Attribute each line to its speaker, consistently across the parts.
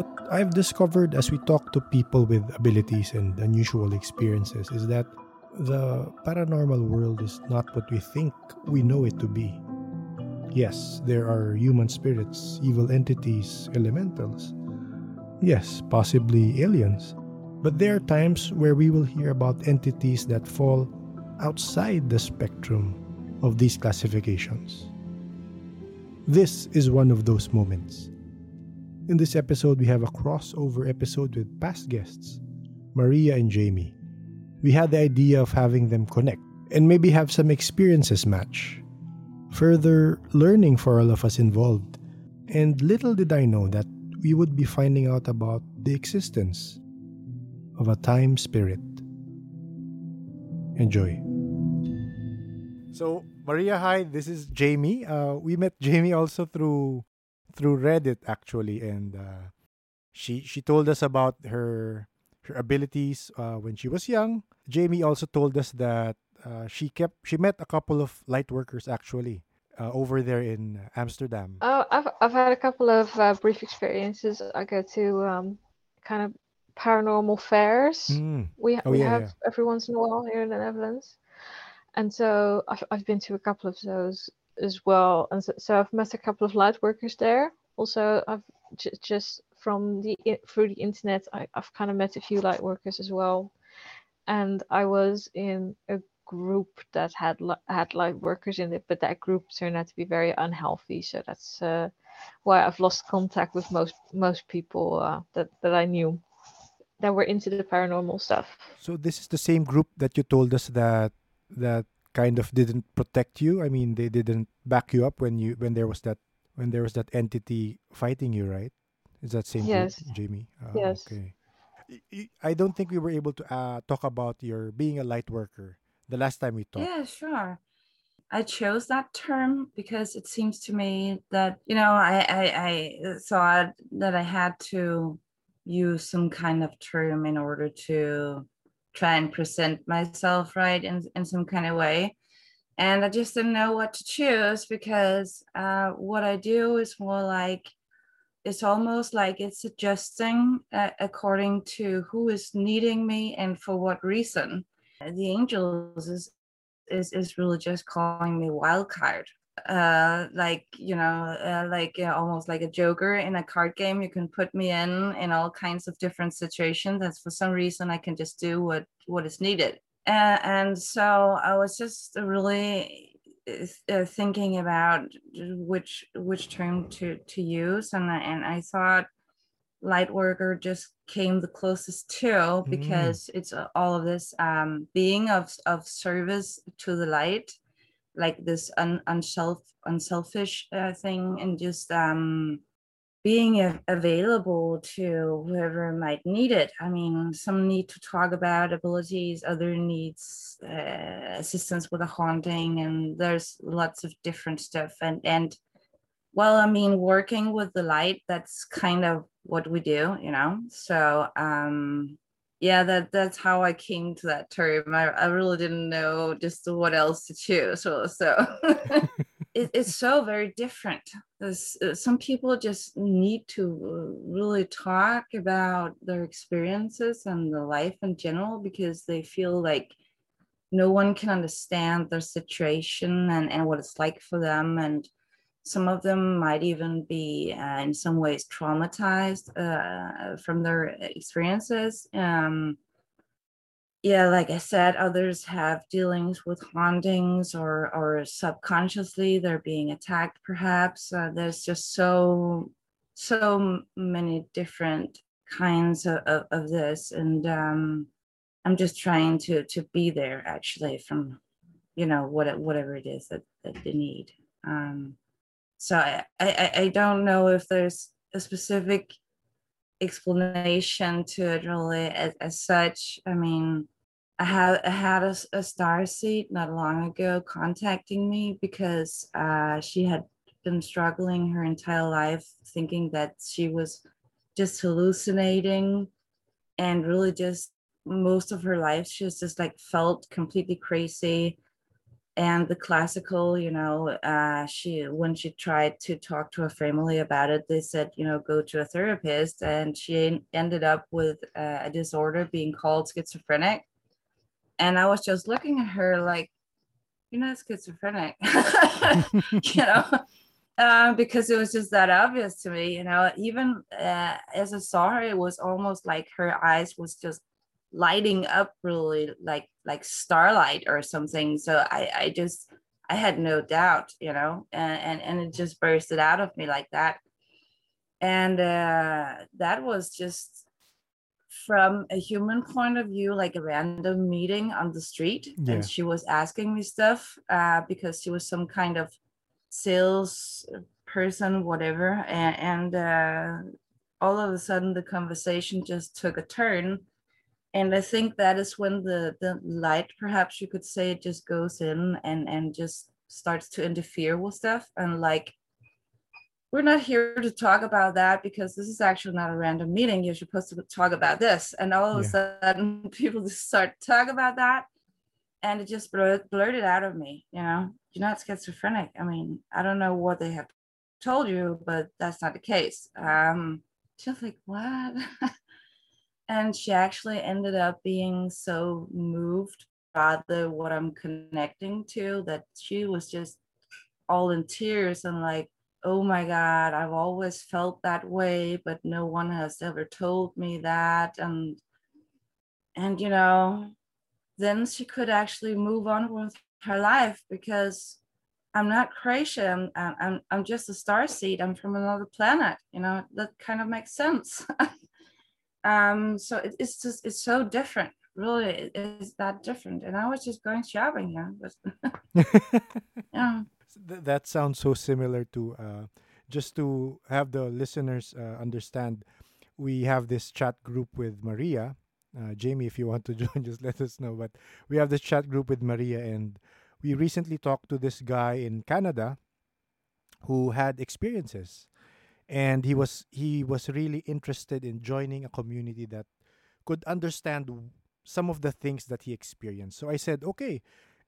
Speaker 1: what I've discovered as we talk to people with abilities and unusual experiences is that the paranormal world is not what we think we know it to be. Yes, there are human spirits, evil entities, elementals. Yes, possibly aliens. But there are times where we will hear about entities that fall outside the spectrum of these classifications. This is one of those moments. In this episode, we have a crossover episode with past guests, Maria and Jamie. We had the idea of having them connect and maybe have some experiences match. Further learning for all of us involved. And little did I know that we would be finding out about the existence of a time spirit. Enjoy. So, Maria, hi. This is Jamie. Uh, we met Jamie also through through Reddit actually, and uh, she she told us about her her abilities uh, when she was young. Jamie also told us that uh, she kept she met a couple of light workers actually uh, over there in Amsterdam.
Speaker 2: Oh, I've I've had a couple of uh, brief experiences. I go to um, kind of paranormal fairs.
Speaker 1: Mm.
Speaker 2: We
Speaker 1: Oh,
Speaker 2: we
Speaker 1: yeah,
Speaker 2: have
Speaker 1: yeah.
Speaker 2: every once in a while here in the Netherlands, and so I've I've been to a couple of those as well, and so, so I've met a couple of light workers there. Also, I've j- just from the through the internet, I, I've kind of met a few light workers as well, and I was in a group that had had light workers in it, but that group turned out to be very unhealthy. So that's uh, why I've lost contact with most most people uh, that that I knew that were into the paranormal stuff.
Speaker 1: So this is the same group that you told us that that kind of didn't protect you. I mean, they didn't back you up when you when there was that when there was that entity fighting you, right? Is that same
Speaker 2: Yes.
Speaker 1: group, Jamie? Ah,
Speaker 2: Yes.
Speaker 1: Okay. I don't think we were able to uh, talk about your being a light worker the last time we talked.
Speaker 3: Yeah, sure. I chose that term because it seems to me that you know I I, I thought that I had to use some kind of term in order to try and present myself right in, in some kind of way. And I just didn't know what to choose because uh, what I do is more like it's almost like it's adjusting uh, according to who is needing me and for what reason. The angels is is is really just calling me wild card uh like you know uh, like uh, almost like a joker in a card game. You can put me in in all kinds of different situations and for some reason i can just do what what is needed. Uh, and so i was just really uh, thinking about which which term to to use and I, and i thought light worker just came the closest to because it's uh, all of this um, being of of service to the light, like this un, unself unselfish uh, thing, and just um, being a- available to whoever might need it. I mean, some need to talk about abilities, other needs uh, assistance with a haunting, and there's lots of different stuff. And and well, I mean, working with the light, that's kind of what we do, you know. So um yeah, that that's how I came to that term. I, I really didn't know just what else to choose. So, so it, it's so very different. There's, uh, some people just need to really talk about their experiences and the life in general because they feel like no one can understand their situation and, and what it's like for them. And some of them might even be uh, in some ways traumatized uh, from their experiences. Um, yeah, like I said, others have dealings with hauntings or or subconsciously they're being attacked. Perhaps uh, there's just so so many different kinds of, of, of this, and um, I'm just trying to to be there actually from you know what whatever it is that that they need. Um, so I, I I don't know if there's a specific explanation to it really as, as such. I mean, I had I had a, a star seed not long ago contacting me because uh, she had been struggling her entire life, thinking that she was just hallucinating, and really just most of her life she was just like felt completely crazy and the classical you know uh, she when she tried to talk to her family about it they said you know go to a therapist and she ended up with a disorder being called schizophrenic. And i was just looking at her like you're not schizophrenic. You know? Uh, because it was just that obvious to me you know even uh, as i saw her it was almost like her eyes was just lighting up really like like starlight or something. So i i just i had no doubt you know and and, and it just bursted out of me like that. And uh that was just from a human point of view like a random meeting on the street yeah. and she was asking me stuff uh because she was some kind of sales person whatever. And, and uh all of a sudden the conversation just took a turn and i think that is when the the light perhaps you could say it just goes in and and just starts to interfere with stuff. And like we're not here to talk about that because this is actually not a random meeting. You're supposed to talk about this. And all of yeah. a sudden people just start to talk about that. And it just blurted, blurted out of me you know? You're not schizophrenic. I mean i don't know what they have told you but that's not the case. Um just like what and she actually ended up being so moved by the what i'm connecting to that she was just all in tears and like oh my god i've always felt that way but no one has ever told me that and and you know then she could actually move on with her life because i'm not crazy i'm i'm, I'm just a star seed i'm from another planet you know that kind of makes sense um so it, it's just it's so different. Really it is that different. And i was just going shopping yeah but
Speaker 1: yeah. That sounds so similar to uh just to have the listeners uh, understand we have this chat group with maria. Uh, jamie if you want to join just let us know. But we have this chat group with maria and we recently talked to this guy in canada who had experiences and he was he was really interested in joining a community that could understand some of the things that he experienced. So i said okay.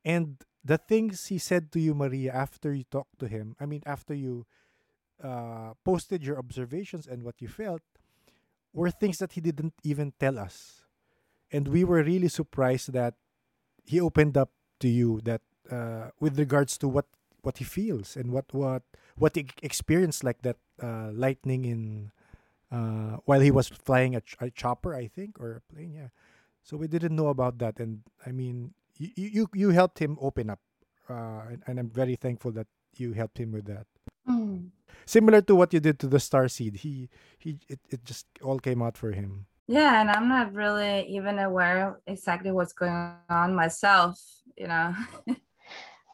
Speaker 1: And the things he said to you maria after you talked to him i mean after you uh, posted your observations and what you felt were things that he didn't even tell us. And we were really surprised that he opened up to you that uh, with regards to what what he feels and what what what he experienced like that uh, lightning in uh, while he was flying a, ch- a, chopper, I think, or a plane. Yeah. So we didn't know about that, and I mean, you you you helped him open up, uh, and, and, I'm very thankful that you helped him with that. Mm. Similar to what you did to the star seed, he he it, it just all came out for him.
Speaker 3: Yeah, and I'm not really even aware exactly what's going on myself. You know.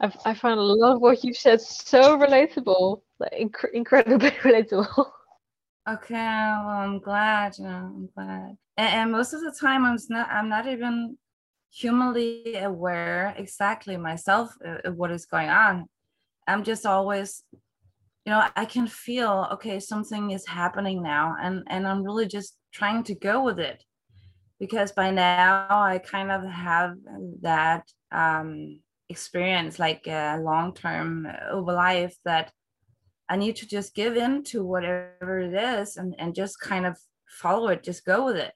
Speaker 2: I, I find a lot of what you've said so relatable, like inc- incredibly relatable.
Speaker 3: Okay, well, I'm glad. You know, I'm glad. And, and most of the time, I'm not. I'm not even humanly aware exactly myself uh, what is going on. I'm just always, you know, I can feel okay, something is happening now, and and I'm really just trying to go with it, because by now I kind of have that um experience like a long term uh, over life that I need to just give in to whatever it is and, and just kind of follow it, just go with it.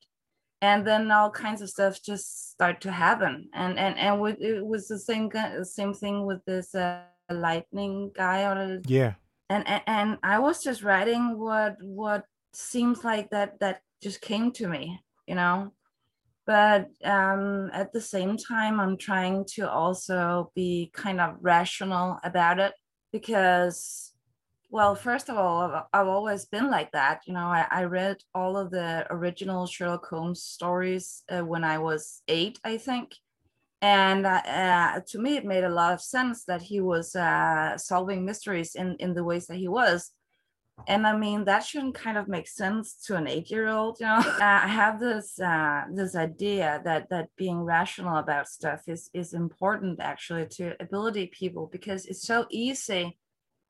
Speaker 3: And then all kinds of stuff just start to happen. And and and with, it was the same same thing with this uh, lightning guy or
Speaker 1: yeah.
Speaker 3: And, and and I was just writing what what seems like that that just came to me, you know but um, at the same time i'm trying to also be kind of rational about it because well first of all i've always been like that you know i, I read all of the original sherlock holmes stories uh, when i was eight i think. And uh, to me it made a lot of sense that he was uh, solving mysteries in, in the ways that he was and i mean that shouldn't kind of make sense to an eight year old you know uh, i have this uh, this idea that that being rational about stuff is is important actually to ability people because it's so easy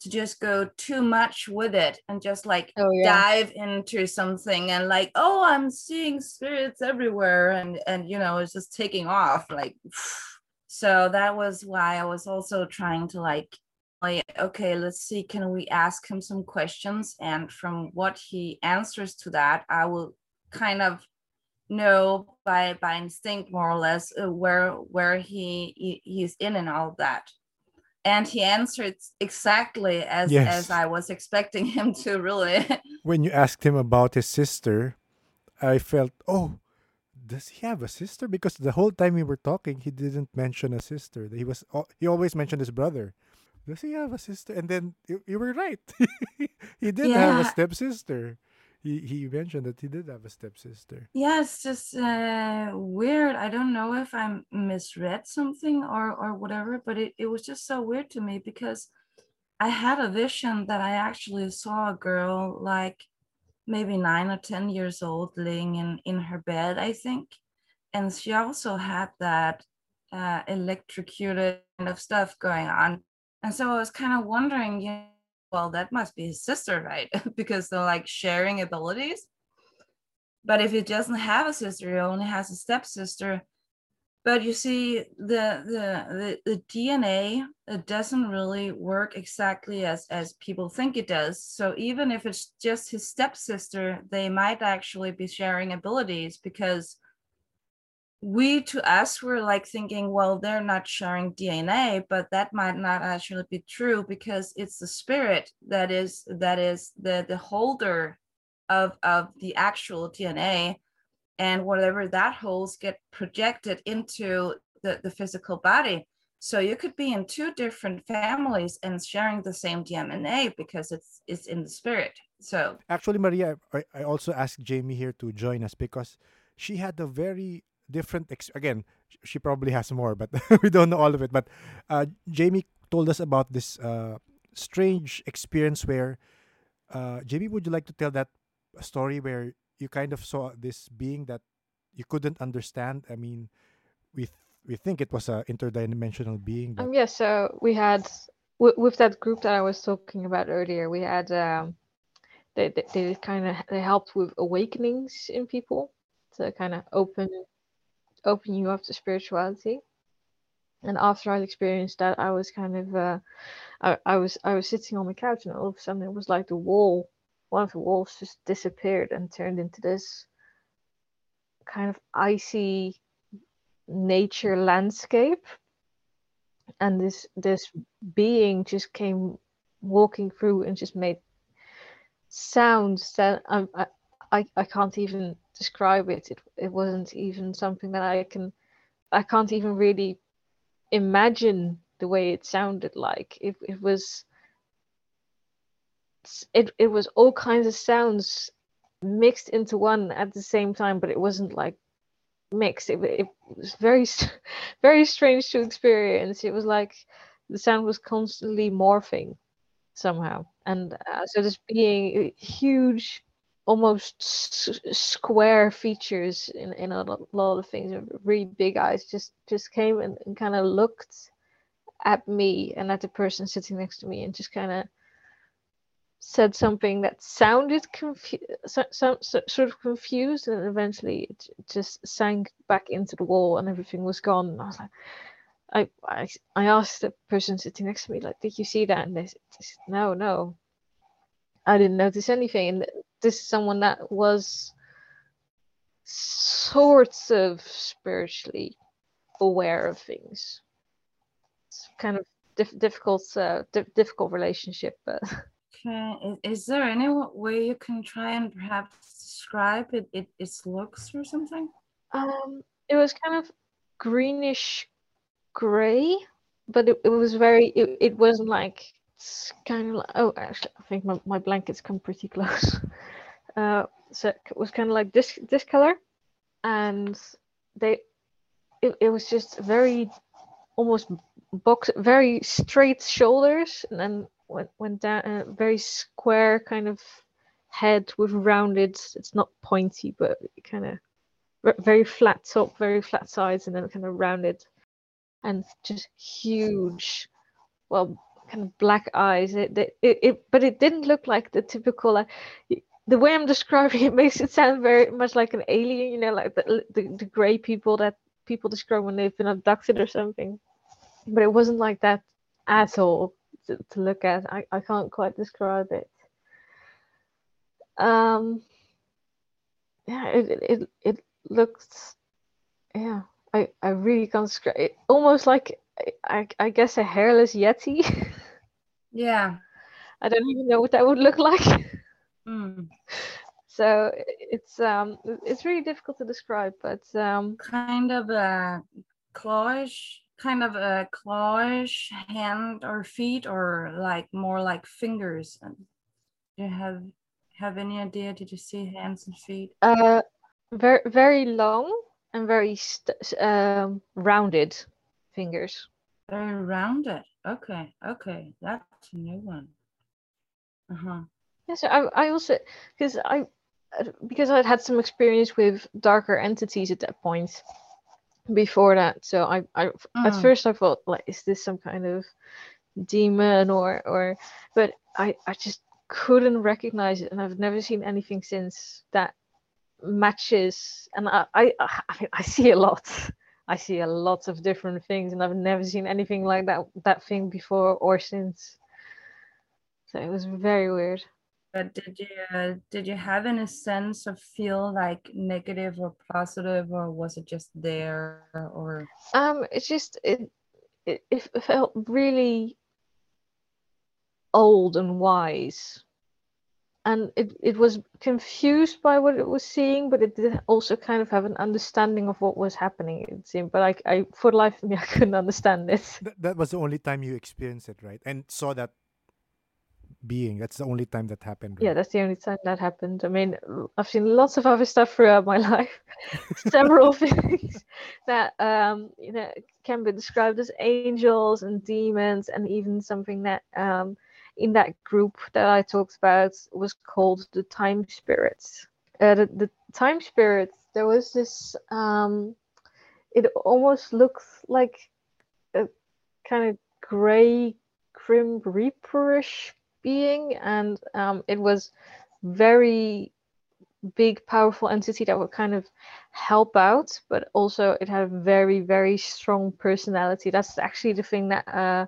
Speaker 3: to just go too much with it and just like oh, yeah. dive into something and like oh i'm seeing spirits everywhere and and you know it's just taking off like so that was why i was also trying to like okay let's see can we ask him some questions and from what he answers to that i will kind of know by by instinct more or less uh, where where he, he he's in and all of that and he answered exactly as
Speaker 4: Yes.
Speaker 3: as i was expecting him to really
Speaker 4: When you asked him about his sister, I felt, oh, does he have a sister? Because the whole time we were talking, he didn't mention a sister. He was he always mentioned his brother. Does he have a sister? And then you, you were right. he did have a stepsister. He he mentioned that he did have a stepsister.
Speaker 3: yeah it's just uh weird i don't know if i misread something or or whatever but it, it was just so weird to me because i had a vision that i actually saw a girl like maybe nine or ten years old laying in in her bed i think and she also had that uh, electrocuted kind of stuff going on and so i was kind of wondering you know, well that must be his sister right? Because they're like sharing abilities. But if he doesn't have a sister he only has a stepsister. But you see the the the, the dna it doesn't really work exactly as as people think it does. So even if it's just his stepsister they might actually be sharing abilities because we to us were like thinking well they're not sharing dna but that might not actually be true because it's the spirit that is that is the the holder of of the actual dna and whatever that holds get projected into the, the physical body. So you could be in two different families and sharing the same dna because it's it's in the spirit. So
Speaker 4: Actually, Maria, I, I also asked Jamie here to join us because she had a very different. Ex- again, she probably has more, but we don't know all of it. But uh, Jamie told us about this uh, strange experience where. Uh, Jamie, would you like to tell that story where you kind of saw this being that you couldn't understand? I mean, we th- we think it was an interdimensional being, but
Speaker 2: Um, yeah, so we had w with that group that I was talking about earlier, we had um, they they, they kind of they helped with awakenings in people to kind of open open you up to spirituality. And after I experienced that, I was kind of uh, I, I was I was sitting on the couch, and all of a sudden it was like the wall, one of the walls just disappeared and turned into this kind of icy nature landscape and this this being just came walking through and just made sounds that I I, I, I can't even describe it. it. It wasn't even something that I can I can't even really imagine the way it sounded like. It it was it it was all kinds of sounds mixed into one at the same time, but it wasn't like mixed. It, it was very very strange to experience. It was like the sound was constantly morphing somehow, and uh, so this being huge, almost s- square features in in a lot of things, really big eyes, just just came and, and kind of looked at me and at the person sitting next to me, and just kind of said something that sounded confu- so, so, so, sort of confused and eventually it just sank back into the wall and everything was gone. And i was like I, I i asked the person sitting next to me like did you see that? And they said no no i didn't notice anything and this is someone that was sorts of spiritually aware of things it's kind of diff- difficult uh, dif- difficult relationship but
Speaker 3: Okay, is, is there any way you can try and perhaps describe it, it its looks or something?
Speaker 2: Um, it was kind of greenish gray, but it, it was very, it, it wasn't like, it's kind of like, oh, actually, I think my, my blankets come pretty close. Uh, so it was kind of like this, this color. And they, it, it was just very, almost box, very straight shoulders and then went, went down, uh, very square kind of head with rounded, it's not pointy, but kind of very flat top, very flat sides, and then kind of rounded, and just huge, well, kind of black eyes. It, it, it, but it didn't look like the typical. Y- the way I'm describing it makes it sound very much like an alien. You know, like the the, the gray people that people describe when they've been abducted or something but it wasn't like that at all to, to look at I, I can't quite describe it um yeah it it, it looks yeah i i really can't describe it almost like i i guess a hairless yeti
Speaker 3: Yeah.
Speaker 2: i don't even know what that would look like
Speaker 3: Mm.
Speaker 2: so it's um it's really difficult to describe but um
Speaker 3: Kind of a clawish, kind of a clawish hand or feet, or like more like fingers. Do you have have any idea? Did you see hands and feet?
Speaker 2: uh very very long and very st- um rounded fingers
Speaker 3: Very rounded. Okay, okay, that's a new one. Uh huh.
Speaker 2: Yes, I I also because I uh, because I'd had some experience with darker entities at that point before that. So I I at
Speaker 3: Mm.
Speaker 2: first I thought like is this some kind of demon or or but I I just couldn't recognize it and I've never seen anything since that matches and I I I, I see a lot. I see a lot of different things and I've never seen anything like that that thing before or since. So it was very weird.
Speaker 3: But did you uh, did you have any sense of feel like negative or positive, or was it just there? Or
Speaker 2: Um, it's just it, it it felt really old and wise, and it it was confused by what it was seeing, but it did also kind of have an understanding of what was happening. It seemed, but like I, for life of me, I couldn't understand it.
Speaker 1: Th- that was the only time you experienced it, right? And saw that being. That's the only time that happened.
Speaker 2: Yeah, that's the only time that happened. I mean, I've seen lots of other stuff throughout my life, several things that um, you know can be described as angels and demons, and even something that um, in that group that I talked about was called the time spirits. Uh, the, the time spirits. There was this. Um, it almost looks like a kind of gray grim reaperish being and um, it was very big powerful entity that would kind of help out but also it had a very very strong personality that's actually the thing that uh,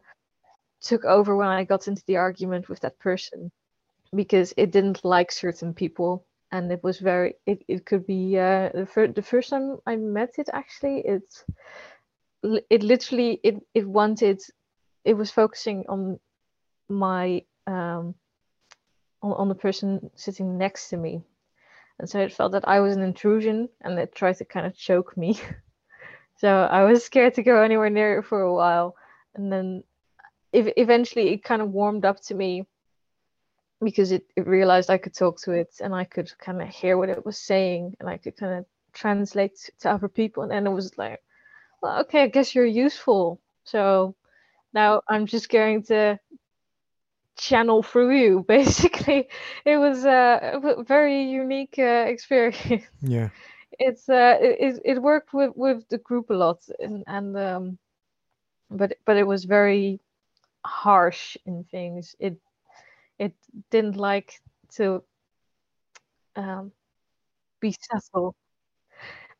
Speaker 2: took over when i got into the argument with that person because it didn't like certain people. And it was very it, it could be uh, the, fir- the first time i met it actually it's it literally it, it wanted it was focusing on my um on, on the person sitting next to me. And so it felt that i was an intrusion and it tried to kind of choke me. So i was scared to go anywhere near it for a while. And then eventually it kind of warmed up to me because it, it realized i could talk to it and i could kind of hear what it was saying and i could kind of translate to other people. And then it was like well okay i guess you're useful. So now i'm just going to channel through you basically. It was a very unique uh, experience.
Speaker 1: Yeah.
Speaker 2: it's uh it, it- worked with with the group a lot and and um but but it was very harsh in things. It it didn't like to um be subtle.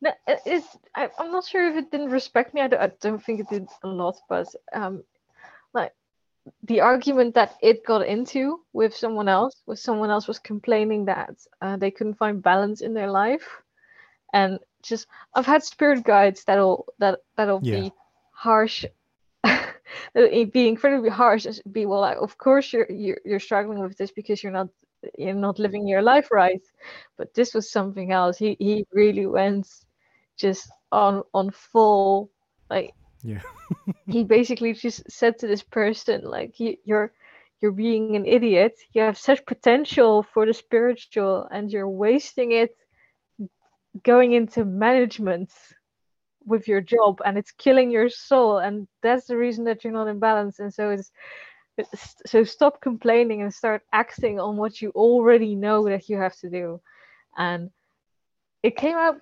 Speaker 2: No, it- it's I, i'm not sure if it didn't respect me. I don't, I don't think it did a lot but um like the argument that it got into with someone else was someone else was complaining that uh, they couldn't find balance in their life. And just i've had spirit guides that'll that that'll
Speaker 1: Yeah.
Speaker 2: be harsh Uh, that'll be incredibly harsh and be well like of course you're, you're you're struggling with this because you're not you're not living your life right. But this was something else. He he really went just on on full like
Speaker 1: Yeah.
Speaker 2: he basically just said to this person like you, you're you're being an idiot. You have such potential for the spiritual and you're wasting it going into management with your job and it's killing your soul and that's the reason that you're not in balance. And so it's so stop complaining and start acting on what you already know that you have to do. And it came out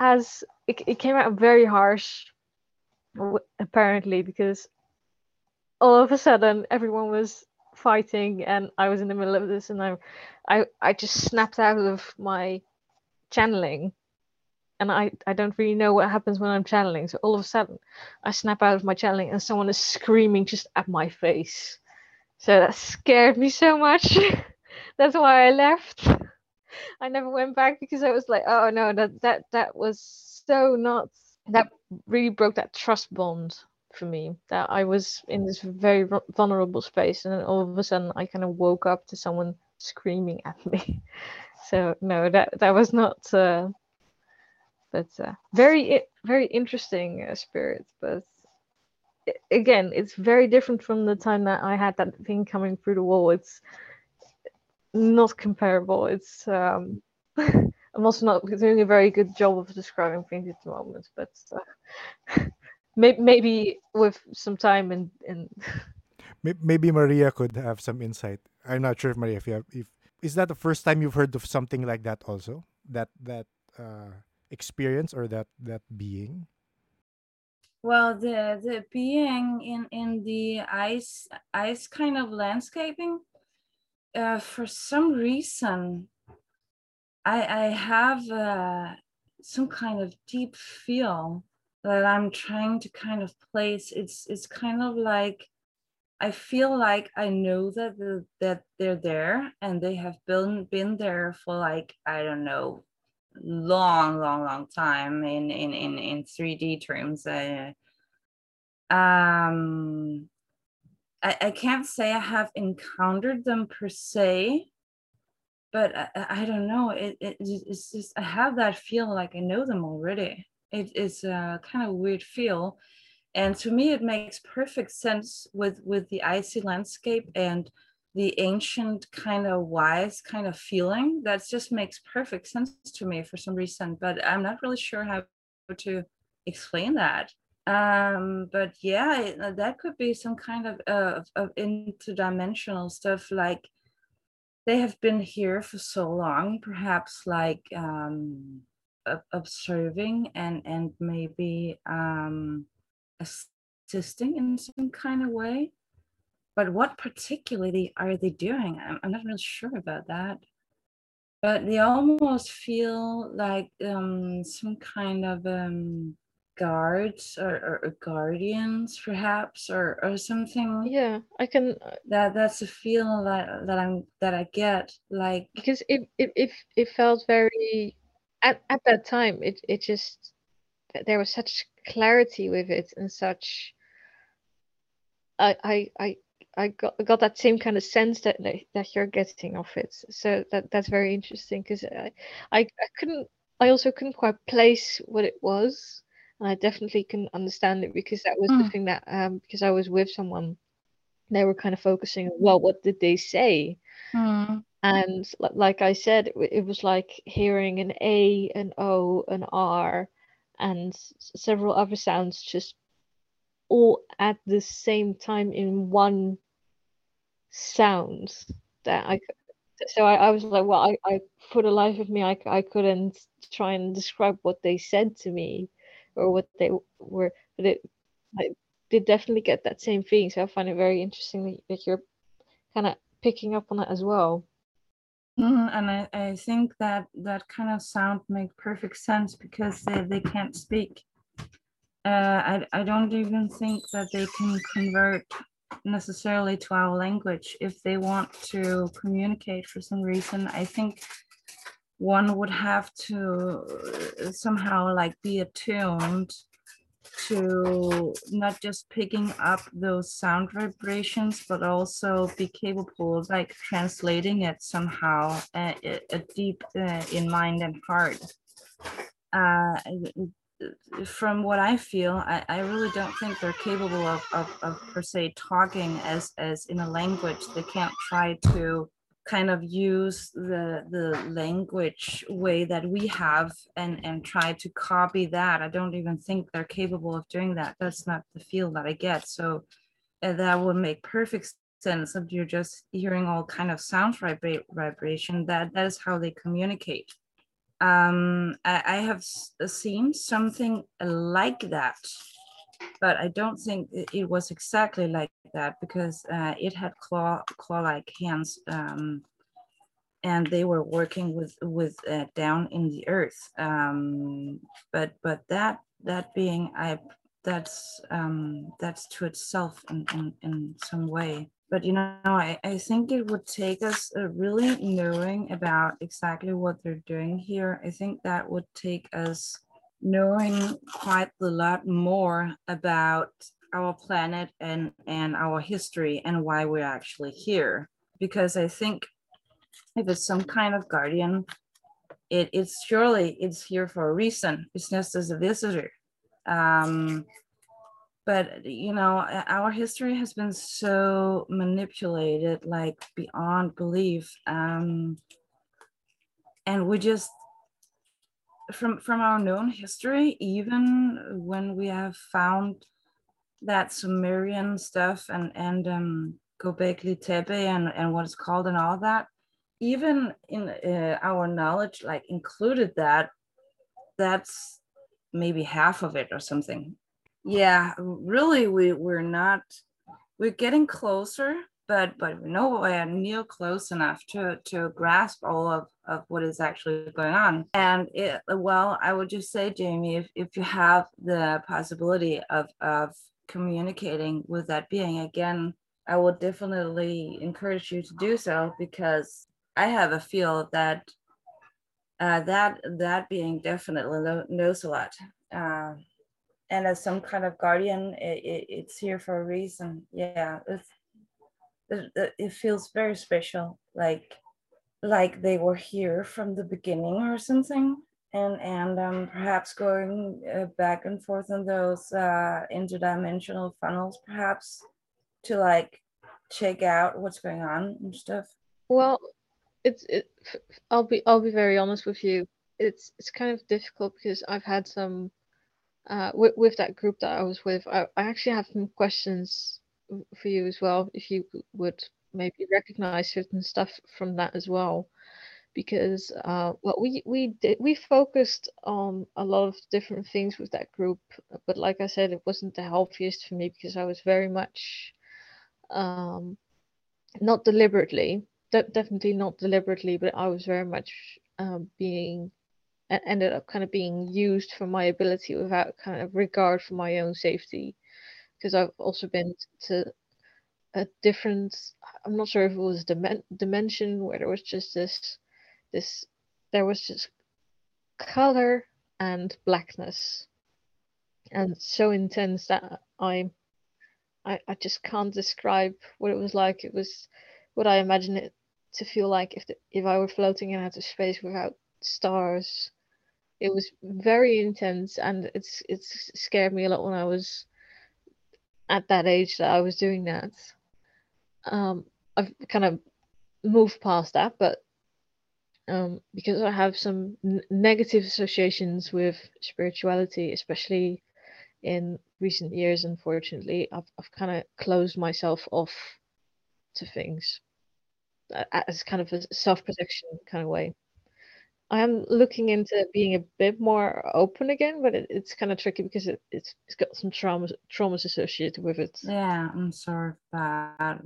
Speaker 2: as it, it came out very harsh apparently because all of a sudden everyone was fighting and I was in the middle of this and I I, I just snapped out of my channeling and I, I don't really know what happens when I'm channeling. So all of a sudden, I snap out of my channeling and someone is screaming just at my face. So that scared me so much. That's why I left. I never went back because I was like, oh no, that that that was so nuts. That really broke that trust bond for me. That I was in this very vulnerable space, and then all of a sudden, I kind of woke up to someone screaming at me. So no, that that was not. Uh, but uh, very very interesting uh, spirit but again it's very different from the time that i had that thing coming through the wall. It's not comparable. It's um i'm also not doing a very good job of describing things at the moment but uh, maybe, maybe with some time and and
Speaker 1: maybe maria could have some insight. I'm not sure if maria if you have if is that the first time you've heard of something like that also? That that uh experience or that that being?
Speaker 3: Well, the the being in in the ice ice kind of landscaping, uh, for some reason, I I have uh, some kind of deep feel that I'm trying to kind of place. It's it's kind of like I feel like I know that the, that they're there and they have been been there for like I don't know long, long, long time in in in in 3D terms. Uh, um, I, I can't say I have encountered them per se, but I, I don't know. It, it it's just I have that feel like I know them already. It is a kind of weird feel, and to me it makes perfect sense with with the icy landscape and the ancient kind of wise kind of feeling that just makes perfect sense to me for some reason but i'm not really sure how to explain that. Um but yeah uh, that could be some kind of uh, of interdimensional stuff like they have been here for so long perhaps like um observing and and maybe um assisting in some kind of way but what particularly are they doing? I'm, I'm not really sure about that. But they almost feel like um, some kind of um, guards or, or, guardians, perhaps, or, or something.
Speaker 2: Yeah, I can. Uh
Speaker 3: that that's a feel that that I'm that I get like
Speaker 2: because it it it, it felt very at, at that time. It it just there was such clarity with it and such. I I I I got got that same kind of sense that that you're getting of it. So that that's very interesting because I, I I couldn't I also couldn't quite place what it was, and I definitely can understand it because that was mm. the hmm. thing that um because I was with someone, they were kind of focusing on well what did they say, mm. and like I said it, it was like hearing an A, an O, an R, and several other sounds just all at the same time in one sounds that I so I, I was like well I, I for the life of me I, I couldn't try and describe what they said to me or what they were but it I did definitely get that same feeling so I find it very interesting that you're kind of picking up on it as well.
Speaker 3: Mm, and I, I think that that kind of sound make perfect sense because they, they can't speak. Uh, I, I don't even think that they can convert necessarily to our language. If they want to communicate for some reason i think one would have to somehow like be attuned to not just picking up those sound vibrations but also be capable of like translating it somehow uh, a, deep uh, in mind and heart. Uh, from what I feel, I, I really don't think they're capable of, of, of per se talking as as in a language. They can't try to kind of use the the language way that we have and and try to copy that. I don't even think they're capable of doing that. That's not the feel that I get. So uh, that would make perfect sense if you're just hearing all kind of sound vibra- vibration. That that is how they communicate um, I, I have seen something like that, but I don't think it, was exactly like that because uh, it had claw claw-like hands, um, and they were working with with uh, down in the earth. Um, but but that that being i that's um, that's to itself in, in in some way but you know I, I think it would take us uh, really knowing about exactly what they're doing here. I think that would take us knowing quite a lot more about our planet and and our history and why we're actually here. Because i think if it's some kind of guardian it, it's surely it's here for a reason. It's just as a visitor. Um, but you know our history has been so manipulated like beyond belief um, and we just from from our known history even when we have found that sumerian stuff and and um Göbekli Tepe and and what it's called and all that even in uh, our knowledge like included that that's maybe half of it or something yeah really we we're not we're getting closer but but nowhere near close enough to to grasp all of, of what is actually going on. And it, well i would just say jamie if, if you have the possibility of of communicating with that being again i would definitely encourage you to do so because i have a feel that uh, that that being definitely knows a lot. Uh, and as some kind of guardian it, it, it's here for a reason. Yeah it, it feels very special like like they were here from the beginning or something and and um, perhaps going uh, back and forth in those uh, interdimensional funnels perhaps to like check out what's going on and stuff.
Speaker 2: Well it's it i'll be i'll be very honest with you. It's it's kind of difficult because i've had some uh, with, with that group that I was with, I, I actually have some questions for you as well, if you would maybe recognize certain stuff from that as well. Because uh, well, we we did we focused on a lot of different things with that group, but like I said, it wasn't the healthiest for me because I was very much um, not deliberately, de- definitely not deliberately, but I was very much um, being ended up kind of being used for my ability without kind of regard for my own safety. Because I've also been to a different I'm not sure if it was dimen- dimension where there was just this this there was just color and blackness. And so intense that I I, I just can't describe what it was like. It was what I imagine it to feel like if the, if I were floating in outer space without stars it was very intense and it's it's scared me a lot when I was at that age that I was doing that. Um, I've kind of moved past that, but um, because I have some n- negative associations with spirituality, especially in recent years, unfortunately, I've, I've kind of closed myself off to things as kind of a self protection kind of way. I'm looking mm. into being a bit more open again, but it, it's kind of tricky because it, it's it's got some traumas traumas associated with it.
Speaker 3: Yeah, I'm sorry that.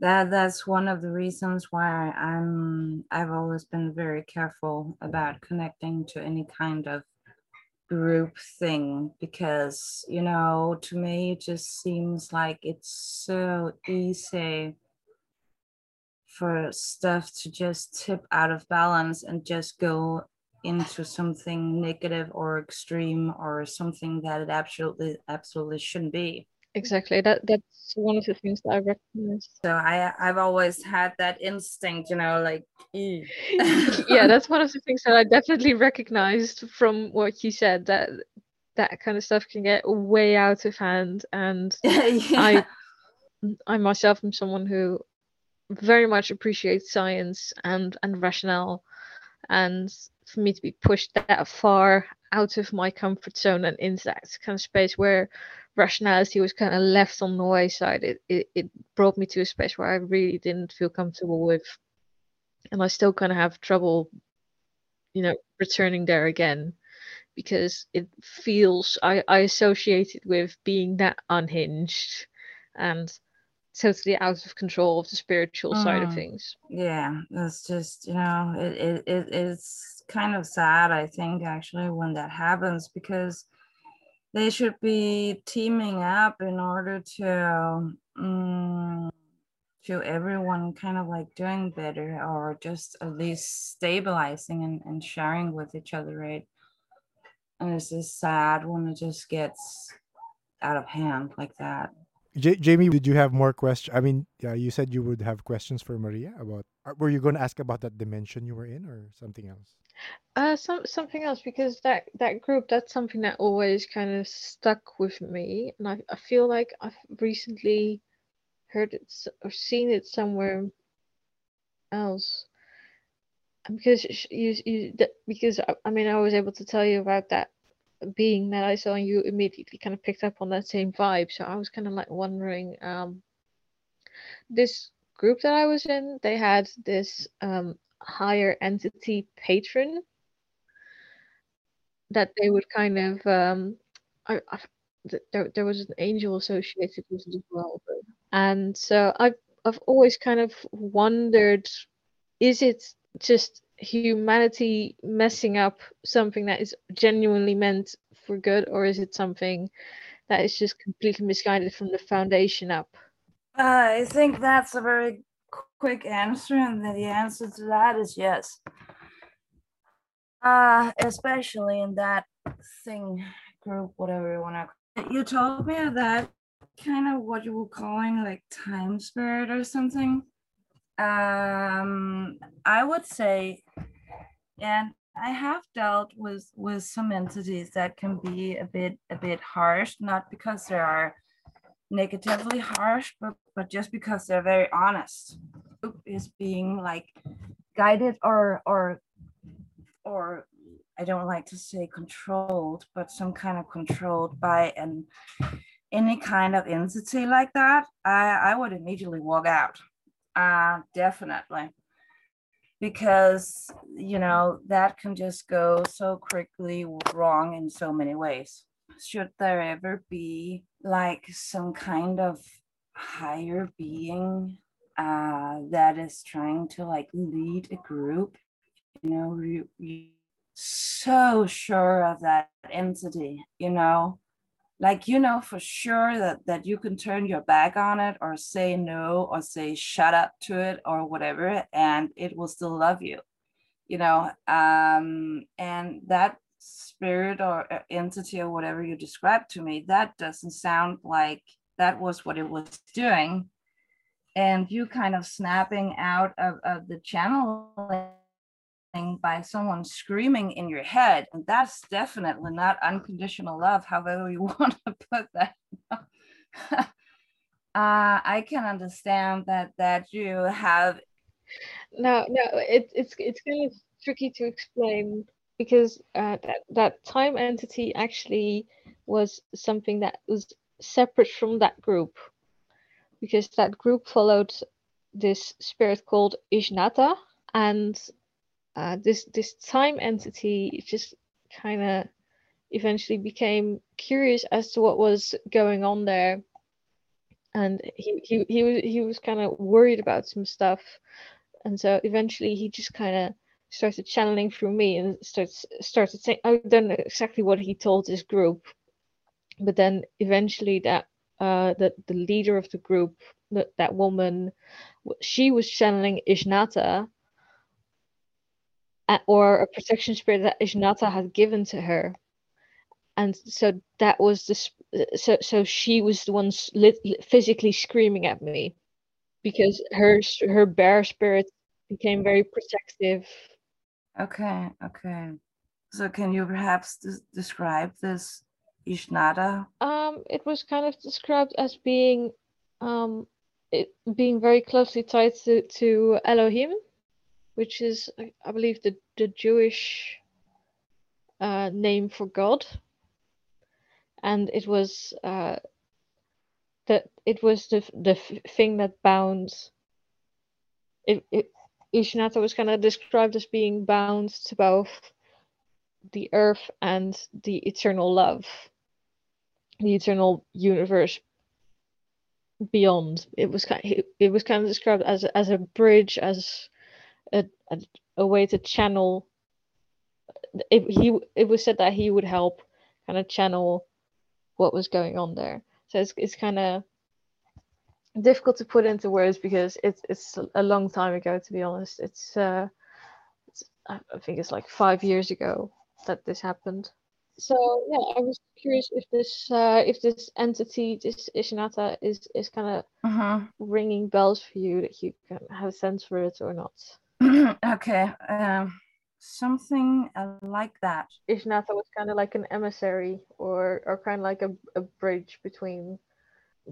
Speaker 3: That that's one of the reasons why I'm I've always been very careful about connecting to any kind of group thing because you know to me it just seems like it's so easy for stuff to just tip out of balance and just go into something negative or extreme or something that it absolutely absolutely shouldn't be.
Speaker 2: Exactly. That that's one of the things that i recognize.
Speaker 3: So i i've always had that instinct you know like
Speaker 2: yeah that's one of the things that i definitely recognized from what you said that that kind of stuff can get way out of hand. And yeah. i i myself am someone who very much appreciate science and and rationale and for me to be pushed that far out of my comfort zone and into that kind of space where rationality was kind of left on the wayside. It, it, it brought me to a space where i really didn't feel comfortable with. And i still kind of have trouble you know returning there again because it feels i i associate it with being that unhinged and totally out of control of the spiritual side of
Speaker 3: Mm.
Speaker 2: things.
Speaker 3: yeah it's just you know it, it, it it's kind of sad i think actually when that happens because they should be teaming up in order to um, to everyone kind of like doing better or just at least stabilizing and, and sharing with each other right and it's just sad when it just gets out of hand like that
Speaker 1: J- Jamie, did you have more questions? I mean, yeah, you said you would have questions for Maria about. uh, Were you going to ask about that dimension you were in, or something else?
Speaker 2: Uh, some something else because that that group that's something that always kind of stuck with me, and I I feel like I've recently heard it or seen it somewhere else. Because you you because I, I mean I was able to tell you about that being that I saw, you immediately kind of picked up on that same vibe. So I was kind of like wondering, um, this group that I was in, they had this um higher entity patron that they would kind of um I, I there there was an angel associated with it as well and so I've I've always kind of wondered is it just humanity messing up something that is genuinely meant for good or is it something that is just completely misguided from the foundation up
Speaker 3: Uh, I think that's a very quick answer, and the answer to that is yes. Uh, especially in that thing group, whatever you want to. Call it. You told me that kind of what you were calling like time spirit or something. Um, I would say, and I have dealt with with some entities that can be a bit a bit harsh, not because they are negatively harsh, but but just because they're very honest. Is being like guided or or or I don't like to say controlled, but some kind of controlled by an any kind of entity like that, I I would immediately walk out. Uh definitely. Because you know that can just go so quickly wrong in so many ways. Should there ever be like some kind of higher being uh, that is trying to like lead a group? You know you, so sure of that entity you know like you know for sure that that you can turn your back on it or say no or say shut up to it or whatever and it will still love you you know um and that spirit or uh, entity or whatever you described to me that doesn't sound like that was what it was doing. And you kind of snapping out of, of the channeling by someone screaming in your head and that's definitely not unconditional love however you want to put that. Uh, i can understand that that you have
Speaker 2: No, no, it, it's it's kind of tricky to explain because uh, that that time entity actually was something that was separate from that group because that group followed this spirit called Ishnata and uh, this this time entity just kind of eventually became curious as to what was going on there. And he he he was he was kind of worried about some stuff. And so eventually he just kind of started channeling through me and starts started saying I don't know exactly what he told his group. But then eventually that uh the the leader of the group that that woman she was channeling Ishnata or a protection spirit that Ishnata had given to her and so that was the so so she was the one physically screaming at me because her her bear spirit became very protective
Speaker 3: Okay, okay. So can you perhaps des- describe this Ishnada?
Speaker 2: um it was kind of described as being um it being very closely tied to, to Elohim which is I, believe the the Jewish uh name for God and it was uh that it was the the thing that bound it, it Ishnata was kind of described as being bound to both the earth and the eternal love, the eternal universe. beyond. It was kind it, it was kind of described as as a bridge, as a a, a way to channel. It, he it was said that he would help kind of channel what was going on there. So it's it's kind of difficult to put into words because it's it's a long time ago. To be honest, it's uh, it's I I think it's like five years ago that this happened. So yeah, I was curious if this uh, if this entity, this Ishinata, is is kind of
Speaker 3: Mhm.
Speaker 2: ringing bells for you that you can have a sense for it or not.
Speaker 3: okay. Um, something uh, like that.
Speaker 2: Ishinata was kind of like an emissary or or kind of like a, a bridge between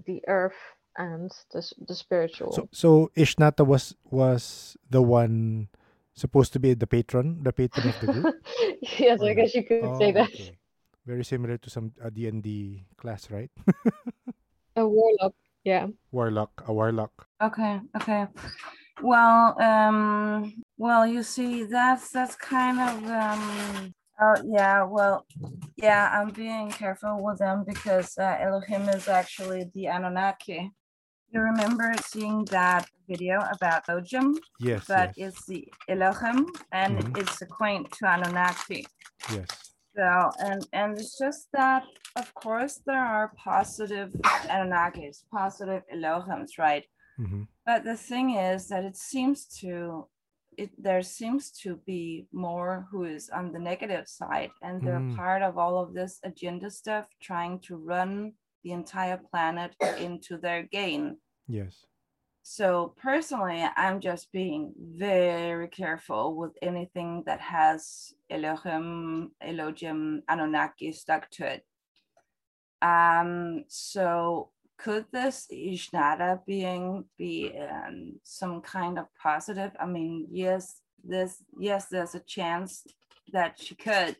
Speaker 2: the earth and the the spiritual.
Speaker 1: So so Ishnata was was the one supposed to be the patron, the patron of the group.
Speaker 2: yes,
Speaker 1: Or
Speaker 2: I guess you could say
Speaker 1: Oh,
Speaker 2: that.
Speaker 1: okay. Very similar to some D&D class, right?
Speaker 2: A warlock. Yeah.
Speaker 1: warlock, a warlock.
Speaker 3: Okay, okay. Well, um, well, you see, that's that's kind of um. Oh yeah, well, yeah, I'm being careful with them because uh, Elohim is actually the Anunnaki. You remember seeing that video about Ojim?
Speaker 1: Yes,
Speaker 3: That
Speaker 1: yes.
Speaker 3: is the Elohim, and
Speaker 1: Mhm.
Speaker 3: it's to Anunnaki.
Speaker 1: Yes.
Speaker 3: So, and and it's just that, of course, there are positive Anunnakis, positive Elohims, right?
Speaker 1: Hmm
Speaker 3: But the thing is that it seems to it there seems to be more who is on the negative side and they're
Speaker 1: Mm.
Speaker 3: part of all of this agenda stuff trying to run the entire planet into their gain.
Speaker 1: Yes.
Speaker 3: So personally, I'm just being very careful with anything that has Elohim, Elohim, Anunnaki stuck to it. Um, so could this Ishnada being be um, some kind of positive? I mean, yes, this yes, there's a chance that she could,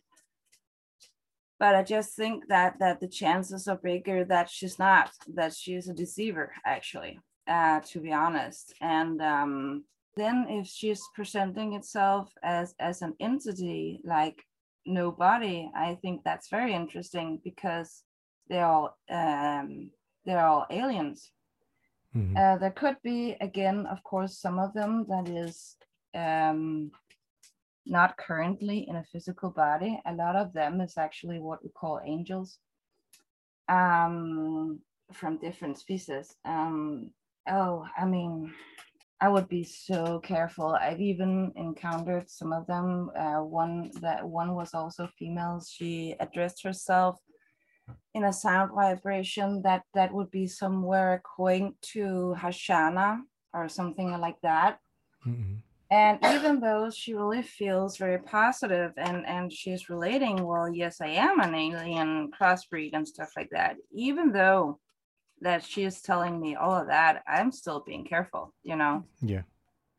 Speaker 3: but I just think that that the chances are bigger that she's not, that she's a deceiver, actually, uh, to be honest. And um, then if she's presenting itself as as an entity like nobody, I think that's very interesting because they're all um, they're all aliens.
Speaker 1: hmm
Speaker 3: Uh, there could be again, of course, some of them that is um, not currently in a physical body. A lot of them is actually what we call angels um, from different species. Um, oh, I mean, I would be so careful. I've even encountered some of them. Uh, one that one was also female. She addressed herself in a sound vibration that that would be somewhere going to Hashana or something like that.
Speaker 1: hmm
Speaker 3: And even though she really feels very positive and and she's relating, well, yes, I am an alien crossbreed and stuff like that. Even though that she is telling me all of that, I'm still being careful, you know
Speaker 1: Yeah.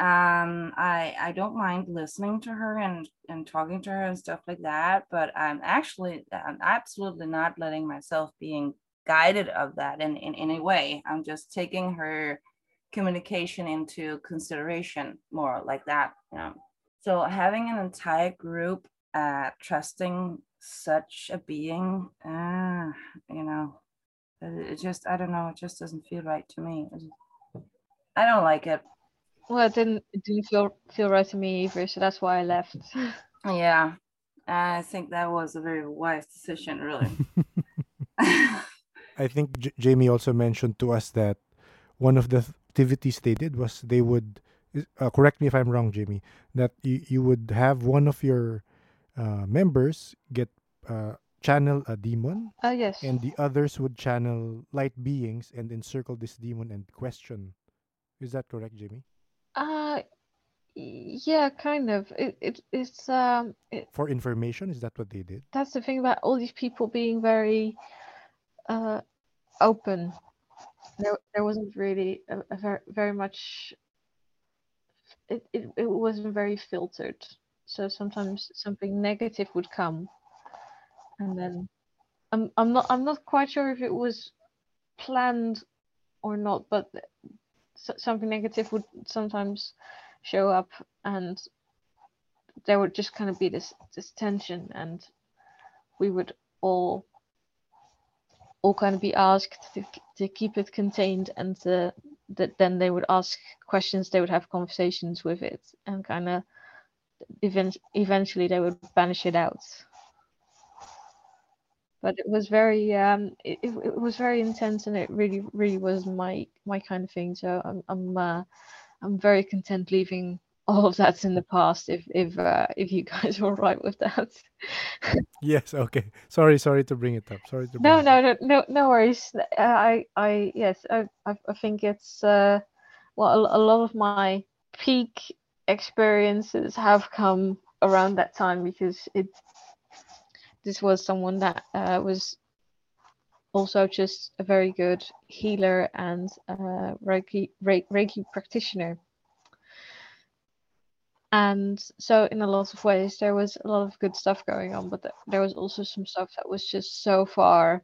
Speaker 3: Um i i don't mind listening to her and and talking to her and stuff like that but i'm actually i'm absolutely not letting myself being guided of that in in any way. I'm just taking her communication into consideration more like that you know. So having an entire group uh trusting such a being uh you know it, just i don't know it just doesn't feel right to me. I don't like it
Speaker 2: Well, it didn't it didn't feel feel right to me either, so that's why I left.
Speaker 3: Yeah, I think that was a very wise decision, really.
Speaker 1: I think J- Jamie also mentioned to us that one of the activities they did was they would uh, correct me if I'm wrong, Jamie, that you, you would have one of your uh, members get uh, channel a demon
Speaker 2: Oh yes.
Speaker 1: and the others would channel light beings and encircle this demon and question. Is that correct, Jamie?
Speaker 2: Yeah, kind of. It, it it's um it,
Speaker 1: For information, is that what they did?
Speaker 2: that's the thing about all these people being very uh open. There there wasn't really a, a very very much it, it it wasn't very filtered. So sometimes something negative would come and then I'm I'm not I'm not quite sure if it was planned or not, but something negative would sometimes show up and there would just kind of be this this tension and we would all all kind of be asked to, to keep it contained and that then they would ask questions they would have conversations with it and kind of event- eventually they would banish it out. But it was very um it, it was very intense and it really really was my my kind of thing. So i'm i'm uh, i'm very content leaving all of that's in the past if if uh, if you guys are all right with that.
Speaker 1: Yes okay. Sorry sorry to bring it up. Sorry to
Speaker 2: no no, no no no worries. Uh, i i yes i i, I think it's uh well a, a lot of my peak experiences have come around that time because it this was someone that uh, was also just a very good healer and uh, Reiki, Reiki practitioner. And so in a lot of ways there was a lot of good stuff going on but there was also some stuff that was just so far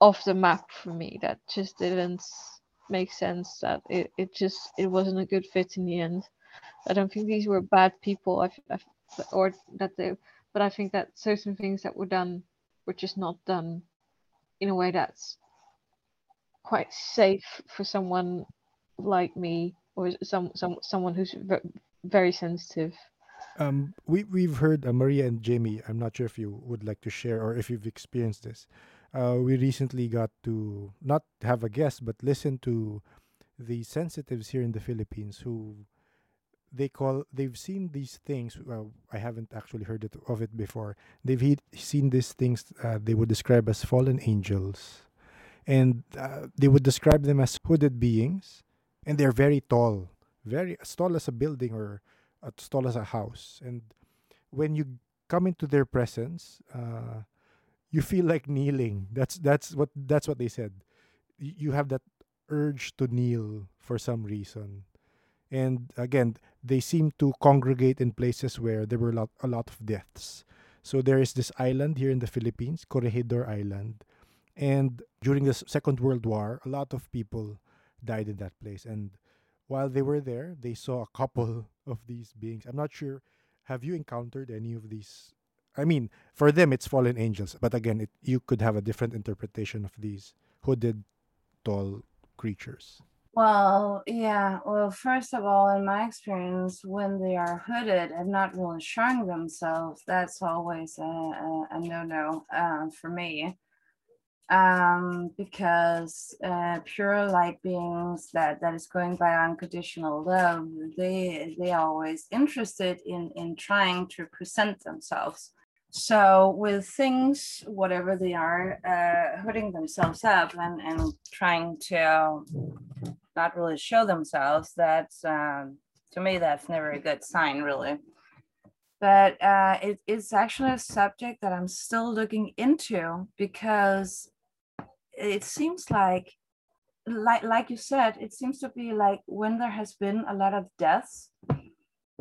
Speaker 2: off the map for me that just didn't make sense that it, it just it wasn't a good fit in the end. I don't think these were bad people I've, I've, or that they but i think that certain things that were done were just not done in a way that's quite safe for someone like me or some some someone who's very sensitive.
Speaker 1: Um, we we've heard uh, Maria and Jamie. I'm not sure if you would like to share or if you've experienced this. Uh, we recently got to not have a guest, but listen to the sensitives here in the Philippines who they call they've seen these things. Well, I haven't actually heard it, of it before. They've he, seen these things uh, they would describe as fallen angels, and uh, they would describe them as hooded beings, and they're very tall very as tall as a building or as tall as a house. And when you come into their presence, uh, you feel like kneeling. That's that's what that's what they said. You have that urge to kneel for some reason. And again, they seem to congregate in places where there were a lot, a lot of deaths. So there is this island here in the Philippines, Corregidor Island. And during the Second World War, a lot of people died in that place. And while they were there, they saw a couple of these beings. I'm not sure. Have you encountered any of these? I mean, for them, it's fallen angels, but again, it, you could have a different interpretation of these hooded, tall creatures.
Speaker 3: Well, yeah. Well, first of all, in my experience, when they are hooded and not really showing themselves, that's always a, a, a no no uh, for me um, because uh, pure light beings that that is going by unconditional love, they they are always interested in in trying to present themselves. So with things, whatever they are, uh, hooding themselves up and and trying to not really show themselves, that's um, to me that's never a good sign, really. But uh, it, it's actually a subject that I'm still looking into because it seems like like like you said it seems to be like when there has been a lot of deaths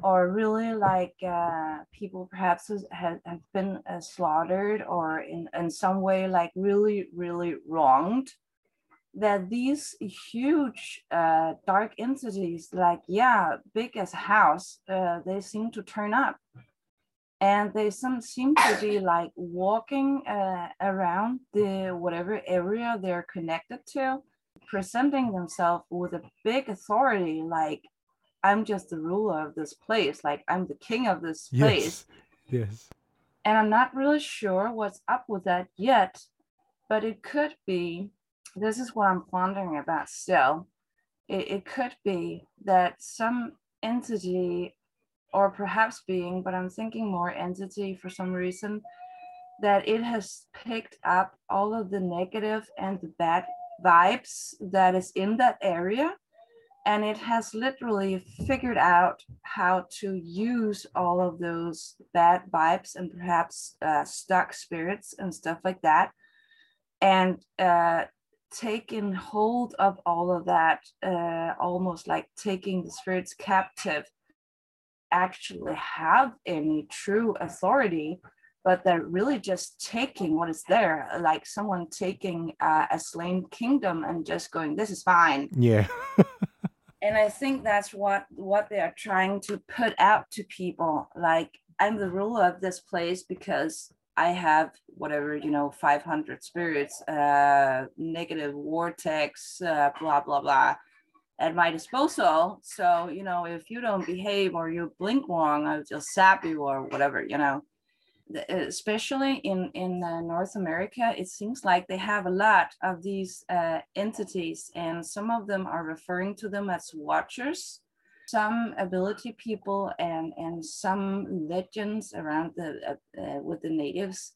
Speaker 3: or really like uh, people perhaps have, have been uh, slaughtered or in, in some way like really really wronged that these huge uh, dark entities like yeah big as house uh, they seem to turn up. And they some seem to be like walking uh, around the whatever area they're connected to presenting themselves with a big authority like i'm just the ruler of this place like i'm the king of this place
Speaker 1: yes, yes.
Speaker 3: and i'm not really sure what's up with that yet but it could be this is what i'm pondering about still it, it could be that some entity or perhaps being, but I'm thinking more entity for some reason, that it has picked up all of the negative and the bad vibes that is in that area. And it has literally figured out how to use all of those bad vibes and perhaps uh, stuck spirits and stuff like that. And uh, taking hold of all of that, uh, almost like taking the spirits captive actually have any true authority but they're really just taking what is there like someone taking uh, a slain kingdom and just going this is fine
Speaker 1: yeah
Speaker 3: and i think that's what what they are trying to put out to people like i'm the ruler of this place because I have whatever, you know, 500 spirits, uh, negative vortex, uh, blah, blah, blah, at my disposal. So, you know, if you don't behave or you blink wrong, I'll just sap you or whatever, you know. Especially in, in uh, North America, it seems like they have a lot of these uh, entities, and some of them are referring to them as watchers. Some ability people and and some legends around the uh, uh, with the natives.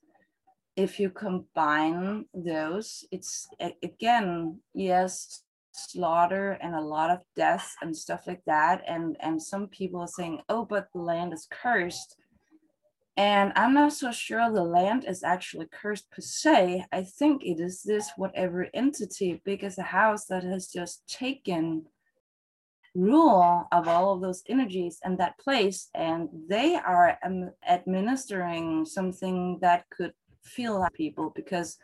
Speaker 3: If you combine those it's again yes slaughter and a lot of deaths and stuff like that and and some people are saying oh but the land is cursed and i'm not so sure the land is actually cursed per se. I think it is this whatever entity big as a house that has just taken rule of all of those energies and that place and they are administering something that could feel like people because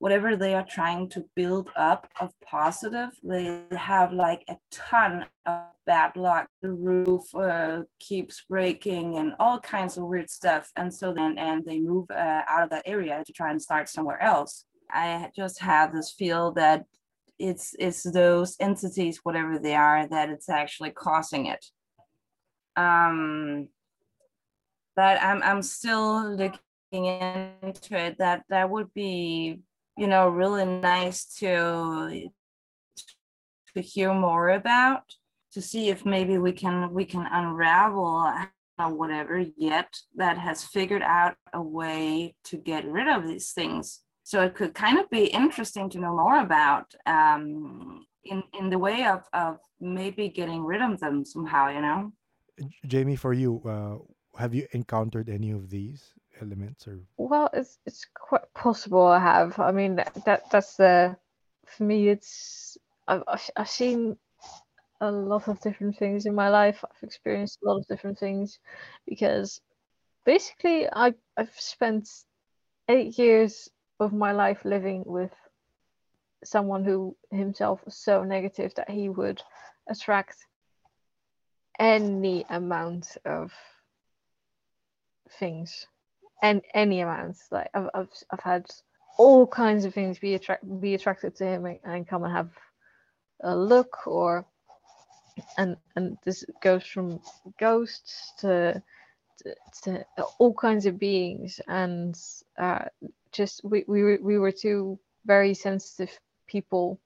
Speaker 3: whatever they are trying to build up of positive they have like a ton of bad luck. The roof uh, keeps breaking and all kinds of weird stuff. And so then and they move uh, out of that area to try and start somewhere else. I just have this feel that it's it's those entities whatever they are that it's actually causing it. Um but i'm i'm still looking into it that that would be you know really nice to to hear more about to see if maybe we can we can unravel whatever yet that has figured out a way to get rid of these things. So it could kind of be interesting to know more about um, in in the way of of maybe getting rid of them somehow you know?
Speaker 1: Jamie for you uh, have you encountered any of these elements or
Speaker 2: well it's it's quite possible i have. I mean that that's the for me it's i've, I've seen a lot of different things in my life. I've experienced a lot of different things because basically i i've spent eight years of my life living with someone who himself was so negative that he would attract any amount of things and any amount like I've, I've, I've had all kinds of things be attract be attracted to him and, come and have a look or and and this goes from ghosts to to, to all kinds of beings. And uh, just we, we we were two very sensitive people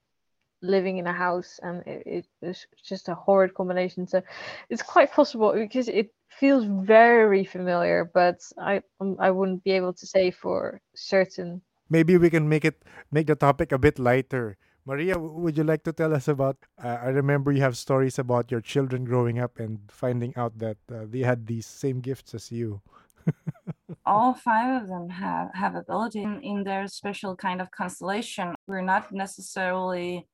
Speaker 2: living in a house and it, it, was just a horrid combination. So it's quite possible because it feels very familiar but i um, i wouldn't be able to say for certain.
Speaker 1: Maybe we can make it make the topic a bit lighter. Maria would you like to tell us about uh, i remember you have stories about your children growing up and finding out that uh, they had these same gifts as you?
Speaker 3: All five of them have have ability in, in their special kind of constellation. We're not necessarily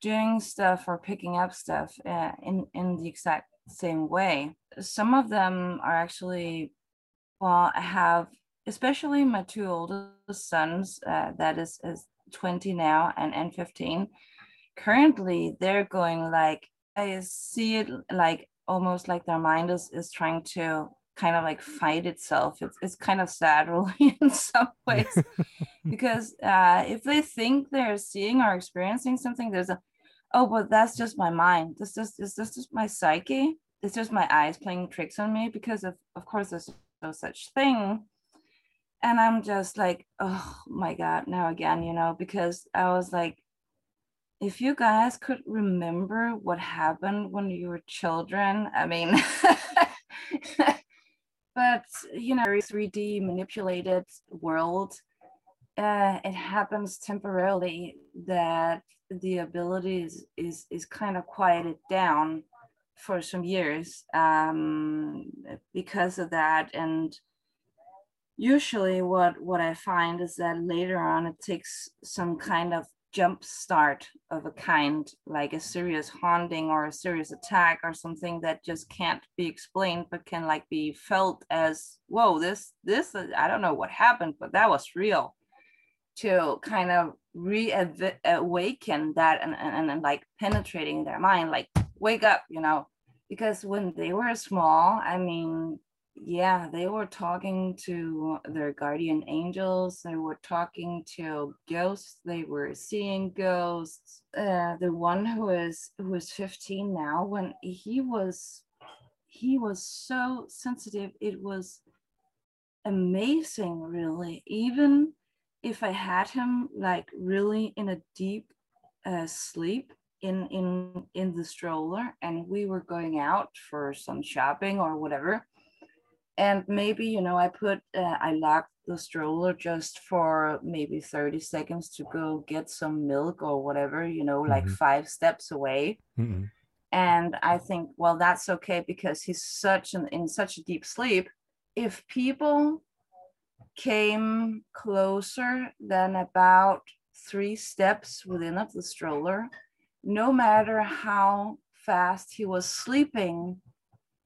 Speaker 3: doing stuff or picking up stuff uh, in in the exact same way. Some of them are actually well have especially my two oldest sons uh, that is is 20 now and and 15 currently they're going like i see it like almost like their mind is is trying to kind of like fight itself. It's, it's kind of sad, really, in some ways, because uh, if they think they're seeing or experiencing something, there's a, oh, but that's just my mind. This is this this just my psyche. It's just my eyes playing tricks on me because of of course there's no such thing. And I'm just like, oh my God, now again, you know, because I was like, if you guys could remember what happened when you were children, I mean, but you know 3d manipulated world uh, it happens temporarily that the ability is is, is kind of quieted down for some years um, because of that. And usually what what i find is that later on it takes some kind of jump start of a kind, like a serious haunting or a serious attack or something that just can't be explained, but can like be felt as, whoa, this, this, uh, I don't know what happened, but that was real. To kind of reawaken that and, and, and like penetrating their mind, like wake up, you know, because when they were small, I mean, yeah, they were talking to their guardian angels. They were talking to ghosts. They were seeing ghosts. Uh, the one who is who is 15 now, when he was he was so sensitive, it was amazing, really. Even if I had him like really in a deep uh, sleep in in in the stroller, and we were going out for some shopping or whatever and maybe you know i put uh, i locked the stroller just for maybe 30 seconds to go get some milk or whatever you know like
Speaker 1: Mhm.
Speaker 3: five steps away
Speaker 1: Mm-mm.
Speaker 3: and i think well that's okay because he's such an in such a deep sleep if people came closer than about three steps within of the stroller no matter how fast he was sleeping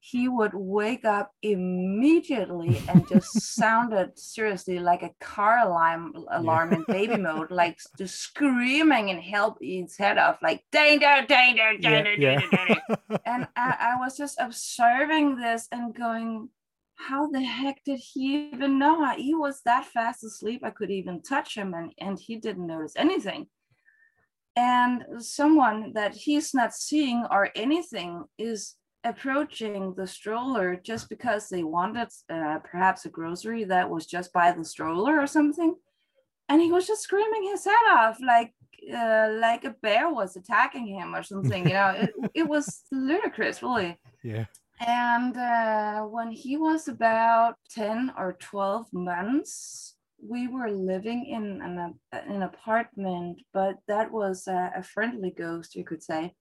Speaker 3: he would wake up immediately and just sounded seriously like a car alarm alarm in baby mode like just screaming and help his head off like danger danger
Speaker 1: Yeah,
Speaker 3: danger
Speaker 1: yeah.
Speaker 3: danger danger and I, I was just observing this and going, how the heck did he even know? He was that fast asleep. I could even touch him and, and he didn't notice anything. And someone that he's not seeing or anything is approaching the stroller just because they wanted uh, perhaps a grocery that was just by the stroller or something. And he was just screaming his head off like uh, like a bear was attacking him or something. You know, it, it was ludicrous, really.
Speaker 1: yeah.
Speaker 3: And uh, when he was about 10 or 12 months, we were living in an, uh, an apartment, but that was a, a friendly ghost, you could say,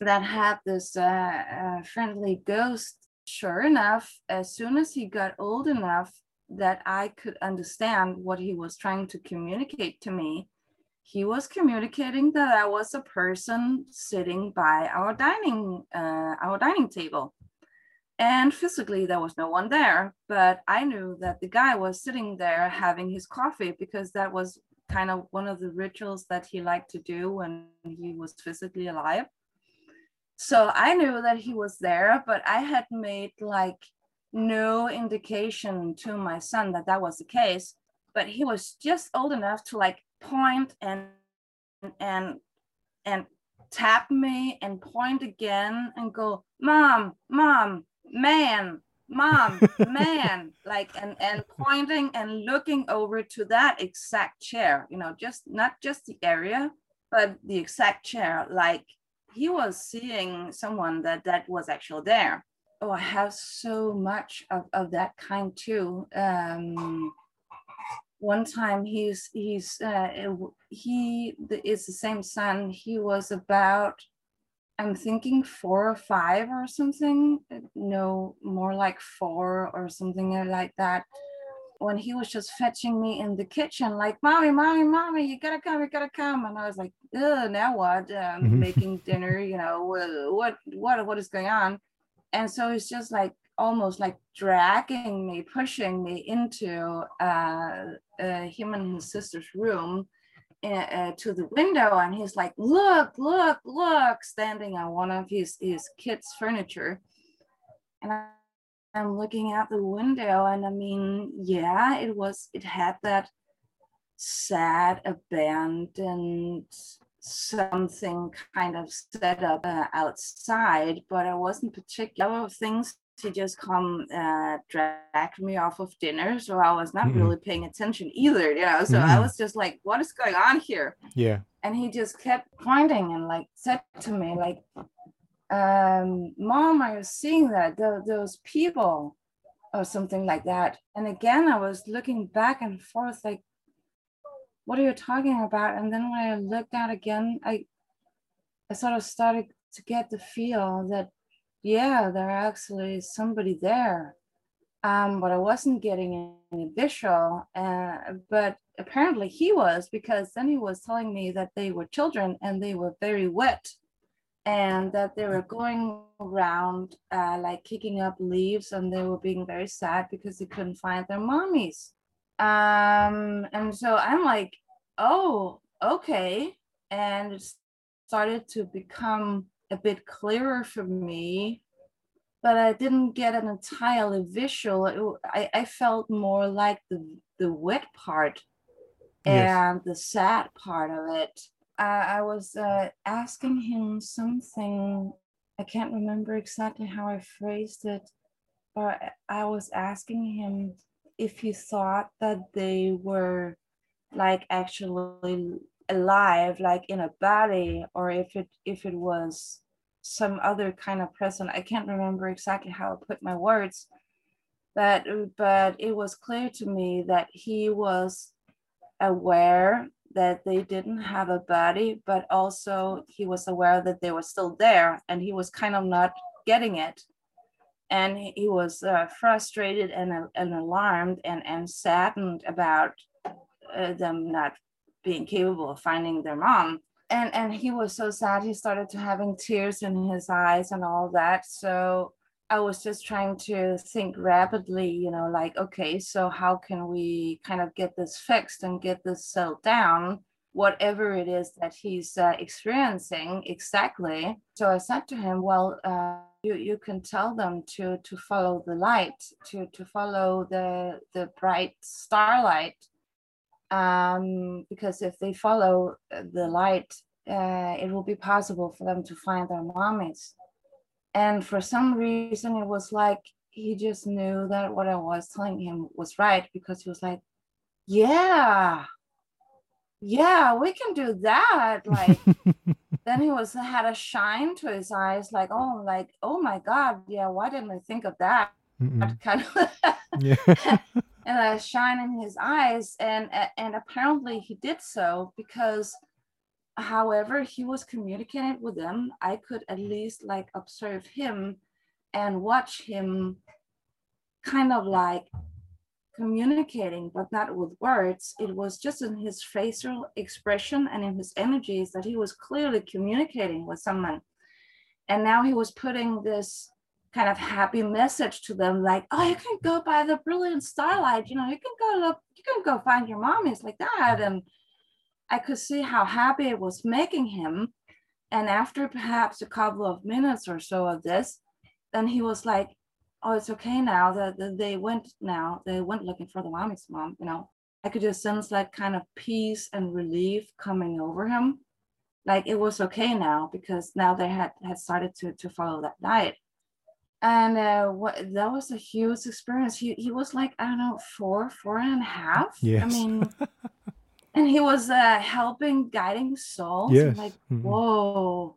Speaker 3: that had this uh, uh, friendly ghost. Sure enough, as soon as he got old enough that I could understand what he was trying to communicate to me, he was communicating that I was a person sitting by our dining uh, our dining table and physically there was no one there but i knew that the guy was sitting there having his coffee because that was kind of one of the rituals that he liked to do when he was physically alive so i knew that he was there but i had made like no indication to my son that that was the case but he was just old enough to like point and and and tap me and point again and go mom mom man mom man like and and pointing and looking over to that exact chair you know just not just the area but the exact chair like he was seeing someone that that was actually there. Oh i have so much of, of that kind too. Um one time he's he's uh, he is the same son. He was about i'm thinking four or five or something no more like four or something like that when he was just fetching me in the kitchen like mommy mommy mommy you gotta come you gotta come and i was like now what? Um,
Speaker 1: Mhm.
Speaker 3: making dinner you know what what what is going on? And so it's just like almost like dragging me pushing me into uh, uh, him and his sister's room uh, uh, to the window and he's like look look look standing on one of his his kids furniture. And I, i'm looking out the window and i mean yeah it was it had that sad abandoned something kind of set up uh, outside but i wasn't particular of things to just come uh, drag me off of dinner so i was not
Speaker 1: Mhm.
Speaker 3: really paying attention either you know so i
Speaker 1: Mhm.
Speaker 3: was just like what is going on here
Speaker 1: Yeah.
Speaker 3: and he just kept pointing and like said to me like um mom are you seeing that Tho- those people or something like that. And again i was looking back and forth like what are you talking about? And then when i looked out again i i sort of started to get the feel that yeah there actually is somebody there. Um but i wasn't getting any visual uh, but apparently he was because then he was telling me that they were children and they were very wet and that they were going around uh, like kicking up leaves and they were being very sad because they couldn't find their mommies um and so i'm like oh okay and it started to become a bit clearer for me but I didn't get an entirely visual. It, I, I felt more like the the wet part
Speaker 1: Yes.
Speaker 3: and the sad part of it. I, I was uh, asking him something. I can't remember exactly how I phrased it, but I was asking him if he thought that they were like actually alive, like in a body, or if it if it was some other kind of present. I can't remember exactly how I put my words, but but it was clear to me that he was aware that they didn't have a body, but also he was aware that they were still there and he was kind of not getting it. And he was uh, frustrated and, uh, and alarmed and, and saddened about uh, them not being capable of finding their mom. And, and he was so sad, he started to having tears in his eyes and all that. So I was just trying to think rapidly, you know, like, okay, so how can we kind of get this fixed and get this settled down, whatever it is that he's uh, experiencing exactly. So I said to him, well, uh, you, you can tell them to to follow the light, to to follow the the bright starlight, um, because if they follow uh, the light, uh, it will be possible for them to find their mommies and for some reason it was like he just knew that what i was telling him was right because he was like yeah yeah we can do that like then he was had a shine to his eyes like oh like oh my god yeah why didn't i think of that
Speaker 1: Mm-mm.
Speaker 3: kind of
Speaker 1: Yeah.
Speaker 3: and a shine in his eyes and and apparently he did so because however he was communicating with them. I could at mm. least like observe him and watch him kind of like communicating but not with words. It was just in his facial expression and in his energies that he was clearly communicating with someone. And now he was putting this kind of happy message to them like oh you can go by the brilliant starlight you know you can go look you can go find your mommies like that. And i could see how happy it was making him. And after perhaps a couple of minutes or so of this then he was like oh it's okay now that they went now they went looking for the mommy's mom you know? I could just sense that kind of peace and relief coming over him. Like it was okay now because now they had had started to to follow that diet. And uh what that was a huge experience. He he was like i don't know four four and a half?
Speaker 1: Yes.
Speaker 3: i mean and he was uh helping guiding souls
Speaker 1: Yes.
Speaker 3: Like
Speaker 1: Mhm.
Speaker 3: whoa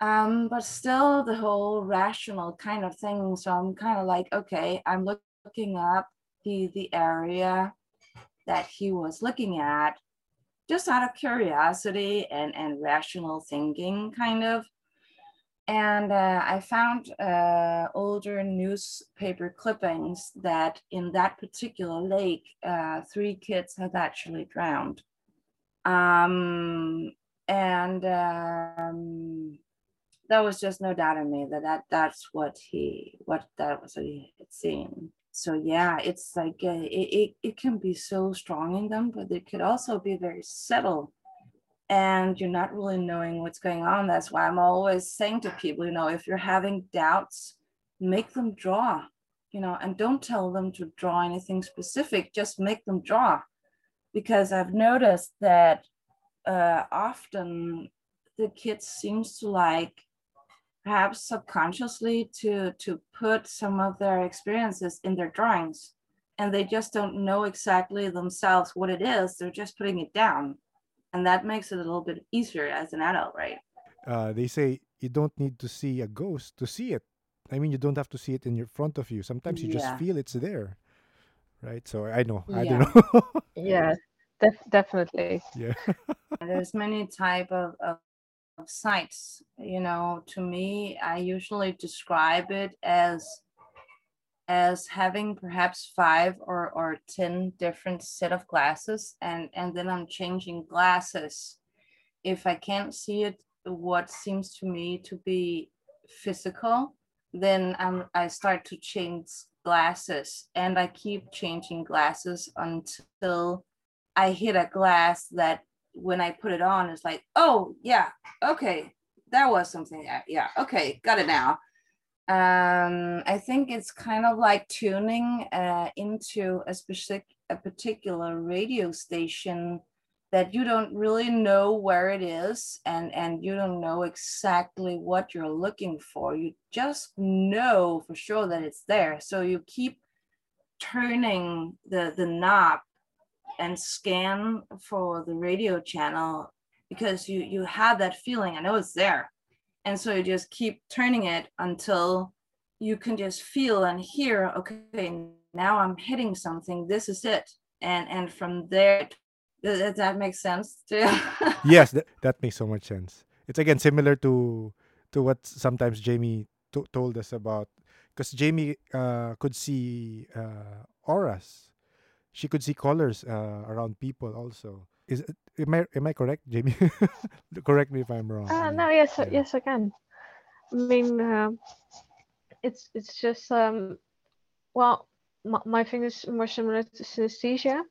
Speaker 3: um but still the whole rational kind of thing so i'm kind of like okay i'm look, looking up the the area that he was looking at just out of curiosity and and rational thinking kind of and uh, i found uh, older newspaper clippings that in that particular lake uh, three kids had actually drowned. Um, and um, there was just no doubt in me that, that that's what he what that was what he had seen. So yeah it's like uh, it, it, it can be so strong in them but it could also be very subtle and you're not really knowing what's going on. That's why i'm always saying to people you know if you're having doubts make them draw you know and don't tell them to draw anything specific just make them draw. Because i've noticed that uh, often the kids seems to like perhaps subconsciously to to put some of their experiences in their drawings and they just don't know exactly themselves what it is. They're just putting it down and that makes it a little bit easier as an adult right
Speaker 1: uh, they say you don't need to see a ghost to see it. I mean, you don't have to see it in your front of you. Sometimes you just feel it's there, right? So I know. I
Speaker 3: Yeah.
Speaker 1: don't know.
Speaker 2: Yes, def- definitely.
Speaker 1: yeah.
Speaker 3: there's many type of, of, of sights you know to me i usually describe it as as having perhaps five or or ten different set of glasses and and then i'm changing glasses if i can't see it what seems to me to be physical then um, i start to change glasses and i keep changing glasses until i hit a glass that when I put it on, it's like, oh yeah, okay, that was something. Yeah, okay, got it now. Um, I think it's kind of like tuning uh, into a specific a particular radio station that you don't really know where it is and and you don't know exactly what you're looking for. You just know for sure that it's there. So you keep turning the the knob and scan for the radio channel because you you have that feeling. I know it's there and so you just keep turning it until you can just feel and hear okay now i'm hitting something this is it and and from there does that make sense too?
Speaker 1: yes, that, that makes so much sense. It's again similar to to what sometimes Jamie to- told us about because Jamie uh, could see uh, auras. She could see colors uh, around people also. Is it, am I am I correct, Jamie? correct me if I'm wrong.
Speaker 2: Uh, no, yes,
Speaker 1: yeah.
Speaker 2: yes, I can. I mean, uh, it's it's just um, well, my, my thing is more similar to synesthesia,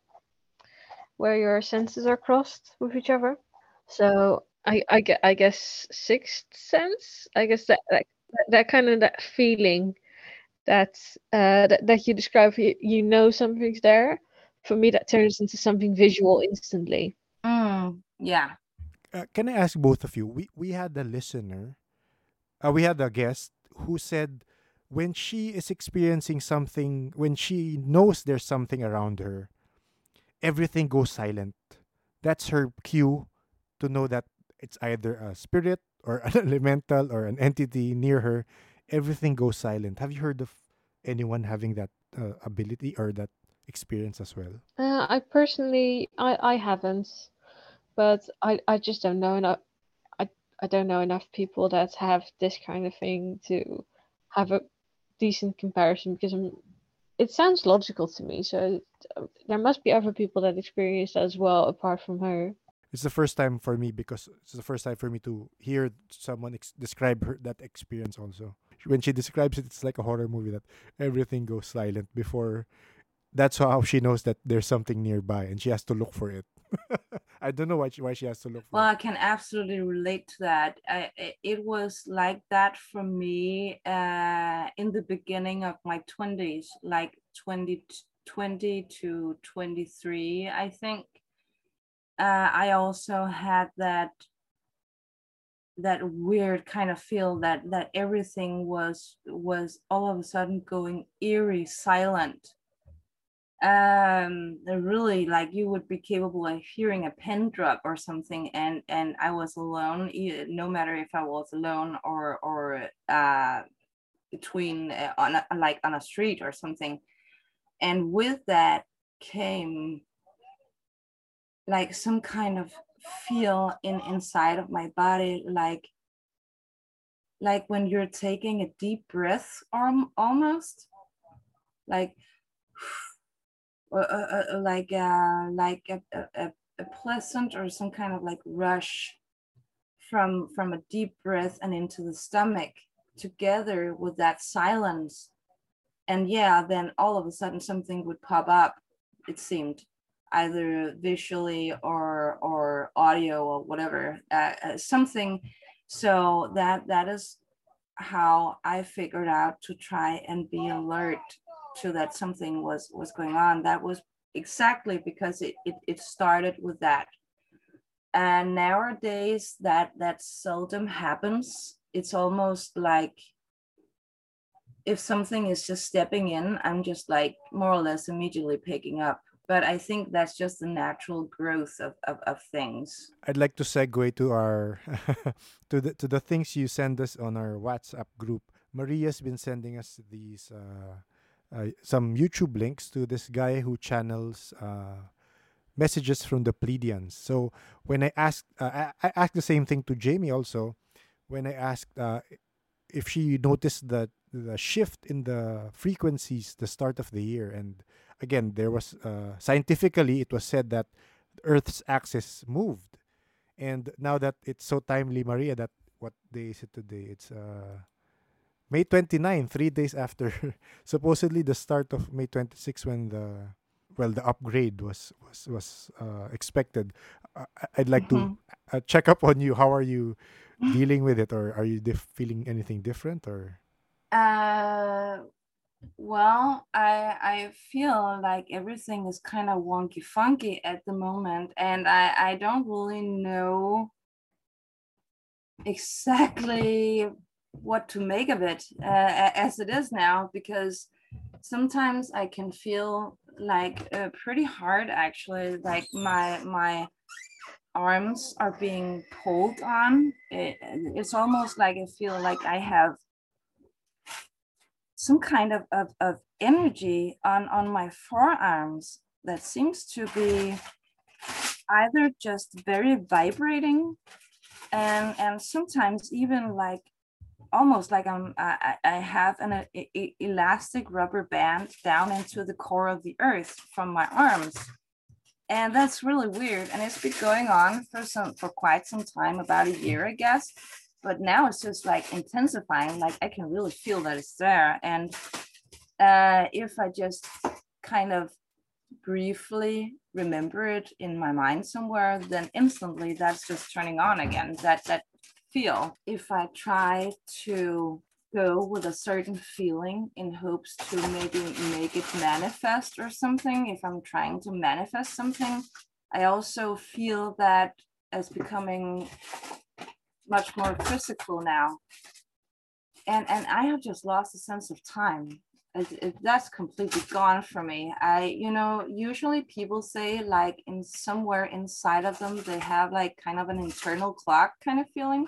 Speaker 2: where your senses are crossed with each other. So I I get I guess sixth sense. I guess that that, that kind of that feeling that uh that, that you describe. You, you know something's there. For me, that turns into something visual instantly.
Speaker 3: Mm, yeah.
Speaker 1: uh, can I ask both of you? We we had a listener, uh, we had a guest who said when she is experiencing something, when she knows there's something around her, everything goes silent. That's her cue to know that it's either a spirit or an elemental or an entity near her. Everything goes silent. Have you heard of anyone having that uh, ability or that experience as well?
Speaker 2: Uh, I personally, I, I haven't, but I, I just don't know enough. I, I don't know enough people that have this kind of thing to have a decent comparison because I'm, it sounds logical to me. So uh, there must be other people that experience that as well, apart from her.
Speaker 1: It's the first time for me because it's the first time for me to hear someone ex- describe her that experience also. When she describes it, it's like a horror movie that everything goes silent before. That's how she knows that there's something nearby and she has to look for it. I don't know why she, why she has to look for
Speaker 3: Well,
Speaker 1: it.
Speaker 3: I can absolutely relate to that. I, I- it was like that for me uh, in the beginning of my 20s, like 20, 20 to 23, I think. Uh, I also had that that weird kind of feel that that everything was was all of a sudden going eerie silent um really like you would be capable of hearing a pen drop or something and and i was alone no matter if i was alone or or uh between uh, on a, like on a street or something. And with that came like some kind of feel in inside of my body like like when you're taking a deep breath um, almost like like uh, like a, a, a pleasant or some kind of like rush from from a deep breath and into the stomach together with that silence. And yeah then all of a sudden something would pop up it seemed either visually or or audio or whatever uh, uh, something. So that that is how i figured out to try and be alert to that something was was going on. That was exactly because it it, it started with that. And nowadays that that seldom happens. It's almost like if something is just stepping in i'm just like more or less immediately picking up. But i think that's just the natural growth of, of, of things.
Speaker 1: I'd like to segue to our to the to the things you send us on our WhatsApp group. Maria's been sending us these uh, some YouTube links to this guy who channels uh, messages from the Pleiadians. So when I asked, uh, I, I asked the same thing to Jamie also. When I asked uh, if she noticed the the shift in the frequencies the start of the year, and again there was uh, scientifically it was said that Earth's axis moved, and now that it's so timely, Maria, that what day is it today? It's uh May 29, three days after supposedly the start of May 26 when the well the upgrade was was was uh, expected. Uh, I'd like to
Speaker 3: Mhm.
Speaker 1: uh, check up on you. How are you dealing with it, or are you dif- feeling anything different? Or
Speaker 3: Uh, well, I I feel like everything is kind of wonky funky at the moment, and I I don't really know exactly what to make of it uh, as it is now because sometimes I can feel like uh, pretty hard actually like my my arms are being pulled on. It, it's almost like I feel like I have some kind of, of, of energy on, on my forearms that seems to be either just very vibrating and and sometimes even like almost like I'm I, I have an a, a, elastic rubber band down into the core of the earth from my arms. And that's really weird and it's been going on for some for quite some time about a year I guess. But now it's just like intensifying like i can really feel that it's there. And uh, if i just kind of briefly remember it in my mind somewhere then instantly that's just turning on again. That that feel if i try to go with a certain feeling in hopes to maybe make it manifest or something if i'm trying to manifest something i also feel that as becoming much more physical now. And and I have just lost a sense of time. That's completely gone for me. I, you know, usually people say like in somewhere inside of them, they have like kind of an internal clock kind of feeling.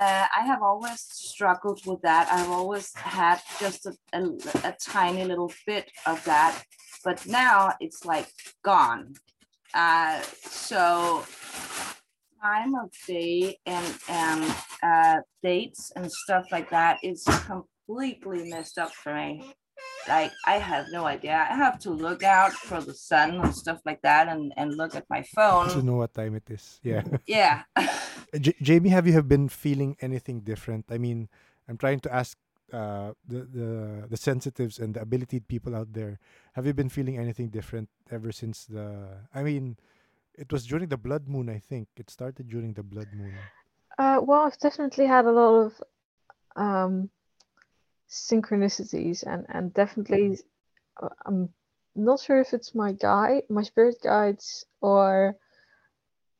Speaker 3: Uh, I have always struggled with that. I've always had just a, a, a tiny little bit of that, but now it's like gone. Uh, so time of day and and uh, dates and stuff like that is completely messed up for me. Like I have no idea. I have to look out for the sun and stuff like that, and and look at my phone
Speaker 1: to know what time it is. Yeah.
Speaker 3: Yeah.
Speaker 1: J- Jamie, have you have been feeling anything different? I mean, I'm trying to ask uh, the the the sensitives and the ability people out there. Have you been feeling anything different ever since the? I mean, it was during the blood moon, I think. It started during the blood moon.
Speaker 2: Uh, well, I've definitely had a lot of um, synchronicities, and and definitely, uh, I'm not sure if it's my guide, my spirit guides, or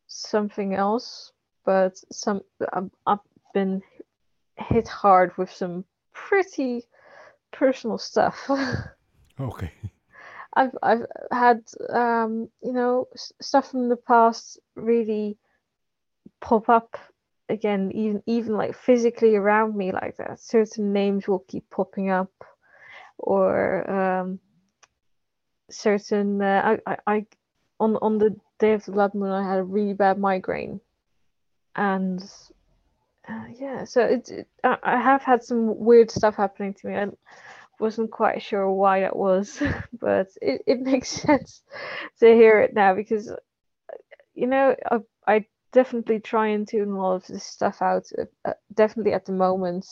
Speaker 2: something else. But some I've, I've been hit hard with some pretty personal stuff.
Speaker 1: okay.
Speaker 2: I've I've had um, you know stuff from the past really pop up again, even even like physically around me, like that. Certain names will keep popping up, or um, certain uh, I, I I on on the day of the blood moon, I had a really bad migraine, and uh, yeah, so it's it, I, have had some weird stuff happening to me. I, wasn't quite sure why that was, but it, it makes sense to hear it now because, you know, I, I definitely trying to tune a lot of this stuff out, uh, definitely at the moment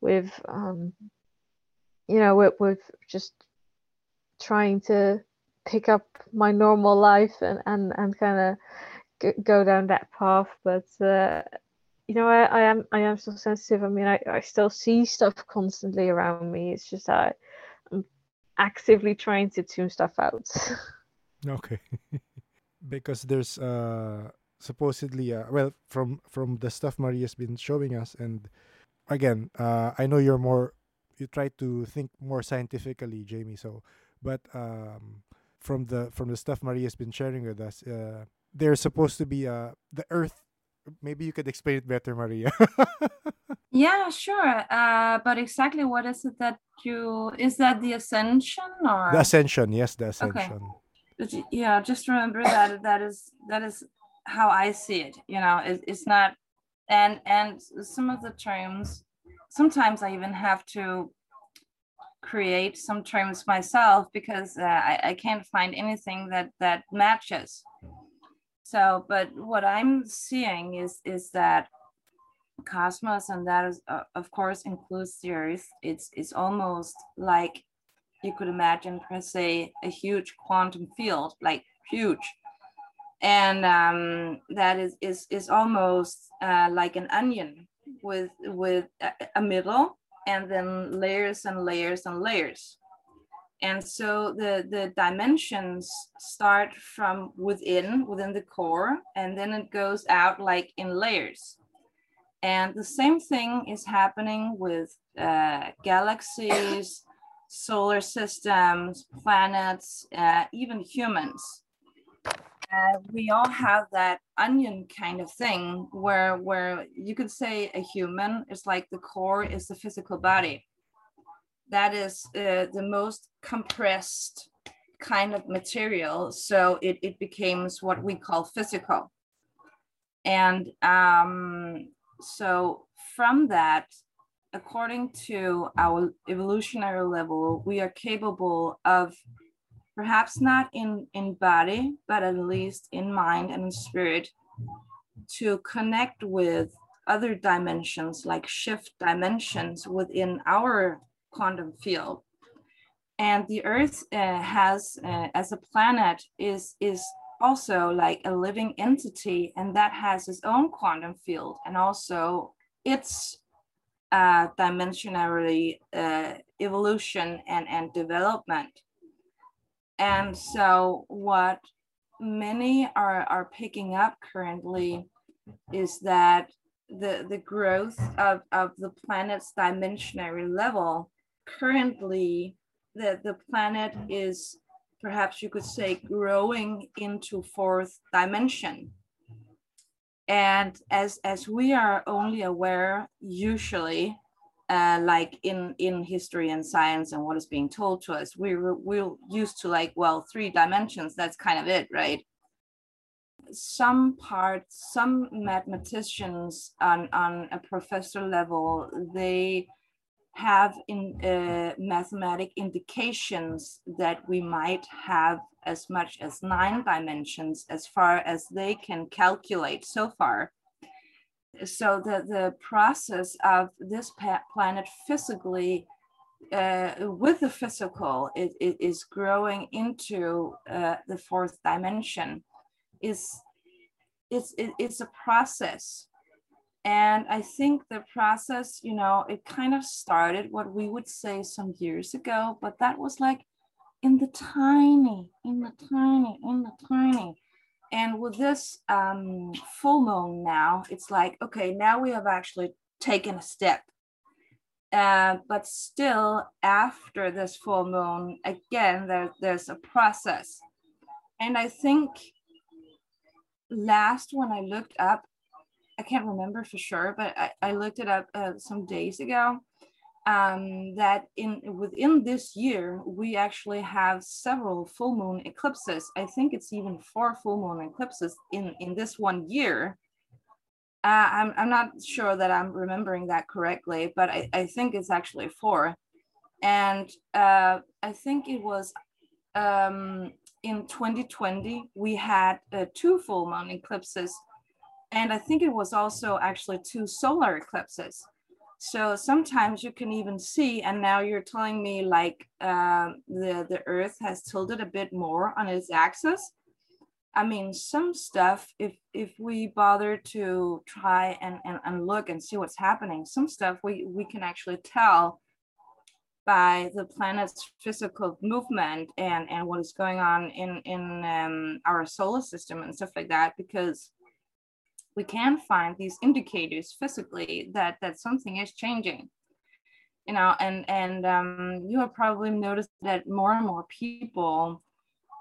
Speaker 2: with, um, you know, with, with just trying to pick up my normal life and, and, and kind of go down that path. But uh, you know, I, I am I am so sensitive. I mean, I, I still see stuff constantly around me. It's just I'm actively trying to tune stuff out.
Speaker 1: okay, because there's uh supposedly uh well from from the stuff Maria's been showing us, and again, uh I know you're more you try to think more scientifically, Jamie. So, but um from the from the stuff Maria's been sharing with us, uh there's supposed to be uh the Earth maybe you could explain it better, Maria.
Speaker 3: yeah, sure. Uh, but exactly what is it that you is that the ascension or
Speaker 1: the ascension? Yes, the ascension.
Speaker 3: Okay. Yeah, just remember that that is that is how I see it. You know, it, it's not, and and some of the terms. Sometimes I even have to create some terms myself because uh, I, I can't find anything that that matches so, but what I'm seeing is is that cosmos, and that is uh, of course includes the Earth. It's it's almost like you could imagine per se a huge quantum field, like huge, and um, that is is is almost uh, like an onion with with a, middle and then layers and layers and layers. And so the, the dimensions start from within, within the core, and then it goes out like in layers. And the same thing is happening with uh, galaxies, solar systems, planets, uh, even humans. Uh, we all have that onion kind of thing where where you could say a human is like the core is the physical body that is uh, the most compressed kind of material. So it, it becomes what we call physical. And um, so from that, according to our evolutionary level, we are capable of perhaps not in, in body, but at least in mind and in spirit to connect with other dimensions like shift dimensions within our quantum field. And the Earth uh, has, uh, as a planet, is is also like a living entity, and that has its own quantum field, and also its uh, dimensionary uh, evolution and and development. And so, what many are are picking up currently is that the the growth of of the planet's dimensionary level currently the, the planet is perhaps you could say growing into fourth dimension. And as as we are only aware usually uh, like in in history and science and what is being told to us we we're, we're used to like well three dimensions that's kind of it right some parts some mathematicians on on a professor level they have in uh, mathematic indications that we might have as much as nine dimensions as far as they can calculate so far. So the, the process of this planet physically uh, with the physical, it, it is growing into uh, the fourth dimension. Is it's it, it's a process and I think the process, you know, it kind of started what we would say some years ago, but that was like in the tiny, in the tiny, in the tiny. And with this um, full moon now, it's like, okay, now we have actually taken a step. Uh, but still, after this full moon, again, there, there's a process. And I think last when I looked up, I can't remember for sure, but I, I looked it up uh, some days ago. Um, that in within this year we actually have several full moon eclipses. I think it's even four full moon eclipses in in this one year. Uh, I'm I'm not sure that I'm remembering that correctly, but I, I think it's actually four. And uh, I think it was um, in 2020 we had uh, two full moon eclipses and I think it was also actually two solar eclipses. So sometimes you can even see, and now you're telling me like uh, the, the Earth has tilted a bit more on its axis. I mean, some stuff, if if we bother to try and, and, and look and see what's happening, some stuff we, we can actually tell by the planet's physical movement and, and what is going on in, in um, our solar system and stuff like that, because we can find these indicators physically that that something is changing. You know and and um, you have probably noticed that more and more people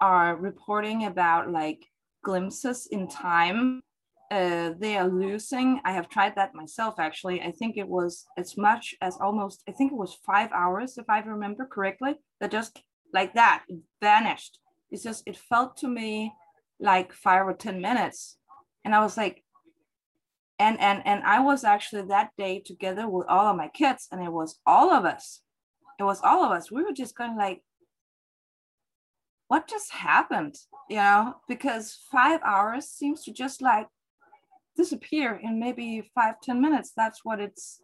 Speaker 3: are reporting about like glimpses in time. Uh, they are losing. I have tried that myself actually. I think it was as much as almost i think it was five hours if i remember correctly that just like that it vanished. It's just it felt to me like five or ten minutes. And i was like and and and i was actually that day together with all of my kids and it was all of us. It was all of us. We were just kind of like what just happened? You know because five hours seems to just like disappear in maybe five ten minutes. That's what it's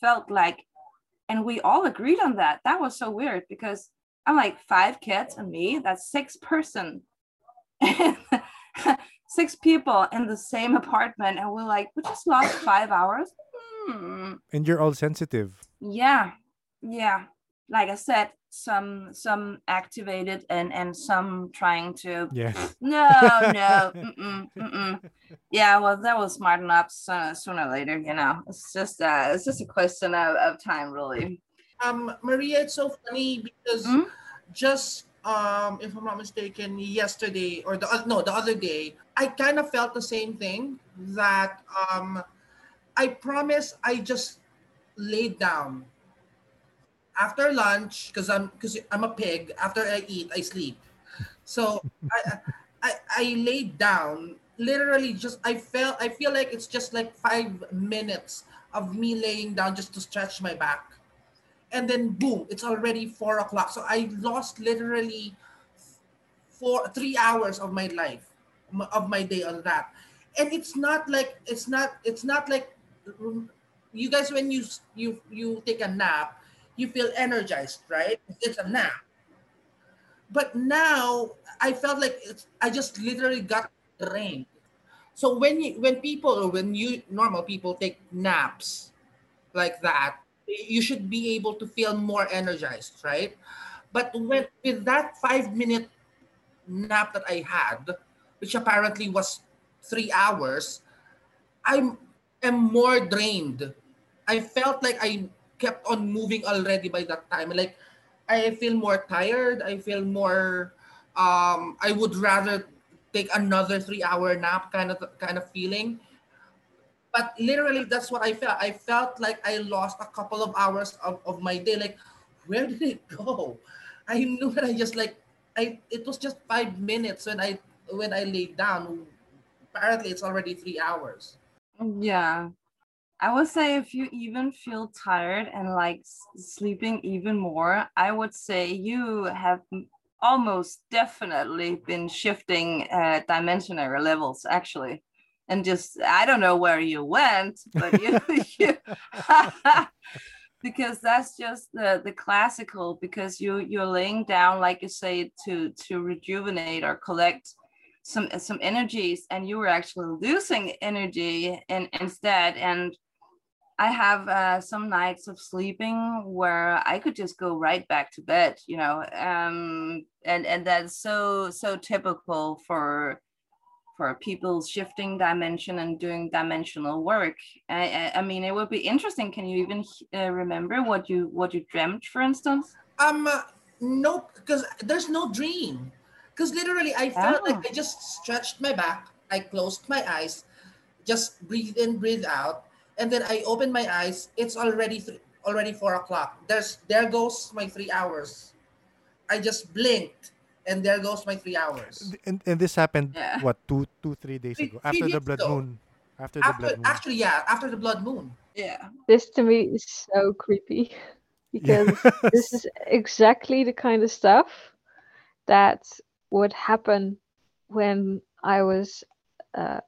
Speaker 3: felt like. And we all agreed on that. That was so weird because i'm like five kids and me? That's six person six people in the same apartment and we're like we just lost five hours Hmm.
Speaker 1: And you're all sensitive.
Speaker 3: Yeah, yeah. Like I said, some some activated and and some trying to.
Speaker 1: yeah
Speaker 3: No, no. mm-mm, mm-mm. Yeah, well, that will smarten up sooner, sooner or later. You know, it's just uh, it's just a question of, of time, really.
Speaker 5: Um, Maria, it's so funny because
Speaker 3: Hmm?
Speaker 5: just um, if I'm not mistaken, yesterday or the no, the other day, I kind of felt the same thing. That um, I promise I just laid down after lunch because I'm because I'm a pig. After I eat, I sleep. So I, I I laid down. Literally, just I felt I feel like it's just like five minutes of me laying down just to stretch my back and then boom, it's already four o'clock. So I lost literally four, three hours of my life, of my day on that. And it's not like it's not it's not like you guys when you you you take a nap, you feel energized, right? It's a nap. But now I felt like I just literally got drained. So when you when people or when you normal people take naps like that, you should be able to feel more energized, right? But when with that five minute nap that I had, which apparently was three hours, I'm am more drained. I felt like I kept on moving already by that time. Like I feel more tired. I feel more um I would rather take another three hour nap kind of kind of feeling but literally that's what I felt. I felt like I lost a couple of hours of, of my day. Like, where did it go? I knew that I just like I it was just five minutes when I when I laid down. Apparently it's already three hours.
Speaker 3: Yeah. I would say if you even feel tired and like sleeping even more, I would say you have almost definitely been shifting uh, dimensionary levels actually. And just, I don't know where you went, but you, you because that's just the, the classical, because you, you're laying down, like you say, to, to rejuvenate or collect some some energies and you were actually losing energy and instead. And i have uh, some nights of sleeping where i could just go right back to bed you know um and and that's so so typical for for people shifting dimension and doing dimensional work i i, I mean it would be interesting can you even uh, remember what you what you dreamt for instance
Speaker 5: Um, uh, no, because there's no dream. Because literally, I felt
Speaker 3: Oh.
Speaker 5: like I just stretched my back, I closed my eyes, just breathe in, breathe out, and then I opened my eyes. It's already th- already four o'clock. There's there goes my three hours. I just blinked, and there goes my three hours.
Speaker 1: And, and this happened
Speaker 3: Yeah.
Speaker 1: what two two three days
Speaker 5: Three-
Speaker 1: ago
Speaker 5: three
Speaker 1: after the blood
Speaker 5: ago.
Speaker 1: moon. After the
Speaker 5: After
Speaker 1: blood moon.
Speaker 5: actually, yeah, after the blood moon.
Speaker 3: yeah
Speaker 2: This to me is so creepy because this is exactly the kind of stuff that would happen when I was uh,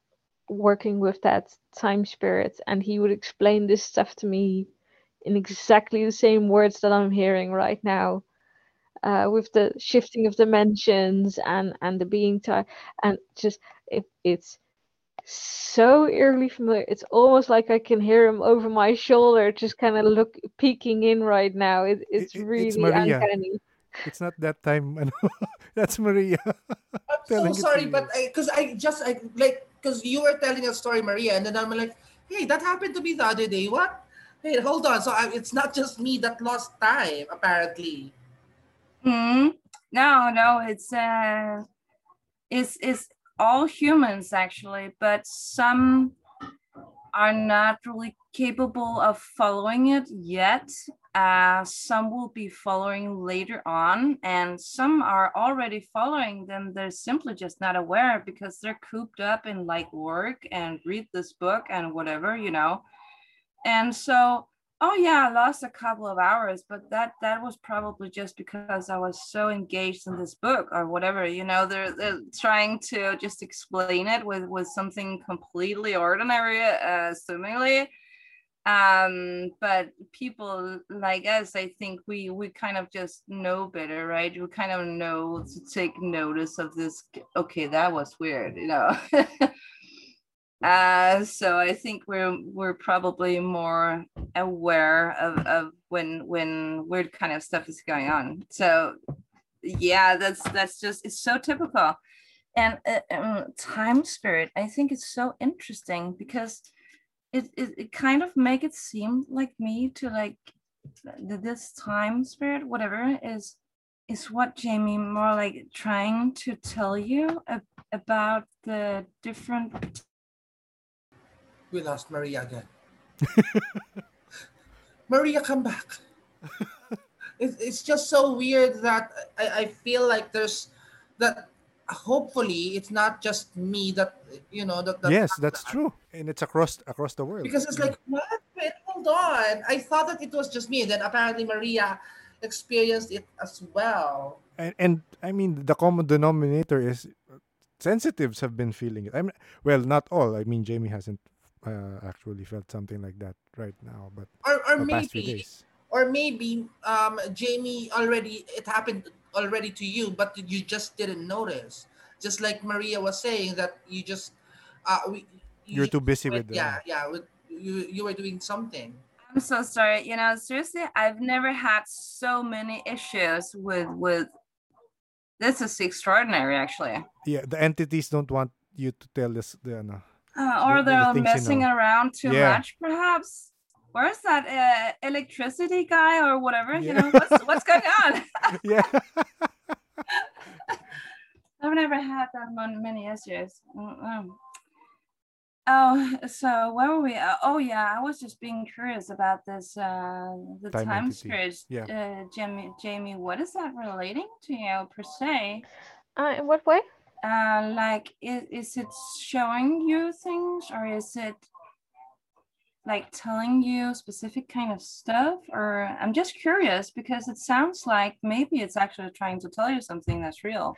Speaker 2: working with that time spirit, and he would explain this stuff to me in exactly the same words that I'm hearing right now. Uh, with the shifting of dimensions and and the being time and just it, it's so eerily familiar. It's almost like I can hear him over my shoulder, just kind of look peeking in right now. It, it's
Speaker 1: it- it's
Speaker 2: really
Speaker 1: Maria.
Speaker 2: uncanny.
Speaker 1: It's not that time. That's Maria.
Speaker 5: I'm so sorry, but
Speaker 1: you.
Speaker 5: because I, just I like because you were telling a story, Maria, and then I'm like, hey, that happened to me the other day. What? Hey, hold on. So I, it's not just me that lost time, apparently.
Speaker 3: Hmm. No, no, it's uh, it's it's all humans actually, but some are not really capable of following it yet. Uh, some will be following later on, and some are already following them. They're simply just not aware because they're cooped up in like work and read this book and whatever, you know. And so Oh yeah, I lost a couple of hours, but that that was probably just because I was so engaged in this book or whatever. You know, they're they're trying to just explain it with with something completely ordinary, uh, seemingly. Um, but people like us, I think we we kind of just know better, right? We kind of know to take notice of this. Okay, that was weird, you know. Uh, so I think we're we're probably more aware of, of when when weird kind of stuff is going on. So yeah, that's that's just it's so typical. And uh, um, time spirit, I think it's so interesting because it, it it kind of make it seem like me to like this time spirit, whatever is is what Jamie more like trying to tell you about the different
Speaker 5: we lost Maria again. Maria, come back. It's, it's just so weird that I, I feel like there's that hopefully it's not just me that you know that, that
Speaker 1: yes that's that. true. And it's across across the world.
Speaker 5: Because it's like what? Wait, hold on. I thought that it was just me. Then apparently maria experienced it as well.
Speaker 1: And, and i mean the common denominator is uh, sensitives have been feeling it. I mean well not all. I mean jamie hasn't uh, actually felt something like that right now, but
Speaker 5: or, or maybe or maybe um, Jamie already it happened already to you, but you just didn't notice. Just like Maria was saying that you just uh, we,
Speaker 1: you, are too busy with,
Speaker 5: with yeah yeah with, you you were doing something.
Speaker 3: I'm so sorry. You know, seriously, I've never had so many issues with with. This is extraordinary, actually.
Speaker 1: Yeah, the entities don't want you to tell us the. Uh,
Speaker 3: uh, or they're the messing you know. around too yeah. much, perhaps. Where's that uh, electricity guy or whatever? Yeah. You know, what's, what's going on?
Speaker 1: yeah.
Speaker 3: I've never had that on many issues. Oh, so where were we? Uh, oh, yeah, I was just being curious about this. Uh, the time, time spirit. Yeah. Uh, Jamie, Jamie, what is that relating to you per se?
Speaker 2: Uh, in what way?
Speaker 3: Uh, like is, is it showing you things or is it like telling you specific kind of stuff? Or i'm just curious because it sounds like maybe it's actually trying to tell you something that's real.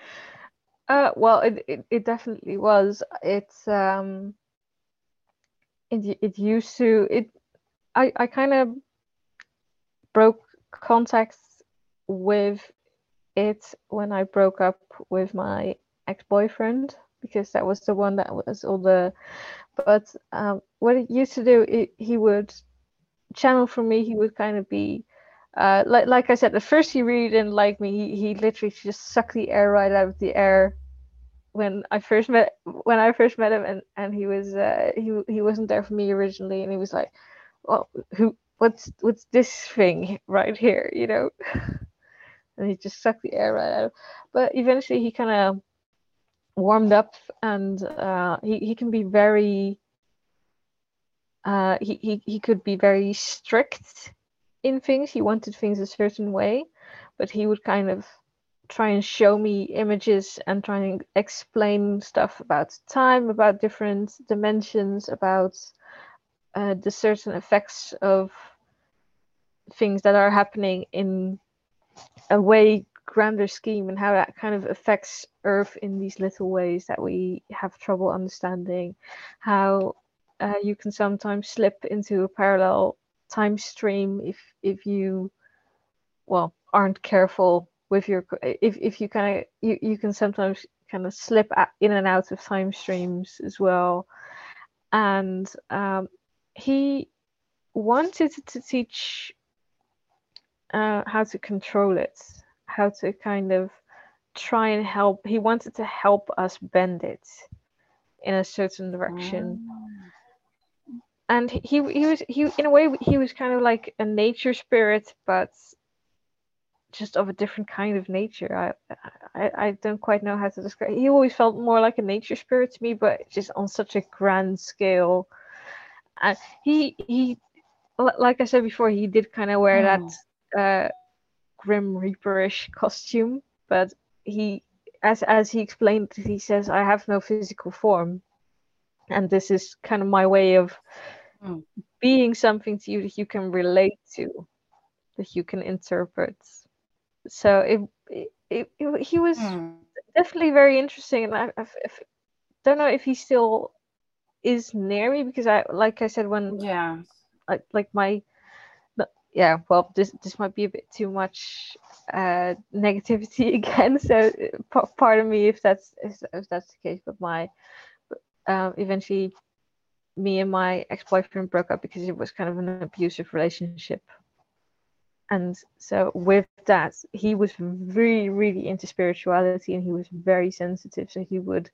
Speaker 2: Uh well it, it, it definitely was. It's um it, it used to it i i kind of broke contacts with it when i broke up with my ex-boyfriend because that was the one that was all the but um, what he used to do it, he would channel for me he would kind of be uh, like, like I said, at first he really didn't like me. He, he literally just sucked the air right out of the air when I first met when I first met him, and and he was uh, he he wasn't there for me originally, and he was like, "Well, who what's what's this thing right here?" You know, and he just sucked the air right out. But eventually, he kind of warmed up and uh, he, he can be very uh, he, he, he could be very strict in things. He wanted things a certain way but he would kind of try and show me images and try and explain stuff about time about different dimensions about uh, the certain effects of things that are happening in a way grander scheme and how that kind of affects Earth in these little ways that we have trouble understanding. How uh, you can sometimes slip into a parallel time stream if if you well aren't careful with your if, if you kind of you, you can sometimes kind of slip in and out of time streams as well and um, he wanted to teach uh, how to control it how to kind of try and help he wanted to help us bend it in a certain direction. Oh. and he he was he in a way he was kind of like a nature spirit but just of a different kind of nature. I, I i don't quite know how to describe he always felt more like a nature spirit to me but just on such a grand scale. And he he like i said before he did kind of wear that uh grim reaperish costume but he as as he explained he says i have no physical form and this is kind of my way of mm. being something to you that you can relate to that you can interpret so it, it, it, it he was mm. definitely very interesting and I, I, I, don't know if he still is near me because i like i said when
Speaker 3: yeah
Speaker 2: like like my yeah, well, this this might be a bit too much uh, negativity again. So p- pardon me if that's if, if that's the case. But my um, eventually me and my ex-boyfriend broke up because it was kind of an abusive relationship and so with that he was really really into spirituality and he was very sensitive so he would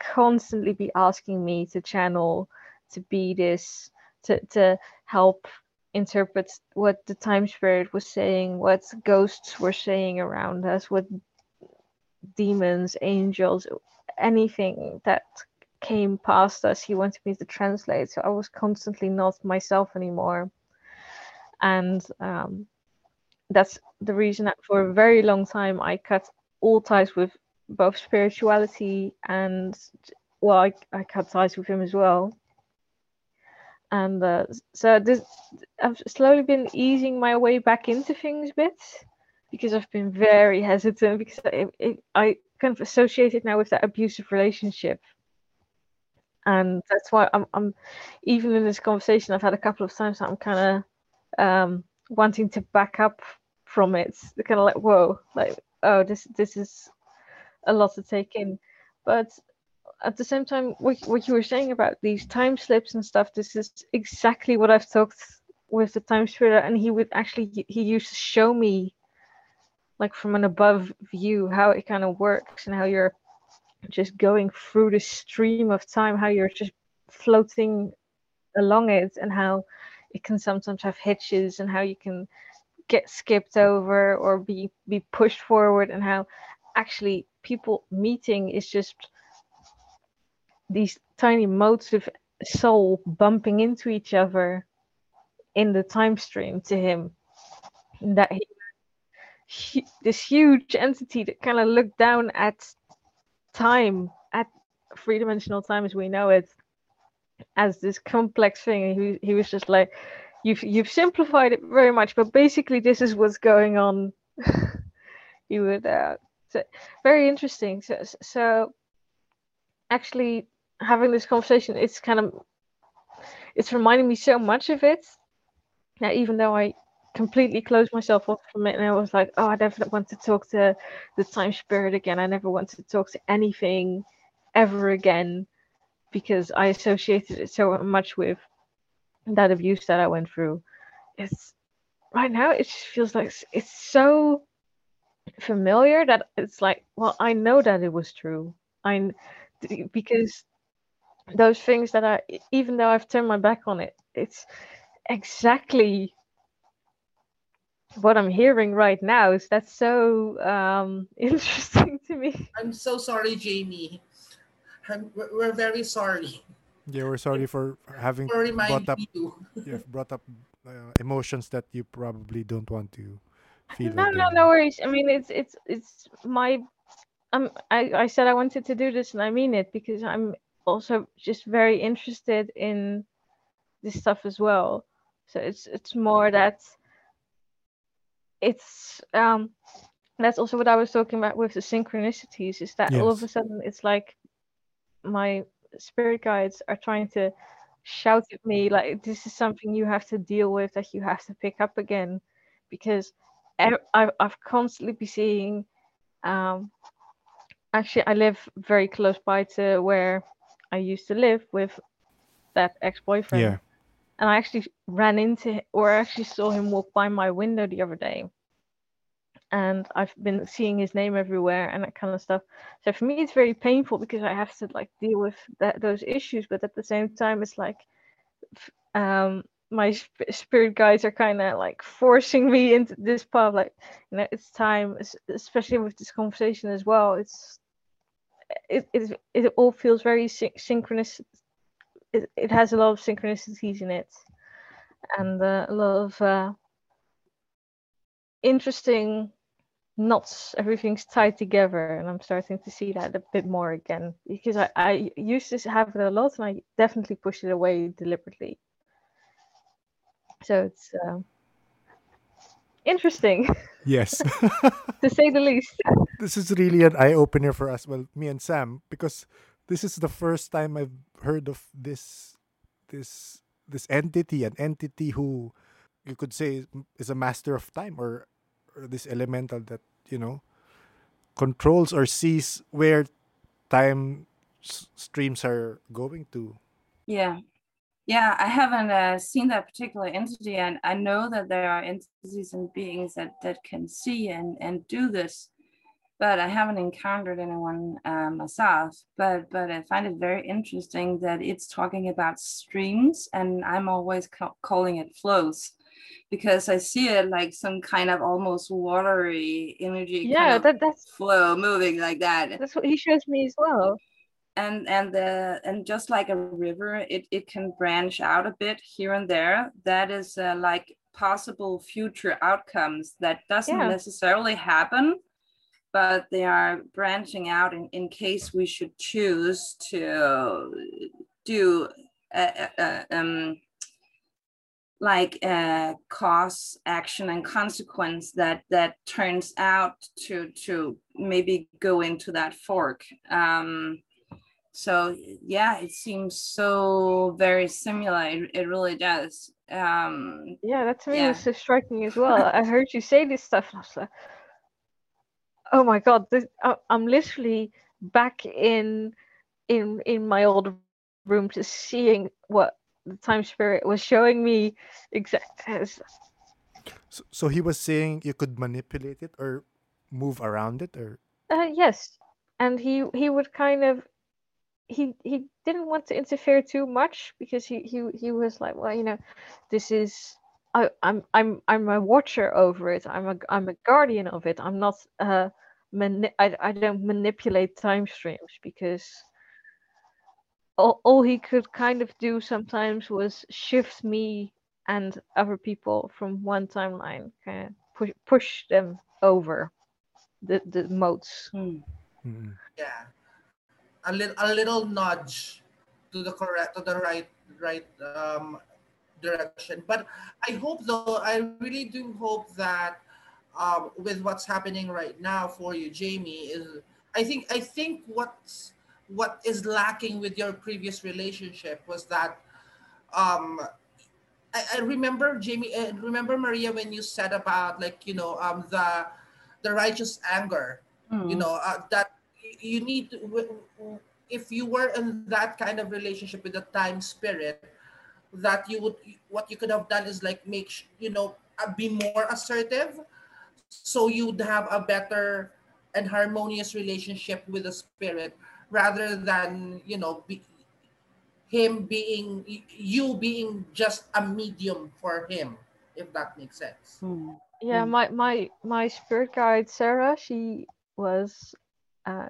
Speaker 2: constantly be asking me to channel to be this to, to help interpret what the time spirit was saying what ghosts were saying around us what demons angels anything that came past us he wanted me to translate so i was constantly not myself anymore and um, that's the reason that for a very long time I cut all ties with both spirituality and well, I, I cut ties with him as well. And uh, so this, I've slowly been easing my way back into things a bit because I've been very hesitant because I, it, I kind of associate it now with that abusive relationship. And that's why I'm, I'm even in this conversation I've had a couple of times I'm kind of um, wanting to back up from it. Kind of like, whoa, like, oh, this this is a lot to take in. But at the same time, what, what you were saying about these time slips and stuff, this is exactly what I've talked with the time spirit, and he would actually he used to show me like from an above view how it kind of works and how you're just going through the stream of time, how you're just floating along it, and how it can sometimes have hitches, and how you can get skipped over or be be pushed forward and how actually people meeting is just these tiny motes of soul bumping into each other in the time stream to him that he, this huge entity that kind of looked down at time at three-dimensional time as we know it as this complex thing he, he was just like you've you've simplified it very much, but basically this is what's going on. you would uh, so, very interesting. So, so actually having this conversation, it's kind of it's reminding me so much of it. Now, even though I completely closed myself off from it, and I was like, oh, I never want to talk to the time spirit again. I never want to talk to anything ever again because I associated it so much with that abuse that I went through, it's right now it just feels like it's so familiar that it's like, well, I know that it was true. I because those things that I, even though I've turned my back on it, it's exactly what I'm hearing right now. Is that so um, interesting to me?
Speaker 5: I'm so sorry, Jamie. I'm, we're very sorry.
Speaker 1: Yeah, we're sorry for having
Speaker 5: For
Speaker 1: brought up
Speaker 5: you.
Speaker 1: you've brought up uh, emotions that you probably don't want to feel.
Speaker 2: No, no, no worries. I mean, it's it's it's my. Um, I I said I wanted to do this, and I mean it because I'm also just very interested in this stuff as well. So it's it's more that it's um that's also what I was talking about with the synchronicities is that all of a sudden it's like my spirit guides are trying to shout at me like this is something you have to deal with that you have to pick up again because I've, I've constantly been seeing um actually I live very close by to where I used to live with that ex-boyfriend
Speaker 1: Yeah.
Speaker 2: and I actually ran into or I actually saw him walk by my window the other day. And I've been seeing his name everywhere and that kind of stuff. So for me, it's very painful because I have to like deal with that those issues. But at the same time, it's like um, my sp- spirit guides are kind of like forcing me into this path. Like you know, it's time, especially with this conversation as well. It's it it, it all feels very syn- synchronous. It, it has a lot of synchronicities in it and uh, a lot of uh, interesting knots. Everything's tied together, and I'm starting to see that a bit more again because I, I used to have it a lot, and I definitely pushed it away deliberately. So it's uh, interesting
Speaker 1: Yes.
Speaker 2: to say the least.
Speaker 1: this is really an eye opener for us. Well, me and Sam, because this is the first time I've heard of this this this entity, an entity who you could say is a master of time or, or this elemental that, you know, controls or sees where time s- streams are going to.
Speaker 3: Yeah. Yeah, I haven't uh, seen that particular entity, and I know that there are entities and beings that that can see and and do this, but I haven't encountered anyone uh, myself. But but I find it very interesting that it's talking about streams, and I'm always ca- calling it flows because I see it like some kind of almost watery energy.
Speaker 2: Yeah, that, that's
Speaker 3: flow moving like that.
Speaker 2: That's what he shows me as well.
Speaker 3: And and the and just like a river, it it can branch out a bit here and there. That is uh, like possible future outcomes that doesn't yeah. necessarily happen but they are branching out in, in case we should choose to do a, a, um, like a cause action and consequence that that turns out to to maybe go into that fork um so yeah it seems so very similar it, it really does um
Speaker 2: yeah that to me yeah. was so striking as well i heard you say this stuff and i was like oh my god this, I, i'm literally back in in in my old room just seeing what the time spirit was showing me exactly.
Speaker 1: So, so he was saying you could manipulate it or move around it, or
Speaker 2: uh, yes, and he he would kind of he he didn't want to interfere too much because he he he was like, well, you know, this is I, I'm I'm I'm a watcher over it. I'm a I'm a guardian of it. I'm not uh mani- I I don't manipulate time streams because all, all he could kind of do sometimes was shift me and other people from one timeline, kind of push push them over the the modes.
Speaker 5: Mm. Mm-hmm. Yeah, a little a little nudge to the correct to the right right um, direction. But I hope though, I really do hope that um, with what's happening right now for you, Jamie, is I think I think what's what is lacking with your previous relationship was that um I, I remember Jamie I remember Maria when you said about like you know um the the righteous anger mm. you know uh, that you need to if you were in that kind of relationship with the time spirit that you would what you could have done is like make you know uh, be more assertive so you'd have a better and harmonious relationship with the spirit rather than you know be, him being you being just a medium for him if that makes sense
Speaker 2: hmm. yeah hmm. my my my spirit guide sarah she was uh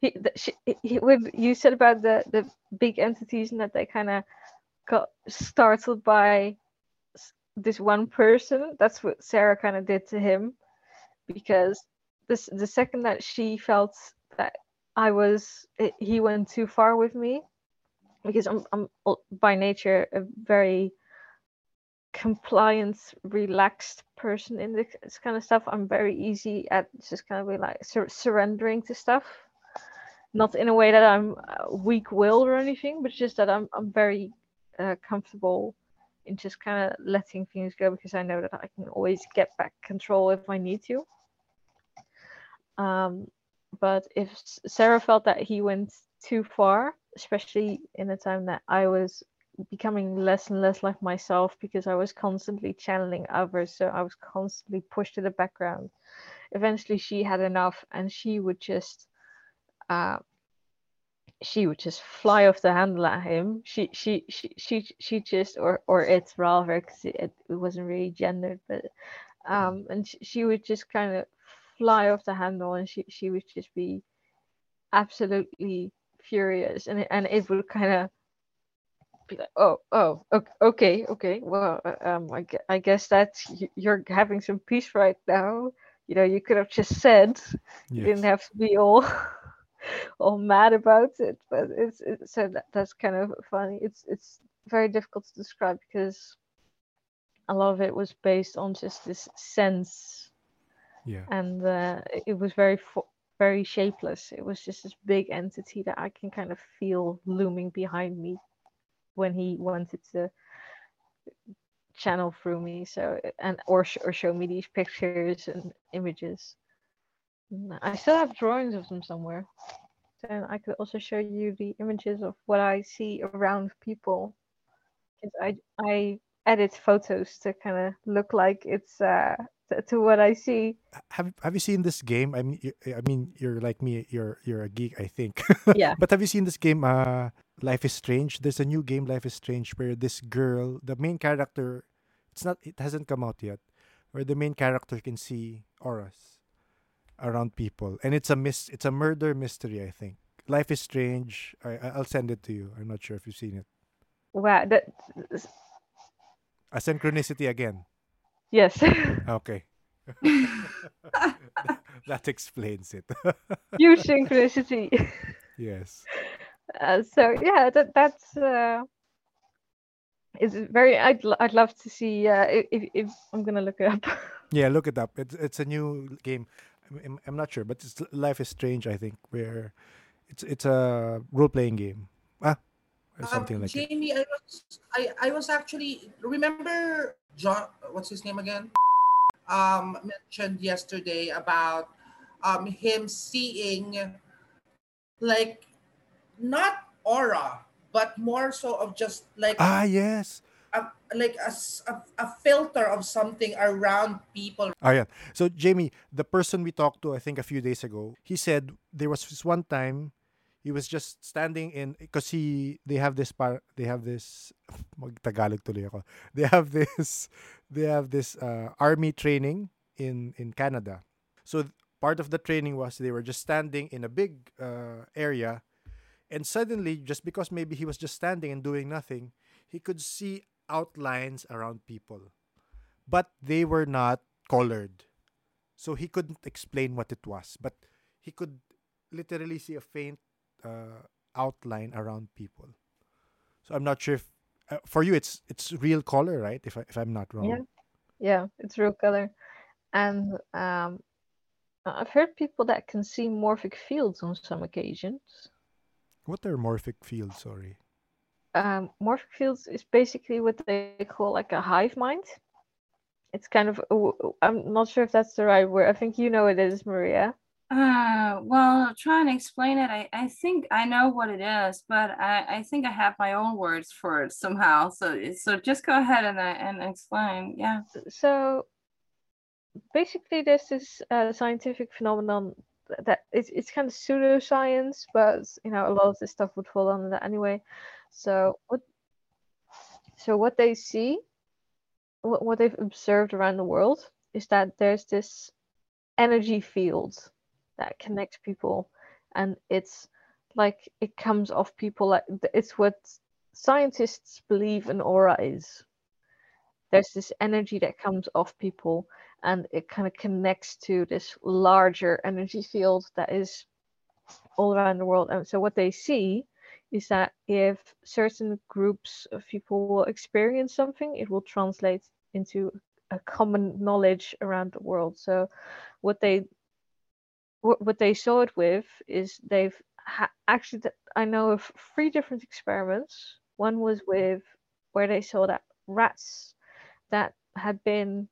Speaker 2: he, she, he when you said about the the big entities and that they kind of got startled by this one person. That's what sarah kind of did to him. Because this the second that she felt that I was he went too far with me because I'm I'm by nature a very compliance relaxed person in this kind of stuff. I'm very easy at just kind of be like sur- surrendering to stuff. Not in a way that I'm uh, weak-willed or anything, but just that I'm I'm very uh, comfortable in just kind of letting things go because I know that I can always get back control if I need to. Um, but if Sarah felt that he went too far, especially in the time that I was becoming less and less like myself because I was constantly channeling others, so I was constantly pushed to the background. Eventually, she had enough, and she would just, uh, she would just fly off the handle at him. She, she, she, she, she just, or, or it rather, because it, it wasn't really gendered, but, um, and she, she would just kind of fly off the handle and she, she would just be absolutely furious and and it would kind of be like oh oh okay okay well uh, um I, I guess that's you're having some peace right now you know you could have just said yes. you didn't have to be all all mad about it but it's, it's so that, that's kind of funny it's it's very difficult to describe because a lot of it was based on just this sense
Speaker 1: yeah.
Speaker 2: And uh, it was very fo- very shapeless. It was just this big entity that I can kind of feel looming behind me when he wanted to channel through me. So and or sh- or show me these pictures and images. I still have drawings of them somewhere. And I could also show you the images of what I see around people I I edit photos to kind of look like it's uh to, to what I see.
Speaker 1: Have Have you seen this game? I mean, you, I mean, you're like me. You're you're a geek, I think.
Speaker 2: Yeah.
Speaker 1: but have you seen this game? Uh, Life is Strange. There's a new game, Life is Strange, where this girl, the main character, it's not. It hasn't come out yet. Where the main character can see auras around people, and it's a mis. It's a murder mystery. I think. Life is Strange. I I'll send it to you. I'm not sure if you've seen it.
Speaker 2: Wow, that
Speaker 1: A synchronicity again.
Speaker 2: yes.
Speaker 1: Okay. that explains it.
Speaker 2: Huge synchronicity.
Speaker 1: yes.
Speaker 2: Uh, so yeah, that that's uh, is very. I'd l- I'd love to see. Uh, if if I'm gonna look it up.
Speaker 1: Yeah, look it up. It's it's a new game. I'm, I'm- I'm not sure, but it's Life is Strange. I think where it's it's a role playing game. Ah, or something
Speaker 5: um,
Speaker 1: like it.
Speaker 5: Jamie, I was I, I was actually remember John what's his name again? Um mentioned yesterday about um him seeing like not aura, but more so of just like
Speaker 1: Ah, yes.
Speaker 5: a, like a, a- a filter of something around people.
Speaker 1: Ah, yeah. So Jamie, the person we talked to, I think a few days ago, he said there was this one time he was just standing in because he they have this par they have this Tagalog tuloy ako. They have this they have this uh, army training in in Canada. So part of the training was they were just standing in a big uh, area and suddenly just because maybe he was just standing and doing nothing, he could see outlines around people but they were not colored. So he couldn't explain what it was, but he could literally see a faint uh, outline around people. So I'm not sure if uh, for you it's it's real color, right? If I, if I'm not wrong.
Speaker 2: Yeah. Yeah, it's real color, and um, I've heard people that can see morphic fields on some occasions.
Speaker 1: What are morphic fields? Sorry.
Speaker 2: um, morphic fields is basically what they call like a hive mind. It's kind of, I'm not sure if that's the right word. I think you know what it is, Maria.
Speaker 3: Uh, well, try and explain it. I, I think I know what it is, but I, I think I have my own words for it somehow. So so just go ahead and uh, and explain. Yeah.
Speaker 2: So basically, there's this uh, scientific phenomenon th- that it's, it's kind of pseudoscience, but you know, a lot of this stuff would fall under that anyway. So what, so what they see, what, what they've observed around the world is that there's this energy field that connects people and it's like it comes off people like it's what scientists believe an aura is there's this energy that comes off people and it kind of connects to this larger energy field that is all around the world. And so what they see is that if certain groups of people will experience something it will translate into a common knowledge around the world. So what they what, they saw it with is they've ha- actually i know of three different experiments. One was with where they saw that rats that had been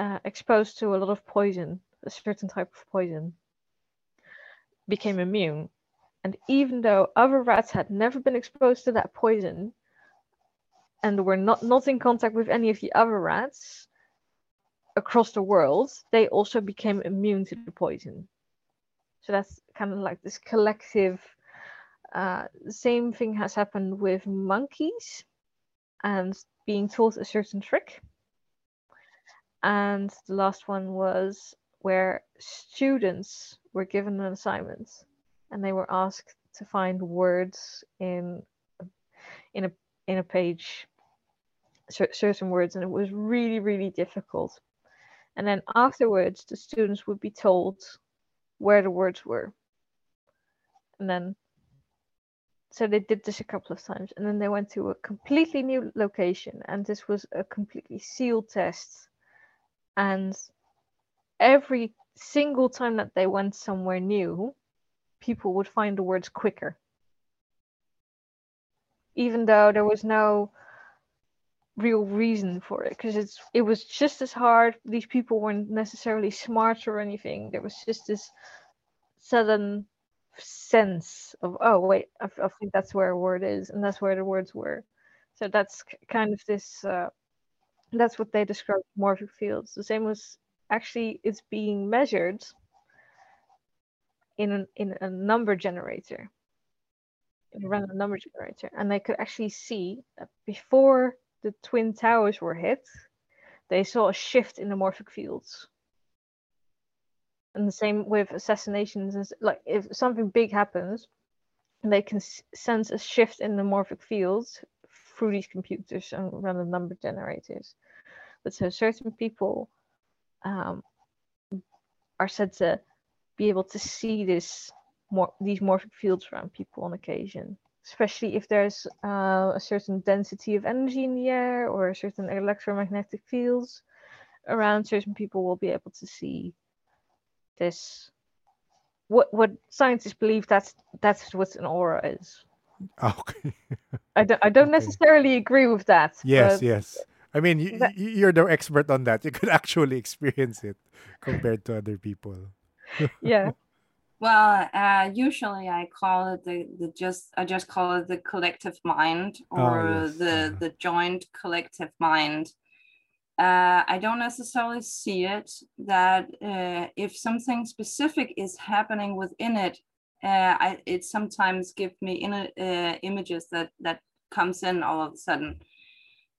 Speaker 2: uh, exposed to a lot of poison a certain type of poison became immune and even though other rats had never been exposed to that poison and were not, not in contact with any of the other rats across the world, they also became immune to the poison. So that's kind of like this collective. Uh, same thing has happened with monkeys and being taught a certain trick. And the last one was where students were given an assignment and they were asked to find words in in a in a page certain words and it was really really difficult. And then afterwards the students would be told where the words were. And then so they did this a couple of times and then they went to a completely new location and this was a completely sealed test and every single time that they went somewhere new people would find the words quicker. Even though there was no real reason for it because it's it was just as hard. These people weren't necessarily smart or anything. There was just this sudden sense of oh wait I, I think that's where a word is and that's where the words were. So that's kind of this. Uh, that's what they describe morphic fields. The same as actually it's being measured in an, in a number generator, in a mm-hmm. random number generator, and they could actually see that before the twin towers were hit, they saw a shift in the morphic fields. And the same with assassinations, and like if something big happens, they can sense a shift in the morphic fields through these computers and random number generators. But so certain people um, are said to be able to see this more these morphic fields around people on occasion, especially if there's uh, a certain density of energy in the air or certain electromagnetic fields around. Certain people will be able to see this. What what scientists believe that's that's what an aura is.
Speaker 1: Okay.
Speaker 2: I don't I don't okay. necessarily agree with that.
Speaker 1: Yes, yes. I mean, you, that, you're the expert on that. You could actually experience it compared to other people.
Speaker 2: yeah.
Speaker 3: Well, uh, usually I call it the, the just I just call it the collective mind oh, or oh, yes. the yeah. the joint collective mind. Uh, I don't necessarily see it that uh, if something specific is happening within it, uh, I, it sometimes gives me in, uh, images that that comes in all of a sudden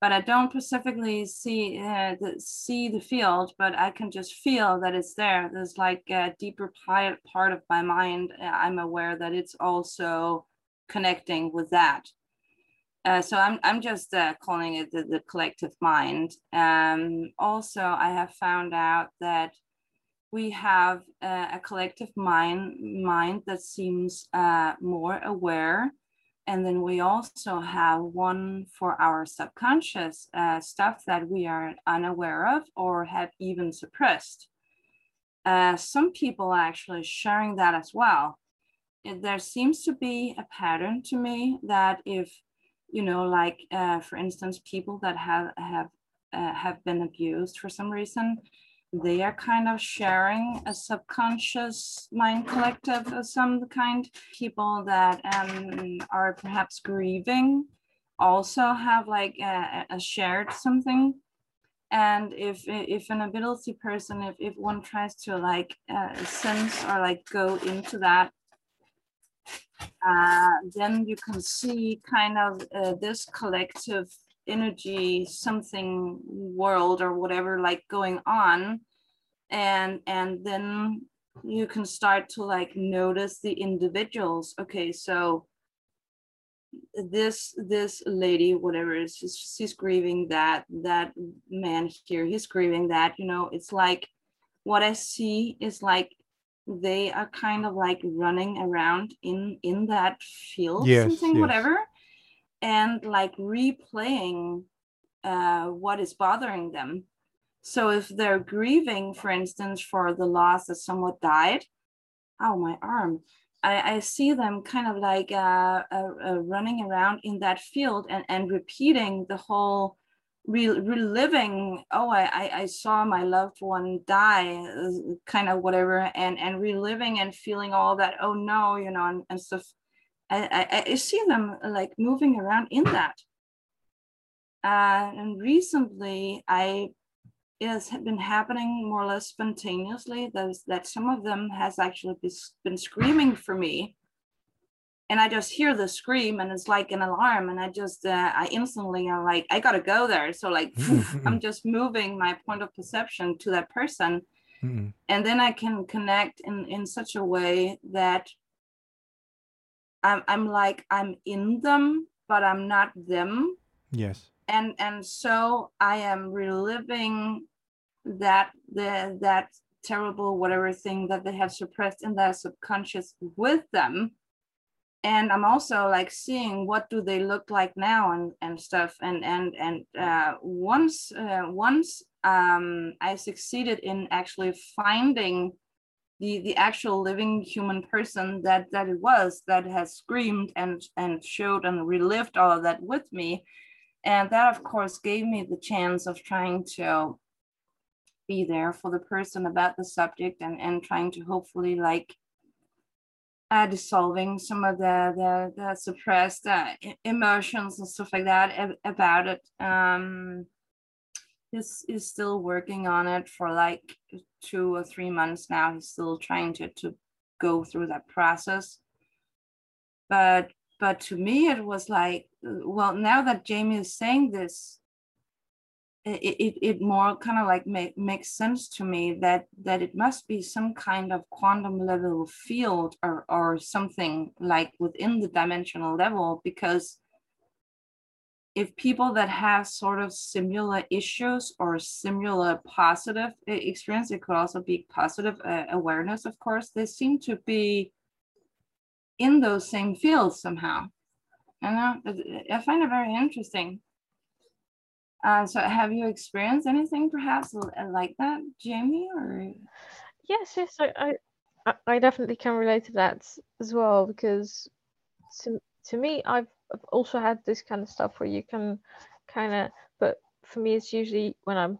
Speaker 3: but I don't specifically see uh, the, see the field, but I can just feel that it's there. There's like a deeper part of my mind. Uh, I'm aware that it's also connecting with that. Uh, so I'm, I'm just uh, calling it the, the collective mind. Um, also, I have found out that we have uh, a collective mind, mind that seems uh, more aware and then we also have one for our subconscious uh, stuff that we are unaware of or have even suppressed. Uh, some people are actually sharing that as well. There seems to be a pattern to me that if, you know, like uh, for instance, people that have have uh, have been abused for some reason, they are kind of sharing a subconscious mind collective of some kind. People that um, are perhaps grieving also have like a, a, shared something. And if if an ability person, if, if one tries to like uh, sense or like go into that, uh, then you can see kind of uh, this collective energy something world or whatever like going on. And and then you can start to like notice the individuals. Okay so this this lady whatever is she's, she's grieving that that man here he's grieving that you know it's like what i see is like they are kind of like running around in in that field yes, something yes. whatever and like replaying uh, what is bothering them. So if they're grieving, for instance, for the loss that someone died, oh, my arm. I, I see them kind of like uh, uh, uh, running around in that field and, and repeating the whole re- reliving oh I, I saw my loved one die uh, kind of whatever and and reliving and feeling all that oh no you know and, and stuff I, I, I see them like moving around in that. Uh, and recently, I it has been happening more or less spontaneously. There's that some of them has actually been screaming for me, and I just hear the scream, and it's like an alarm, and I just uh, I instantly am like I gotta go there. So like I'm just moving my point of perception to that person, mm-hmm. and then I can connect in in such a way that I'm, I'm like i'm in them but i'm not them.
Speaker 1: Yes.
Speaker 3: And and so i am reliving that the that terrible whatever thing that they have suppressed in their subconscious with them. And i'm also like seeing what do they look like now and and stuff. And and and uh, once uh, once um, i succeeded in actually finding the the actual living human person that that it was that has screamed and and showed and relived all of that with me and that of course gave me the chance of trying to be there for the person about the subject and and trying to hopefully like uh, dissolving some of the the, the suppressed uh, emotions and stuff like that about it. Um, he's, he's still working on it for like two or three months now. He's still trying to to go through that process. But but to me, it was like, well, now that Jamie is saying this, it, it, it more kind of like make, makes sense to me that that it must be some kind of quantum level field or or something like within the dimensional level because if people that have sort of similar issues or similar positive experience it could also be positive uh, awareness of course they seem to be in those same fields somehow and I, I find it very interesting uh, so have you experienced anything perhaps like that, Jamie? Or
Speaker 2: yes, yes, I, I, I definitely can relate to that as well because to, to me, I've, I've also had this kind of stuff where you can kind of, but for me, it's usually when I'm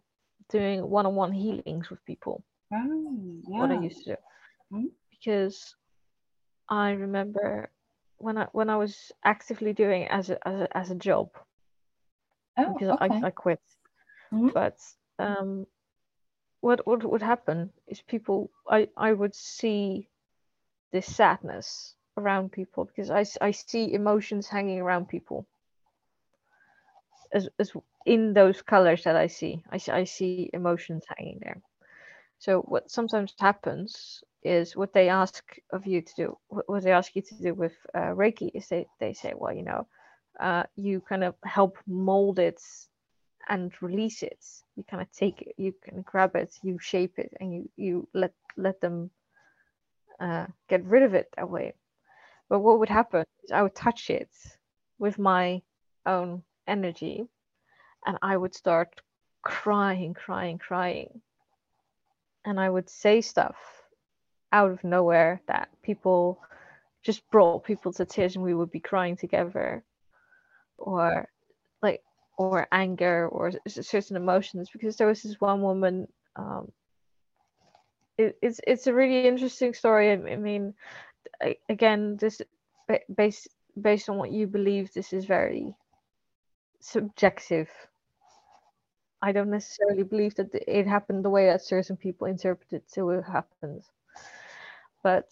Speaker 2: doing one-on-one healings with people.
Speaker 3: Oh, yeah.
Speaker 2: What I used to do, mm-hmm. because I remember when I when I was actively doing it as a as a, as a job
Speaker 3: oh,
Speaker 2: because
Speaker 3: okay.
Speaker 2: I, I quit.
Speaker 3: Mm-hmm.
Speaker 2: But um, what what would happen is people I I would see this sadness around people because I, I see emotions hanging around people as, as in those colors that I see I, I see emotions hanging there so what sometimes happens is what they ask of you to do what they ask you to do with uh, Reiki is they, they say well you know uh, you kind of help mold it and release it. You kind of take it, you can grab it, you shape it, and you you let let them uh, get rid of it that way. But what would happen is I would touch it with my own energy, and I would start crying, crying, crying, and I would say stuff out of nowhere that people just brought people to tears, and we would be crying together or like or anger or certain emotions because there was this one woman um it, it's it's a really interesting story. I, mean again this based based on what you believe this is very subjective i don't necessarily believe that it happened the way that certain people interpret it so it happens but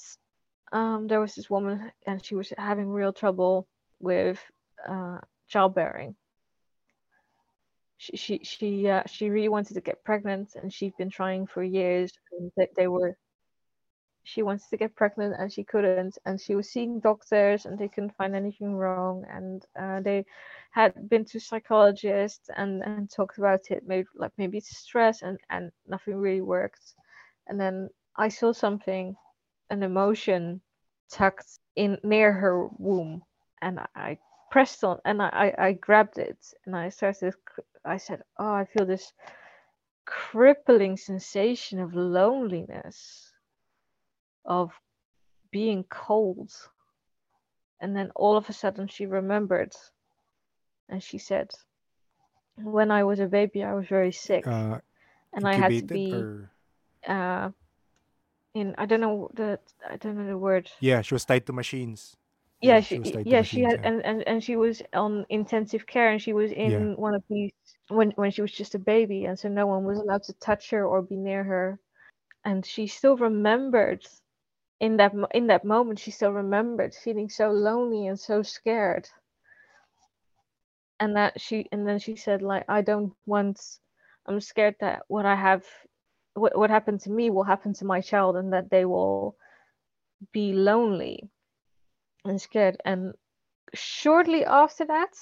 Speaker 2: um, there was this woman and she was having real trouble with uh, childbearing. She she she, uh, she really wanted to get pregnant, and she'd been trying for years. And they, they were. She wanted to get pregnant and she couldn't, and she was seeing doctors and they couldn't find anything wrong. And uh, they had been to psychologists and and talked about it, maybe like maybe it's stress, and and nothing really worked. And then I saw something, an emotion tucked in near her womb, and I pressed on and I, I, I grabbed it and I started I said, Oh, I feel this crippling sensation of loneliness, of being cold. And then all of a sudden she remembered and she said, When I was a baby I was very sick.
Speaker 1: Uh,
Speaker 2: and I had to be
Speaker 1: or
Speaker 2: uh in I don't know the I don't know the word.
Speaker 1: yeah, she was tied to machines.
Speaker 2: yeah she
Speaker 1: she was tied to
Speaker 2: yeah she had
Speaker 1: Yeah.
Speaker 2: and, and and she was on intensive care and she was in
Speaker 1: Yeah.
Speaker 2: one of these when when she was just a baby and so no one was allowed to touch her or be near her and she still remembered in that in that moment she still remembered feeling so lonely and so scared. And that she and then she said like i don't want i'm scared that what i have what, what happened to me will happen to my child and that they will be lonely and scared. And shortly after that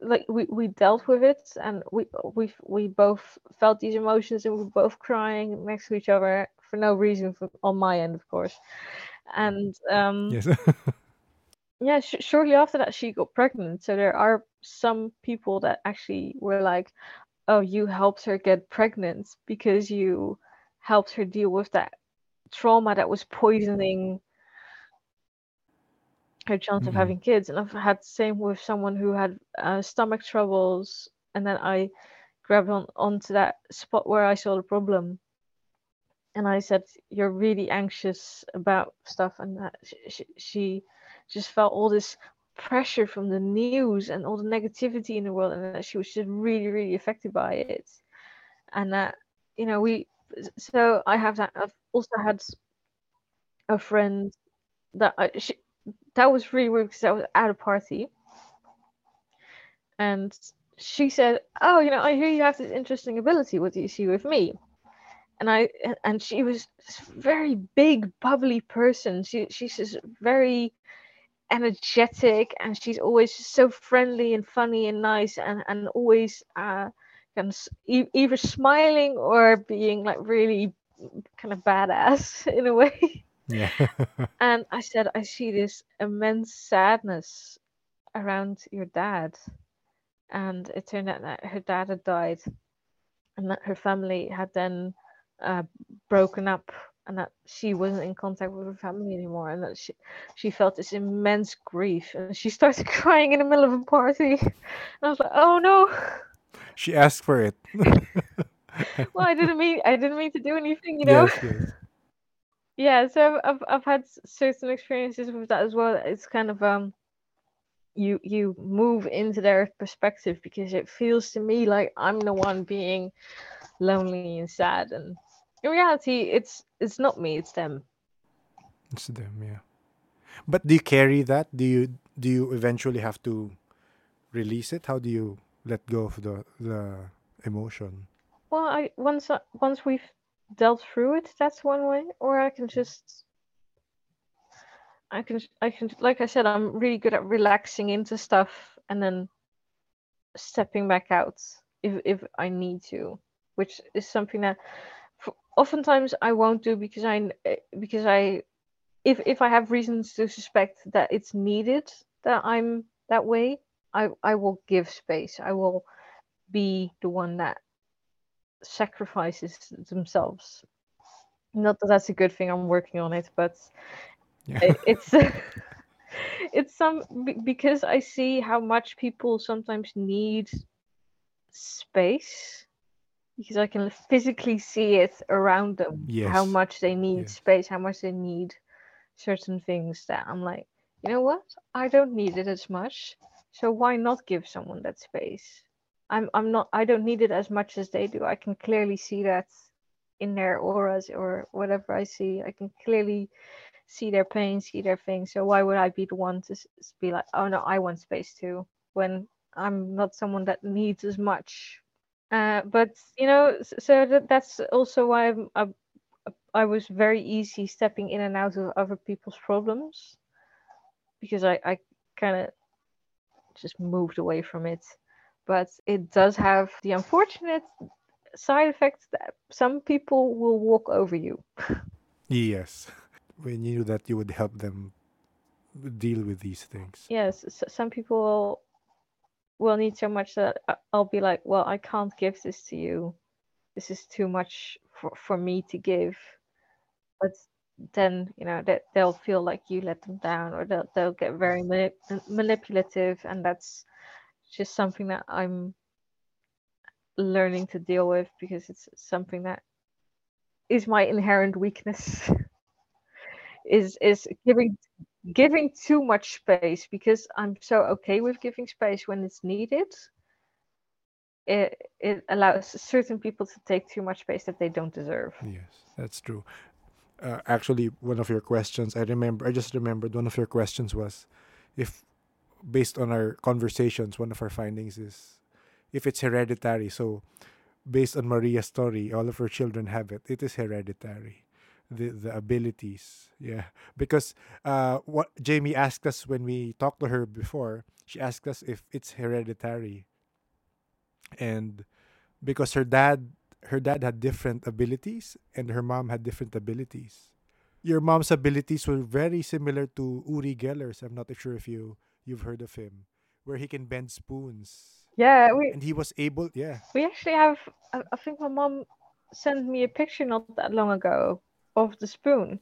Speaker 2: like we, we dealt with it and we we we both felt these emotions and we were both crying next to each other for no reason for, on my end of course. And um
Speaker 1: Yes.
Speaker 2: yeah sh- shortly after that she got pregnant. So there are some people that actually were like oh you helped her get pregnant because you helped her deal with that trauma that was poisoning her chance of
Speaker 1: Mhm.
Speaker 2: having kids. And i've had the same with someone who had uh, stomach troubles. And then i grabbed on onto that spot where i saw the problem and I said, "You're really anxious about stuff," and she, she just felt all this pressure from the news and all the negativity in the world, and that she was just really, really affected by it. And that you know, we so I have that. I've also had a friend that I, she, that was really weird because I was at a party, and she said, "Oh, you know, I hear you have this interesting ability. What do you see with me?" And I and she was this very big, bubbly person. She she's just very energetic, and she's always so friendly and funny and nice, and and always uh, kind of either smiling or being like really kind of badass in a way.
Speaker 1: Yeah.
Speaker 2: and I said, I see this immense sadness around your dad, and it turned out that her dad had died, and that her family had then uh, broken up and that she wasn't in contact with her family anymore and that she she felt this immense grief and she started crying in the middle of a party. And i was like oh no.
Speaker 1: She asked for it.
Speaker 2: Well i didn't mean i didn't mean to do anything you know?
Speaker 1: Yes, yes.
Speaker 2: yeah so I've, I've had certain experiences with that as well. It's kind of um you you move into their perspective because it feels to me like i'm the one being lonely and sad and in reality it's it's not me it's them
Speaker 1: It's them, yeah. But do you carry that? Do you do you eventually have to release it? How do you let go of the the emotion?
Speaker 2: well i once I- once we've dealt through it that's one way or i can just i can i can like i said i'm really good at relaxing into stuff and then stepping back out if if i need to which is something that oftentimes i won't do because i eh, because i if if i have reasons to suspect that it's needed that i'm that way i i will give space i will be the one that sacrifices themselves not that that's a good thing i'm working on it but
Speaker 1: Yeah.
Speaker 2: it, it's it's some because i see how much people sometimes need space because i can physically see it around them how much they need
Speaker 1: Yes.
Speaker 2: space how much they need certain things that i'm like you know what? I don't need it as much so why not give someone that space? I'm i'm not i don't need it as much as they do. I can clearly see that in their auras or whatever i see. I can clearly see their pain see their things. So why would i be the one to be like oh no i want space too when i'm not someone that needs as much uh, but you know so that, that's also why I'm, I, I was very easy stepping in and out of other people's problems because i, I kind of just moved away from it but it does have the unfortunate side effect that some people will walk over you
Speaker 1: Yes. You knew that you would help them deal with these things.
Speaker 2: yes s- some people will need so much that i'll be like well i can't give this to you. This is too much for, for me to give. But then you know that they'll feel like you let them down or they'll, they'll get very mani- manipulative. And that's just something that i'm learning to deal with because it's something that is my inherent weakness is is giving giving too much space because i'm so okay with giving space when it's needed it it allows certain people to take too much space that they don't deserve
Speaker 1: Yes, that's true. Uh, actually, one of your questions, I remember, I just remembered one of your questions was if, based on our conversations, one of our findings is if it's hereditary. So, based on Maria's story, all of her children have it. It is hereditary. The, the abilities, yeah. Because uh, what Jamie asked us when we talked to her before, she asked us if it's hereditary, and because her dad her dad had different abilities and her mom had different abilities. Your mom's abilities were very similar to Uri Geller's. I'm not sure if you you've heard of him, where he can bend spoons.
Speaker 2: yeah we
Speaker 1: And he was able, yeah.
Speaker 2: we actually have I, I think my mom sent me a picture not that long ago of the spoon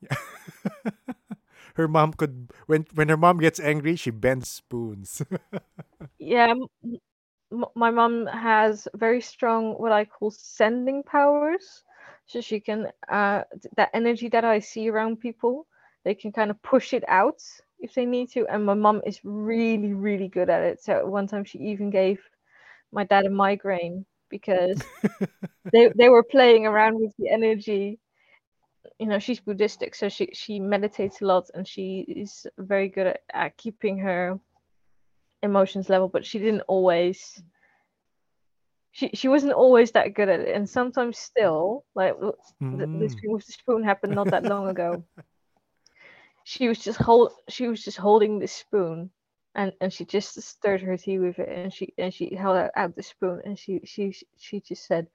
Speaker 2: Yeah.
Speaker 1: her mom could when when her mom gets angry, she bends spoons.
Speaker 2: yeah m- my mom has very strong what i call sending powers so she can uh that energy that I see around people, they can kind of push it out if they need to. And my mom is really, really good at it. So one time she even gave my dad a migraine because they they were playing around with the energy. You know, she's Buddhistic, so she she meditates a lot and she is very good at, at keeping her emotions level, but she didn't always she she wasn't always that good at it, and sometimes still, like the, this
Speaker 1: Mm.
Speaker 2: thing with the spoon happened not that long ago. She was just hold she was just holding the spoon, and and she just stirred her tea with it, and she and she held out, out the spoon, and she she she just said.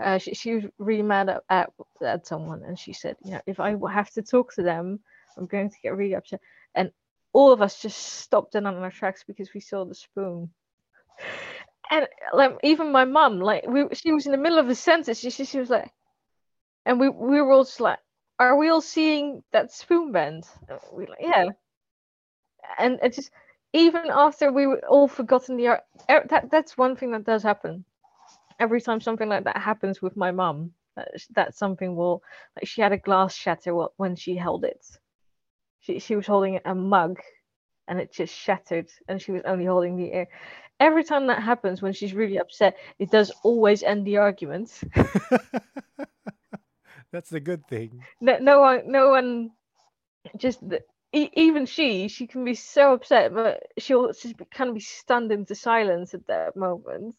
Speaker 2: Uh, she, she was really mad at, at at someone, and she said, "You know, if I have to talk to them, I'm going to get really upset." And all of us just stopped in on our tracks because we saw the spoon and like even my mum, like we, she was in the middle of a sentence. She, she, she was like, and we, we were all just like, "Are we all seeing that spoon bend?" We like, yeah. And it just even after we were all forgotten the art, er, that that's one thing that does happen. Every time something like that happens with my mum, that, that something will like she had a glass shatter when she held it. She she was holding a mug, and it just shattered, and she was only holding the air every time that happens when she's really upset, it does always end the argument.
Speaker 1: That's the good thing.
Speaker 2: No, no one, no one, just even she, she can be so upset, but she'll kind of be stunned into silence at that moment.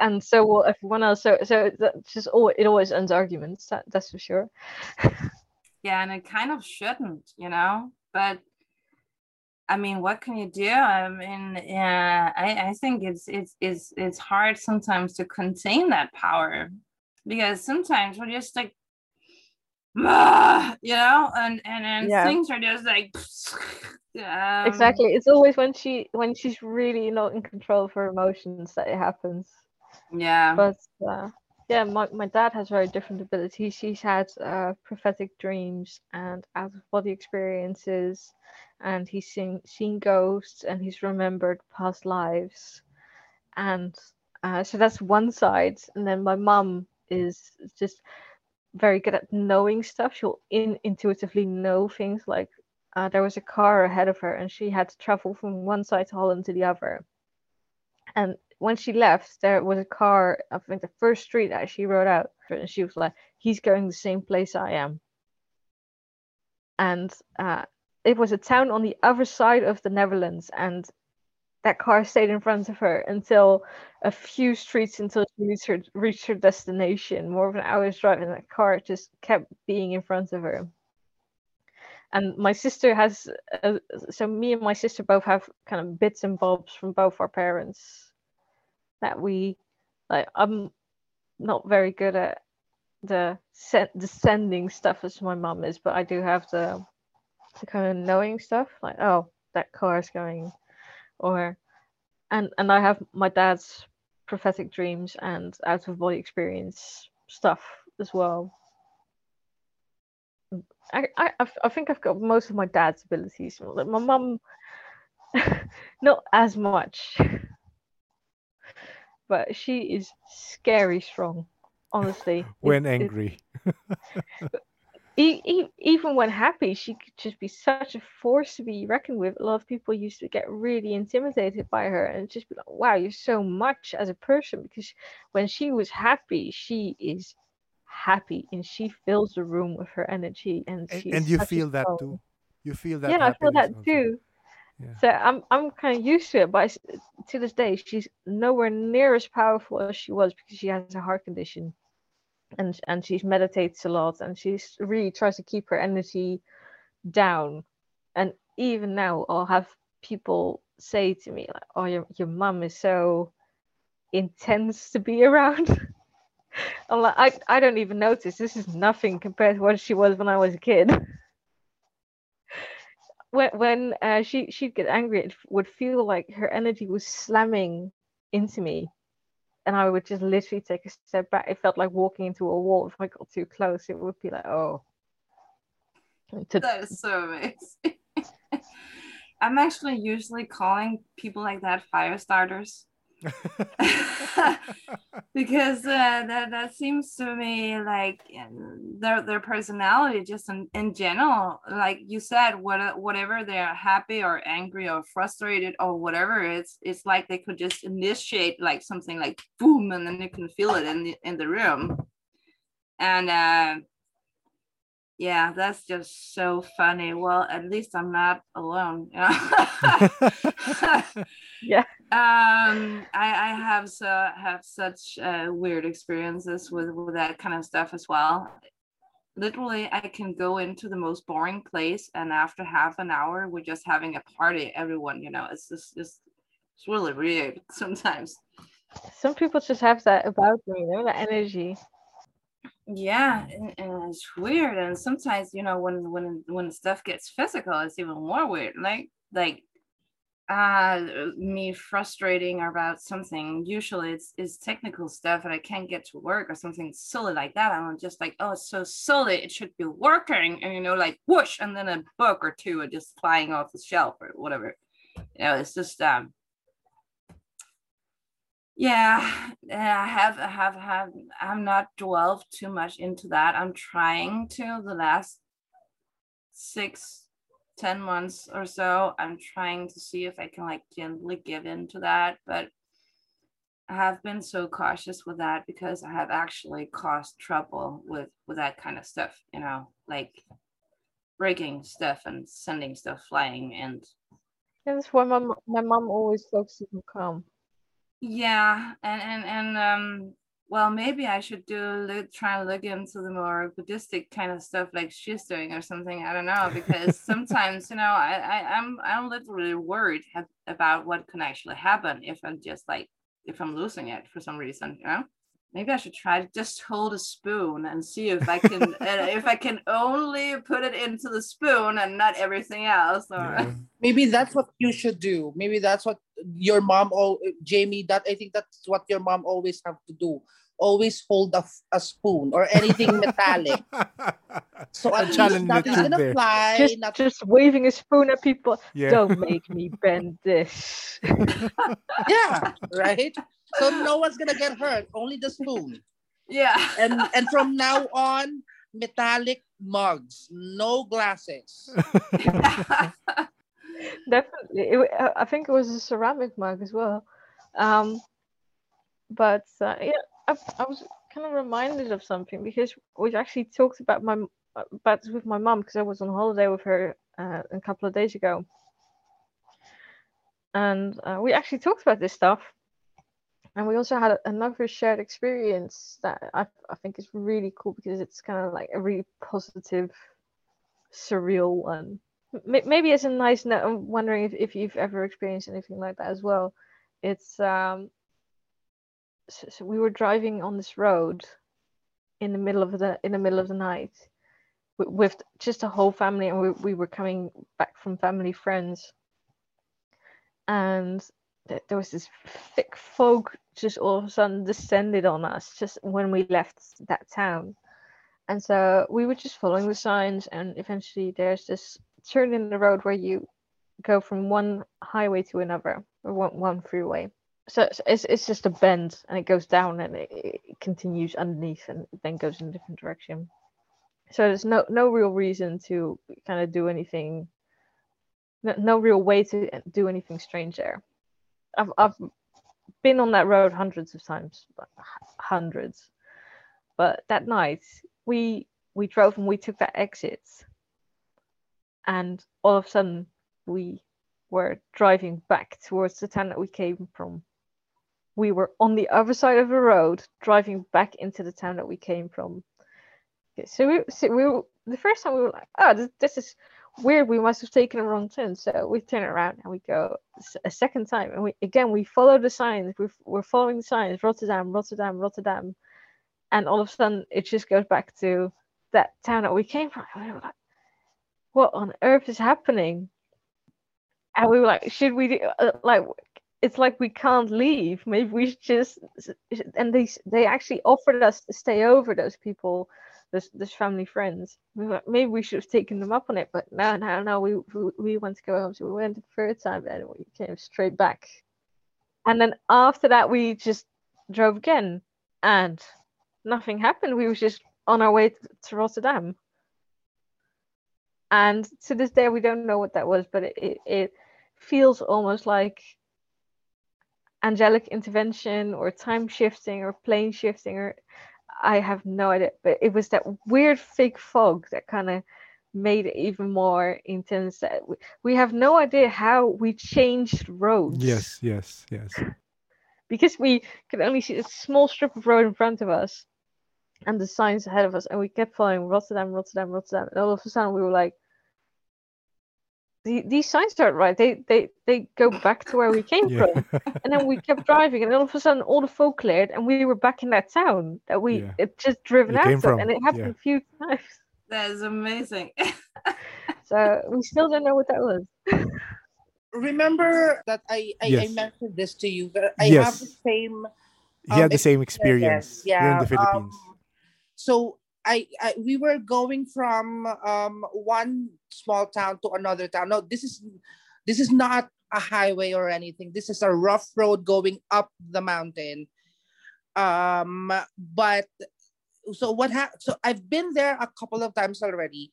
Speaker 2: And so will everyone else. So, so that's just all. It always ends arguments. That, that's for sure.
Speaker 3: Yeah, and it kind of shouldn't, you know. But I mean, what can you do? I mean, yeah, I, I think it's it's it's it's hard sometimes to contain that power because sometimes we're just like, "Ah," you know, and and, and
Speaker 2: Yeah.
Speaker 3: things are just like um,
Speaker 2: exactly. It's always when she when she's really not in control of her emotions that it happens.
Speaker 3: Yeah.
Speaker 2: but uh, yeah my, my dad has very different abilities he's had uh, prophetic dreams and out of body experiences and he's seen seen ghosts and he's remembered past lives and uh, so that's one side and then my mum is just very good at knowing stuff she'll in, intuitively know things like uh, there was a car ahead of her and she had to travel from one side to Holland to the other and when she left, there was a car, I think the first street that she rode out, and she was like, he's going the same place I am. And uh, it was a town on the other side of the Netherlands, and that car stayed in front of her until a few streets until she reached her, reached her destination. More of an hour's drive, and that car just kept being in front of her. And my sister has, uh, so me and my sister both have kind of bits and bobs from both our parents that we like i'm not very good at the the sending stuff as my mum is but i do have the the kind of knowing stuff like oh that car is going or and and i have my dad's prophetic dreams and out of body experience stuff as well I, I I've- think I've got most of my dad's abilities. My mum, not as much, but she is scary strong. Honestly,
Speaker 1: When
Speaker 2: it-
Speaker 1: angry.
Speaker 2: e- even when happy, she could just be such a force to be reckoned with. A lot of people used to get really intimidated by her and just be like, "Wow, you're so much as a person." Because when she was happy, she is happy and she fills the room with her energy, and
Speaker 1: And,
Speaker 2: she
Speaker 1: and you feel that
Speaker 2: soul.
Speaker 1: too. You feel that.
Speaker 2: yeah, I feel that
Speaker 1: also.
Speaker 2: too.
Speaker 1: Yeah.
Speaker 2: So I'm I'm kind of used to it, but to this day, she's nowhere near as powerful as she was because she has a heart condition, and and she meditates a lot, and she's really tries to keep her energy down. And even now, I'll have people say to me like, "Oh, your your mum is so intense to be around." I'm like, I I don't even notice. This is nothing compared to what she was when I was a kid. when when uh, she she'd get angry, it would feel like her energy was slamming into me, and I would just literally take a step back. It felt like walking into a wall. If I got too close, it would be like, oh. To-
Speaker 3: That is so amazing. I'm actually usually calling people like that fire starters because uh, that that seems to me like their their personality just in, in general like you said what, whatever they're happy or angry or frustrated or whatever it's it's like they could just initiate like something like boom and then you can feel it in the in the room. And uh yeah that's just so funny. Well at least i'm not alone.
Speaker 2: Yeah
Speaker 3: um i i have so have such uh, weird experiences with with that kind of stuff as well. Literally i can go into the most boring place and after half an hour we're just having a party everyone you know it's just just it's really weird sometimes.
Speaker 2: Some people just have that about them you know that energy.
Speaker 3: Yeah and, and, it's weird and sometimes you know when when when stuff gets physical it's even more weird like like uh me frustrating about something. Usually it's is technical stuff and i can't get to work or something silly like that. I'm just like oh it's so silly. It should be working. And you know like whoosh and then a book or two are just flying off the shelf or whatever. You know it's just um yeah i have i have have i'm not dwelled too much into that. I'm trying to the last six ten months or so i'm trying to see if i can like gently give in to that but i have been so cautious with that because i have actually caused trouble with with that kind of stuff you know like breaking stuff and sending stuff flying and
Speaker 2: that's why my, my mom always focuses on calm
Speaker 3: yeah and and and um well maybe i should do look, try and look into the more buddhistic kind of stuff like she's doing or something i don't know because sometimes you know i, I i'm i'm literally worried about what can actually happen if i'm just like if i'm losing it for some reason you know maybe I should try to just hold a spoon and see if I can uh, if I can only put it into the spoon and not everything else. Or... Yeah.
Speaker 5: Maybe that's what you should do. Maybe that's what your mom or Jamie. That I think that's what your mom always have to do. Always hold a, a spoon or anything metallic. So at least nothing's gonna fly.
Speaker 2: Just,
Speaker 5: not...
Speaker 2: just waving a spoon at people. Yeah. Don't make me bend this.
Speaker 5: yeah, right so no one's gonna get hurt. Only the spoon.
Speaker 3: Yeah.
Speaker 5: And and from now on, metallic mugs, no glasses.
Speaker 2: Definitely, it, I think it was a ceramic mug as well. Um, but uh, yeah, I, I was kind of reminded of something because we actually talked about my about with my mom because I was on holiday with her uh, a couple of days ago, and uh, we actually talked about this stuff. And we also had another shared experience that I, I think is really cool because it's kind of like a really positive surreal one. Maybe it's a nice note i'm wondering if, if you've ever experienced anything like that as well. It's um so, so we were driving on this road in the middle of the in the middle of the night with, with just a whole family and we, we were coming back from family friends and there was this thick fog just all of a sudden descended on us just when we left that town. And so we were just following the signs, and eventually there's this turn in the road where you go from one highway to another, or one, one freeway. So, it's, it's just a bend, and it goes down, and it, it continues underneath, and then goes in a different direction. So there's no no real reason to kind of do anything, no, no real way to do anything strange there. I've I've been on that road hundreds of times, hundreds. But that night we we drove and we took that exit, and all of a sudden we were driving back towards the town that we came from. We were on the other side of the road, driving back into the town that we came from. Okay, so we, so we the first time we were like, oh, this, this is weird we must have taken a wrong turn. So we turn around and we go a second time and we again we follow the signs we're, we're following the signs rotterdam rotterdam rotterdam. And all of a sudden it just goes back to that town that we came from. We were like what on earth is happening? And we were like should we do, uh, like it's like we can't leave maybe we just and they they actually offered us to stay over those people this this family friends. Maybe we should have taken them up on it, but no, no, no. We we, we want to go home, so we went the third time and we came straight back. And then after that, we just drove again, and nothing happened. We were just on our way to, to Rotterdam. And to this day, we don't know what that was, but it, it, it feels almost like angelic intervention or time shifting or plane shifting or I have no idea. But it was that weird fake fog that kind of made it even more intense. Uh, that we- We have no idea how we changed roads.
Speaker 1: Yes, yes, yes.
Speaker 2: Because we could only see a small strip of road in front of us and the signs ahead of us, and we kept following Rotterdam, Rotterdam, Rotterdam. And all of a sudden, we were like, "The- these signs aren't right. They they they go back to where we came
Speaker 1: Yeah.
Speaker 2: from. And then we kept driving, and all of a sudden, all the fog cleared, and we were back in that town that we
Speaker 1: Yeah.
Speaker 2: had just driven out
Speaker 1: came
Speaker 2: of. And it happened
Speaker 1: yeah.
Speaker 2: a few times.
Speaker 3: That is amazing.
Speaker 2: So we still don't know what that was.
Speaker 5: Remember that I I, I mentioned this to you that I have
Speaker 1: Yes.
Speaker 5: the same
Speaker 1: He had
Speaker 5: Um,
Speaker 1: the same experience here in the Philippines.
Speaker 5: Um, so I, I we were going from um one small town to another town. No, this is this is not a highway or anything. This is a rough road going up the mountain. Um, but so what happened? So I've been there a couple of times already.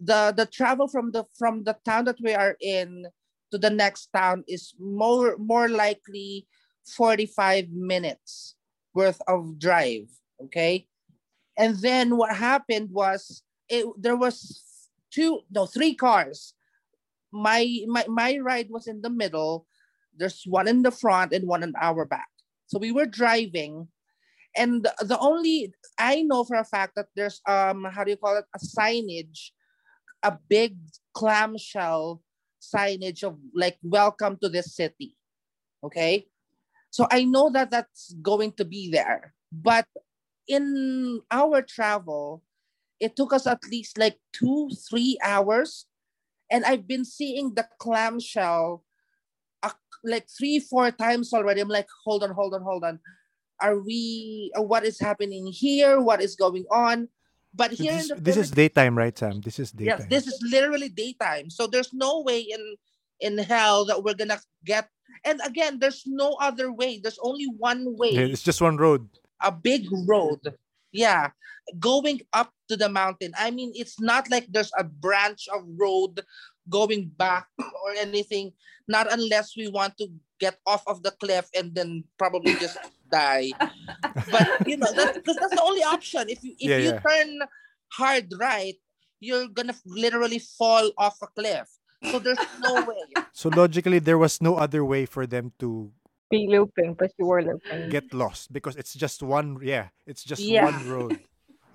Speaker 5: The the travel from the from the town that we are in to the next town is more more likely 45 minutes worth of drive okay and then what happened was it there was two no three cars. My my my ride was in the middle. There's one in the front and one in our back. So we were driving. And the, the only i know for a fact that there's um how do you call it? A signage a big clamshell signage of like welcome to this city. Okay? So i know that that's going to be there. But in our travel it took us at least like two three hours and i've been seeing the clamshell uh, like three four times already i'm like hold on hold on hold on are we uh, what is happening here what is going on but
Speaker 1: So
Speaker 5: here
Speaker 1: this,
Speaker 5: in the
Speaker 1: this is daytime, right, Sam? This is daytime.
Speaker 5: Yes, this is literally daytime. So there's no way in in hell that we're gonna get. And again, there's no other way. There's only one way.
Speaker 1: Yeah, it's just one road.
Speaker 5: A big road. Yeah, going up to the mountain. I mean, it's not like there's a branch of road going back or anything. Not unless we want to get off of the cliff and then probably just die. But you know, that's because that's the only option. If you if
Speaker 1: Yeah,
Speaker 5: you
Speaker 1: yeah.
Speaker 5: turn hard right, you're gonna literally fall off a cliff. So there's no way.
Speaker 1: So logically, there was no other way for them to
Speaker 2: Be looping, but you were looping.
Speaker 1: get lost because it's just one. Yeah, it's just
Speaker 5: Yeah.
Speaker 1: one road.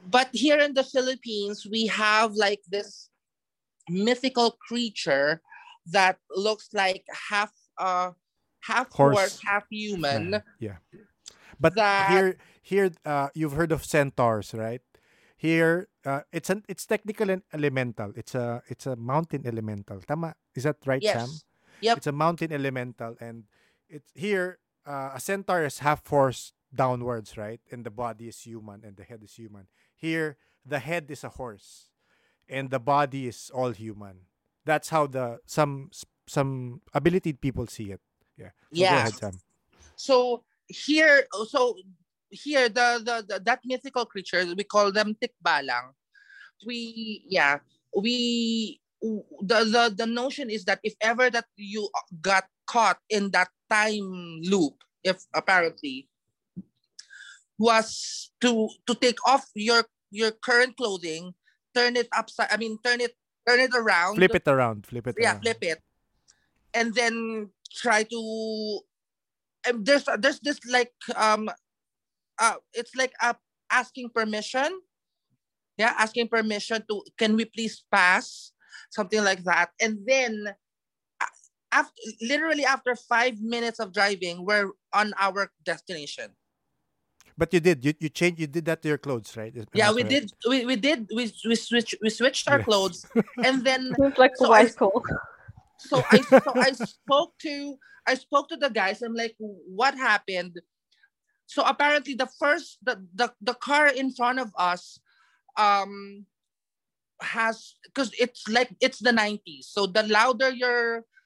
Speaker 5: But here in the Philippines, we have like this mythical creature that looks like half uh half horse,
Speaker 1: Horse.
Speaker 5: half human.
Speaker 1: Yeah. But
Speaker 5: that-
Speaker 1: here, here, uh, you've heard of centaurs, right? Here, uh, it's an it's technical and elemental. It's a it's a mountain elemental. Tama? Is that right, Sam?
Speaker 5: Yes. Yep.
Speaker 1: It's a mountain elemental, and it's here. Uh, a centaur is half horse downwards, right? And the body is human, and the head is human. Here, the head is a horse, and the body is all human. That's how the some some ability people see it. Yeah. So
Speaker 5: Yeah.
Speaker 1: ahead.
Speaker 5: So here, so here the, the the that mythical creature we call them tikbalang. We yeah we the the the notion is that if ever that you got caught in that time loop, if apparently was to to take off your your current clothing, turn it upside. I mean, turn it turn it around
Speaker 1: Flip it around. Flip it
Speaker 5: yeah
Speaker 1: around.
Speaker 5: flip it and then try to and there's there's this like um uh it's like a asking permission yeah asking permission to can we please pass something like that and then after literally after five minutes of driving we're on our destination
Speaker 1: But you did. You you changed. You did that to your clothes, right? Is-
Speaker 5: yeah we
Speaker 1: correct?
Speaker 5: did we, we did we, we switched we switched our
Speaker 1: Yes.
Speaker 5: clothes and then
Speaker 2: Seems like a
Speaker 5: So I-
Speaker 2: wise call.
Speaker 5: so I so I spoke to I spoke to the guys. I'm like, what happened? So apparently the first the the, the car in front of us um has because it's like it's the 90s. So the louder your mu-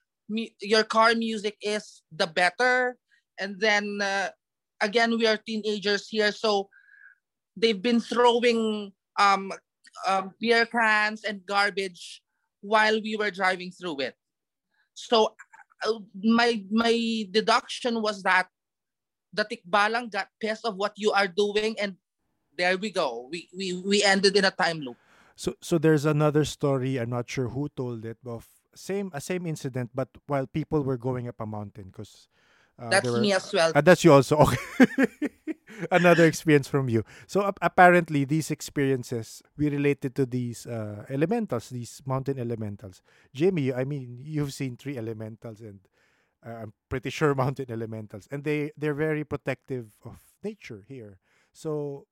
Speaker 5: your car music is, the better. and then uh, again we are teenagers here, so they've been throwing um, um, beer cans and garbage while we were driving through it. So uh, my my deduction was that the tikbalang got pissed of what you are doing, and there we go. We we we ended in a time loop.
Speaker 1: So so there's another story. I'm not sure who told it, of same a same incident, but while people were going up a mountain, because uh,
Speaker 5: That's
Speaker 1: were-
Speaker 5: me as well.
Speaker 1: Ah, that's you also. Okay. Another experience from you. So ap- apparently, these experiences we related to these uh, elementals, these mountain elementals. Jamie, I mean, you've seen three elementals, and uh, I'm pretty sure mountain elementals, and they they're very protective of nature here. So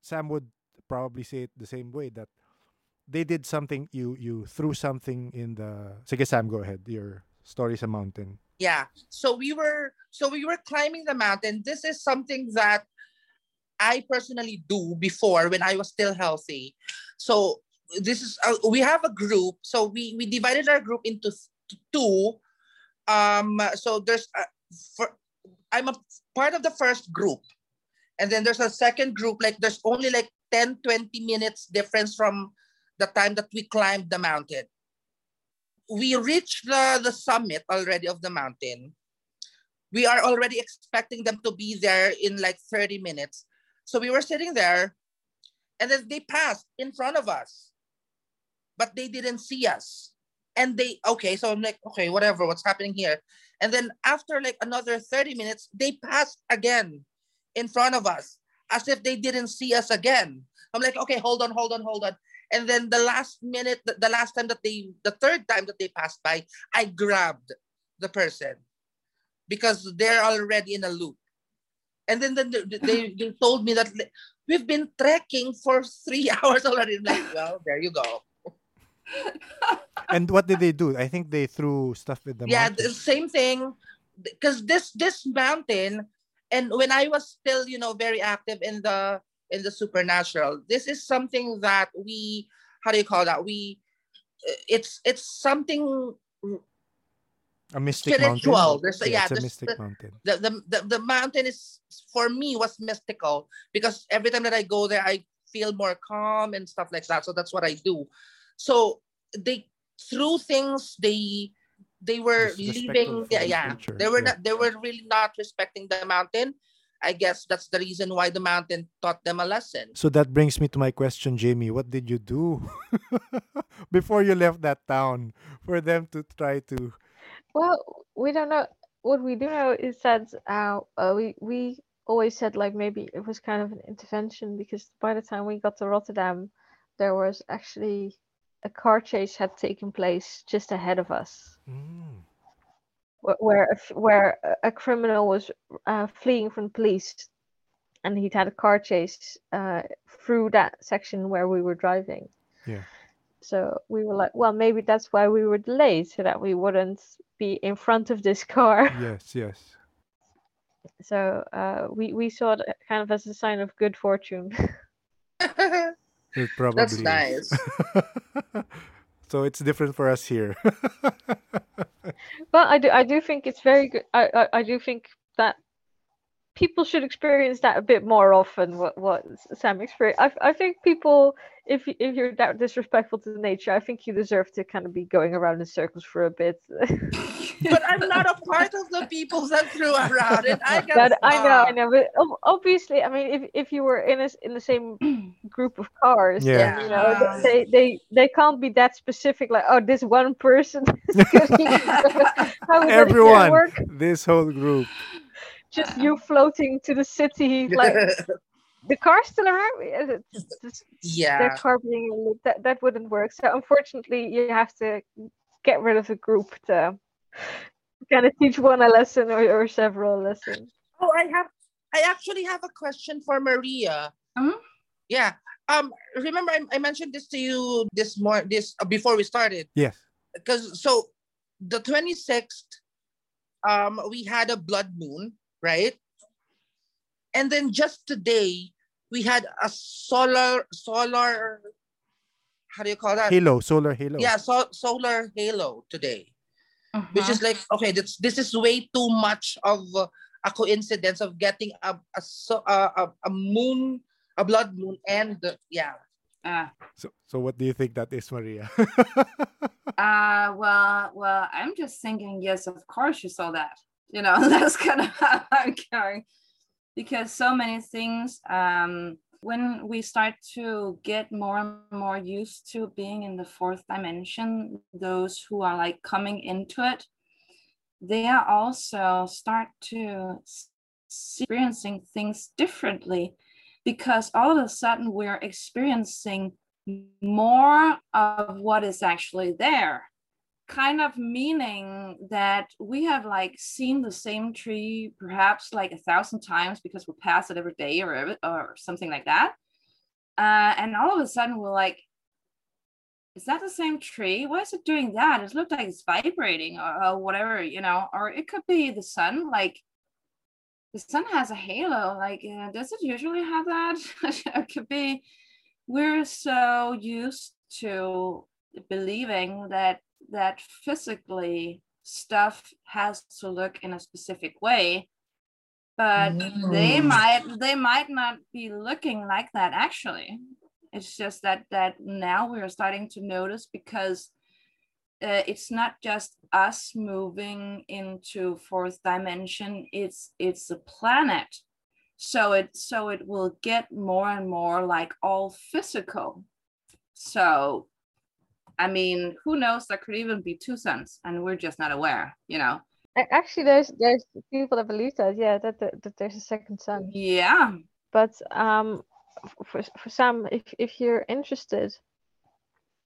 Speaker 1: Sam would probably say it the same way that they did something. You you threw something in the. Sige, Sam, go ahead. Your story's a mountain.
Speaker 5: yeah so we were so we were climbing the mountain this is something that i personally do before when i was still healthy so this is uh, we have a group so we we divided our group into two um so there's a, for, i'm a part of the first group and then there's a second group like there's only like 10 20 minutes difference from the time that we climbed the mountain we reached the, the summit already of the mountain. We are already expecting them to be there in like 30 minutes. So we were sitting there and then they passed in front of us, but they didn't see us. And they, okay, so I'm like, okay, whatever, what's happening here? And then after like another 30 minutes, they passed again in front of us as if they didn't see us again. I'm like, okay, hold on, hold on, hold on. And then the last minute, the, the last time that they, the third time that they passed by, I grabbed the person because they're already in a loop. And then, then they, they, they told me that we've been trekking for three hours already. I'm like, well, there you go.
Speaker 1: And what did they do? I think they threw stuff at the
Speaker 5: yeah,
Speaker 1: mountain.
Speaker 5: the same thing. Because this this mountain, and when I was still, you know, very active in the in the supernatural, this is something that we, how do you call that? We, it's it's something
Speaker 1: A mystic
Speaker 5: spiritual.
Speaker 1: mountain.
Speaker 5: There's a- yeah,
Speaker 1: it's a mystic
Speaker 5: the-
Speaker 1: mountain.
Speaker 5: the, the, the, the mountain is for me was mystical because every time that I go there, I feel more calm and stuff like that. So that's what I do. So they through things they they were leaving yeah, yeah. They were
Speaker 1: yeah.
Speaker 5: not they were really not respecting the mountain. I guess that's the reason why the mountain taught them a lesson.
Speaker 1: So that brings me to my question, Jamie. What did you do before you left that town for them to try to?
Speaker 2: Well, we don't know. What we do know is that uh, uh, we we always said like maybe it was kind of an intervention because by the time we got to Rotterdam, there was actually a car chase had taken place just ahead of us,
Speaker 1: Mm.
Speaker 2: Wh- where a, f- where a- a criminal was uh, fleeing from police, and he'd had a car chase uh, through that section where we were driving.
Speaker 1: Yeah.
Speaker 2: So we were like, well, maybe that's why we were delayed, so that we wouldn't be in front of this car.
Speaker 1: Yes, yes.
Speaker 2: So uh, we we saw it kind of as a sign of good fortune.
Speaker 1: It probably
Speaker 5: That's
Speaker 1: is.
Speaker 5: nice.
Speaker 1: so it's different for us here.
Speaker 2: but I do I do think it's very good. I, I I do think that people should experience that a bit more often. What what Sam experienced. I I think people, if you- if you're that disrespectful to nature, I think you deserve to kind of be going around in circles for a bit.
Speaker 5: but I'm not a part of the people that threw around it. I got
Speaker 2: But I know, I know. But obviously, I mean, if if you were in a s- in the same group of cars,
Speaker 1: Yeah.
Speaker 2: then, you know,
Speaker 3: Yeah.
Speaker 2: they they they can't be that specific. Like, oh, this one person is getting How
Speaker 1: Everyone,
Speaker 2: work?
Speaker 1: this whole group.
Speaker 2: Just you floating to the city, like the car's still around. Yeah, it's just
Speaker 5: yeah.
Speaker 2: their car being that that wouldn't work. So unfortunately, you have to get rid of a group to kind of teach one a lesson or, or several lessons.
Speaker 5: Oh, I have. I actually have a question for Maria.
Speaker 3: Mhm.
Speaker 5: Yeah. Um. Remember, I, I mentioned this to you this morning this uh, before we started
Speaker 1: Yes.
Speaker 5: because so the twenty sixth, um, we had a blood moon, right? And then just today we had a solar solar. How do you call that?
Speaker 1: Halo, solar halo.
Speaker 5: Yeah, so, solar halo today. which
Speaker 3: Mhm.
Speaker 5: is like okay this this is way too much of uh,
Speaker 6: a coincidence of getting a a so a, a, a moon, a blood moon, and yeah.
Speaker 3: Uh,
Speaker 1: So, so what do you think that is, Maria?
Speaker 3: uh, well, well, I'm just thinking, yes, of course you saw that. You know, that's kind of how I'm going. Because so many things, um, when we start to get more and more used to being in the fourth dimension, those who are like coming into it, they also start to experiencing things differently because all of a sudden we're experiencing more of what is actually there kind of meaning that we have like seen the same tree perhaps like a thousand times because we pass it every day or or something like that. Uh, and all of a sudden we're like is that the same tree? Why is it doing that? It looks like it's vibrating or, or whatever you know or it could be the sun like the sun has a halo like uh, does it usually have that? It could be. We're so used to believing that that physically stuff has to look in a specific way but they
Speaker 6: Mm.
Speaker 3: might they might not be looking like that actually. It's just that that now we're starting to notice because uh, it's not just us moving into fourth dimension it's it's the planet. So it so it will get more and more like all physical. So i mean who knows there could even be two suns and we're just not aware you know
Speaker 2: Actually, there's there's people that believe that, yeah, that, that, that there's a second sun.
Speaker 3: yeah
Speaker 2: But um, for for some, if if you're interested,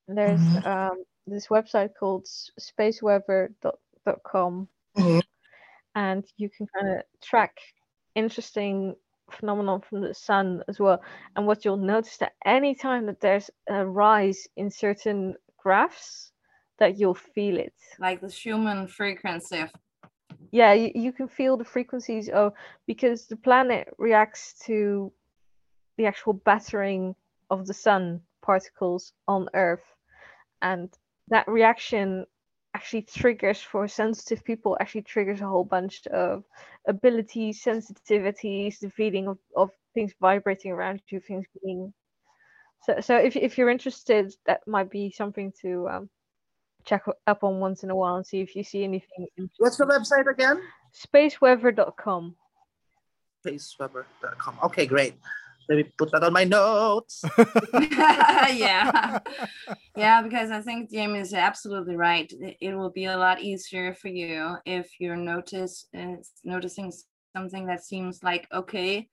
Speaker 2: there's
Speaker 6: Mhm.
Speaker 2: um this website called s- spaceweather.com,
Speaker 6: Mhm.
Speaker 2: and you can kind of track interesting phenomenon from the sun as well. And what you'll notice that anytime that there's a rise in certain graphs, that you'll feel it.
Speaker 3: like the Schumann frequency of
Speaker 2: yeah you, you can feel the frequencies of because the planet reacts to the actual battering of the sun particles on earth and that reaction actually triggers for sensitive people actually triggers a whole bunch of abilities sensitivities the feeling of, of things vibrating around you things being so so if, if you're interested that might be something to um, check up on once in a while and see if you see anything
Speaker 6: What's the website again?
Speaker 2: spaceweather.com
Speaker 6: Spaceweather.com. Okay, great. Let me put that on my notes.
Speaker 3: yeah yeah because i think jamie is absolutely right it, it will be a lot easier for you if you're notice uh, noticing something that seems like okay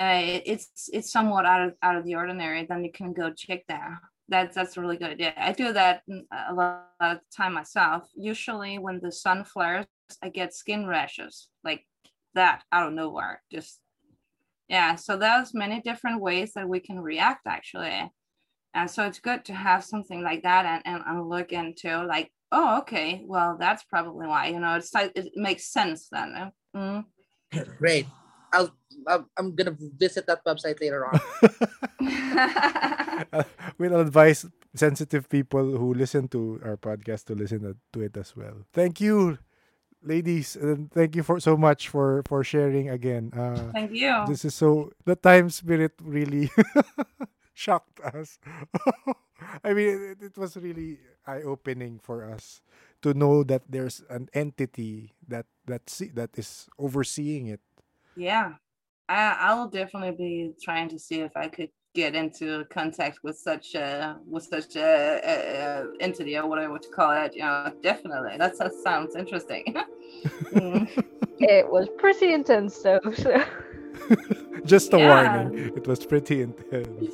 Speaker 3: uh, it- it's it's somewhat out of out of the ordinary then you can go check there that's that's a really good. Idea i do that a lot of time myself. Usually when the sun flares i get skin rashes like that out of nowhere just yeah. So there's many different ways that we can react actually. And so it's good to have something like that and, and, and look into like oh okay well that's probably why you know it's like it makes sense then uh, mm.
Speaker 6: Great. I'll, I'm, I'm gonna visit that website later on.
Speaker 1: Uh, we'll advise sensitive people who listen to our podcast to listen to- to it as well. Thank you, ladies, and thank you for so much for for sharing again. Uh,
Speaker 3: thank you
Speaker 1: this is so the time spirit really shocked us. I mean, it, it was really eye opening for us to know that there's an entity that that see, that is overseeing it.
Speaker 3: Yeah I, I will definitely be trying to see if i could get into contact with such a with such a, a, a entity or whatever to call it you know definitely that, that sounds interesting Mm.
Speaker 2: it was pretty intense though so
Speaker 1: Just a
Speaker 3: Yeah.
Speaker 1: warning, it was pretty intense.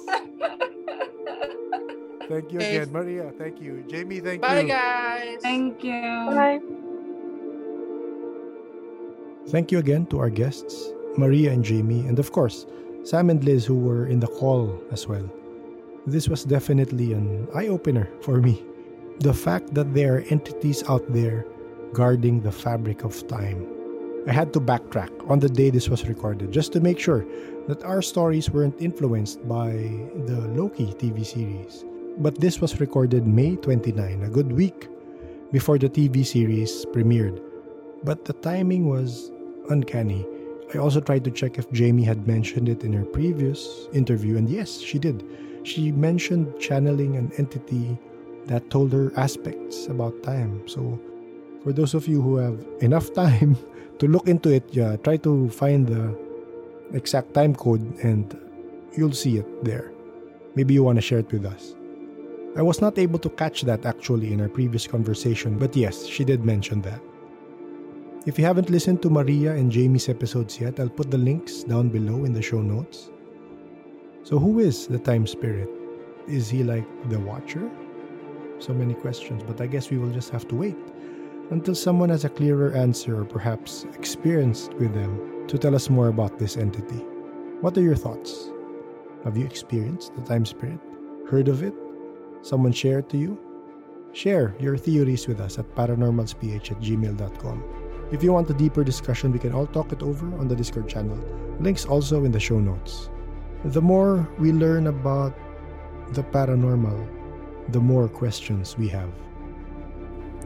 Speaker 1: Thank you again, Maria. Thank you, Jamie. Thank
Speaker 6: Bye,
Speaker 1: you.
Speaker 6: Bye, guys.
Speaker 3: thank you
Speaker 2: bye
Speaker 4: Thank you again to our guests, Maria and Jamie, and of course, Sam and Liz, who were in the call as well. This was definitely an eye opener for me. The fact that there are entities out there guarding the fabric of time. I had to backtrack on the day this was recorded just to make sure that our stories weren't influenced by the Loki TV series. But this was recorded May 29, a good week before the TV series premiered. But the timing was
Speaker 1: uncanny. I also tried to check if Jamie had mentioned it in her previous interview, and yes, she did. She mentioned channeling an entity that told her aspects about time. So, for those of you who have enough time to look into it, yeah, try to find the exact time code and you'll see it there. Maybe you want to share it with us. I was not able to catch that actually in our previous conversation, but yes, she did mention that. If you haven't listened to Maria and Jamie's episodes yet, I'll put the links down below in the show notes. So, who is the time spirit? Is he like the watcher? So many questions, but I guess we will just have to wait until someone has a clearer answer or perhaps experienced with them to tell us more about this entity. What are your thoughts? Have you experienced the time spirit? Heard of it? Someone shared to you? Share your theories with us at paranormalsph at gmail.com. If you want a deeper discussion, we can all talk it over on the Discord channel. Links also in the show notes. The more we learn about the paranormal, the more questions we have.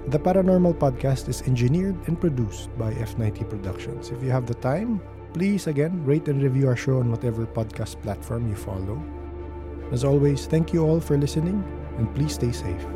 Speaker 1: The Paranormal Podcast is engineered and produced by F90 Productions. If you have the time, please again rate and review our show on whatever podcast platform you follow. As always, thank you all for listening and please stay safe.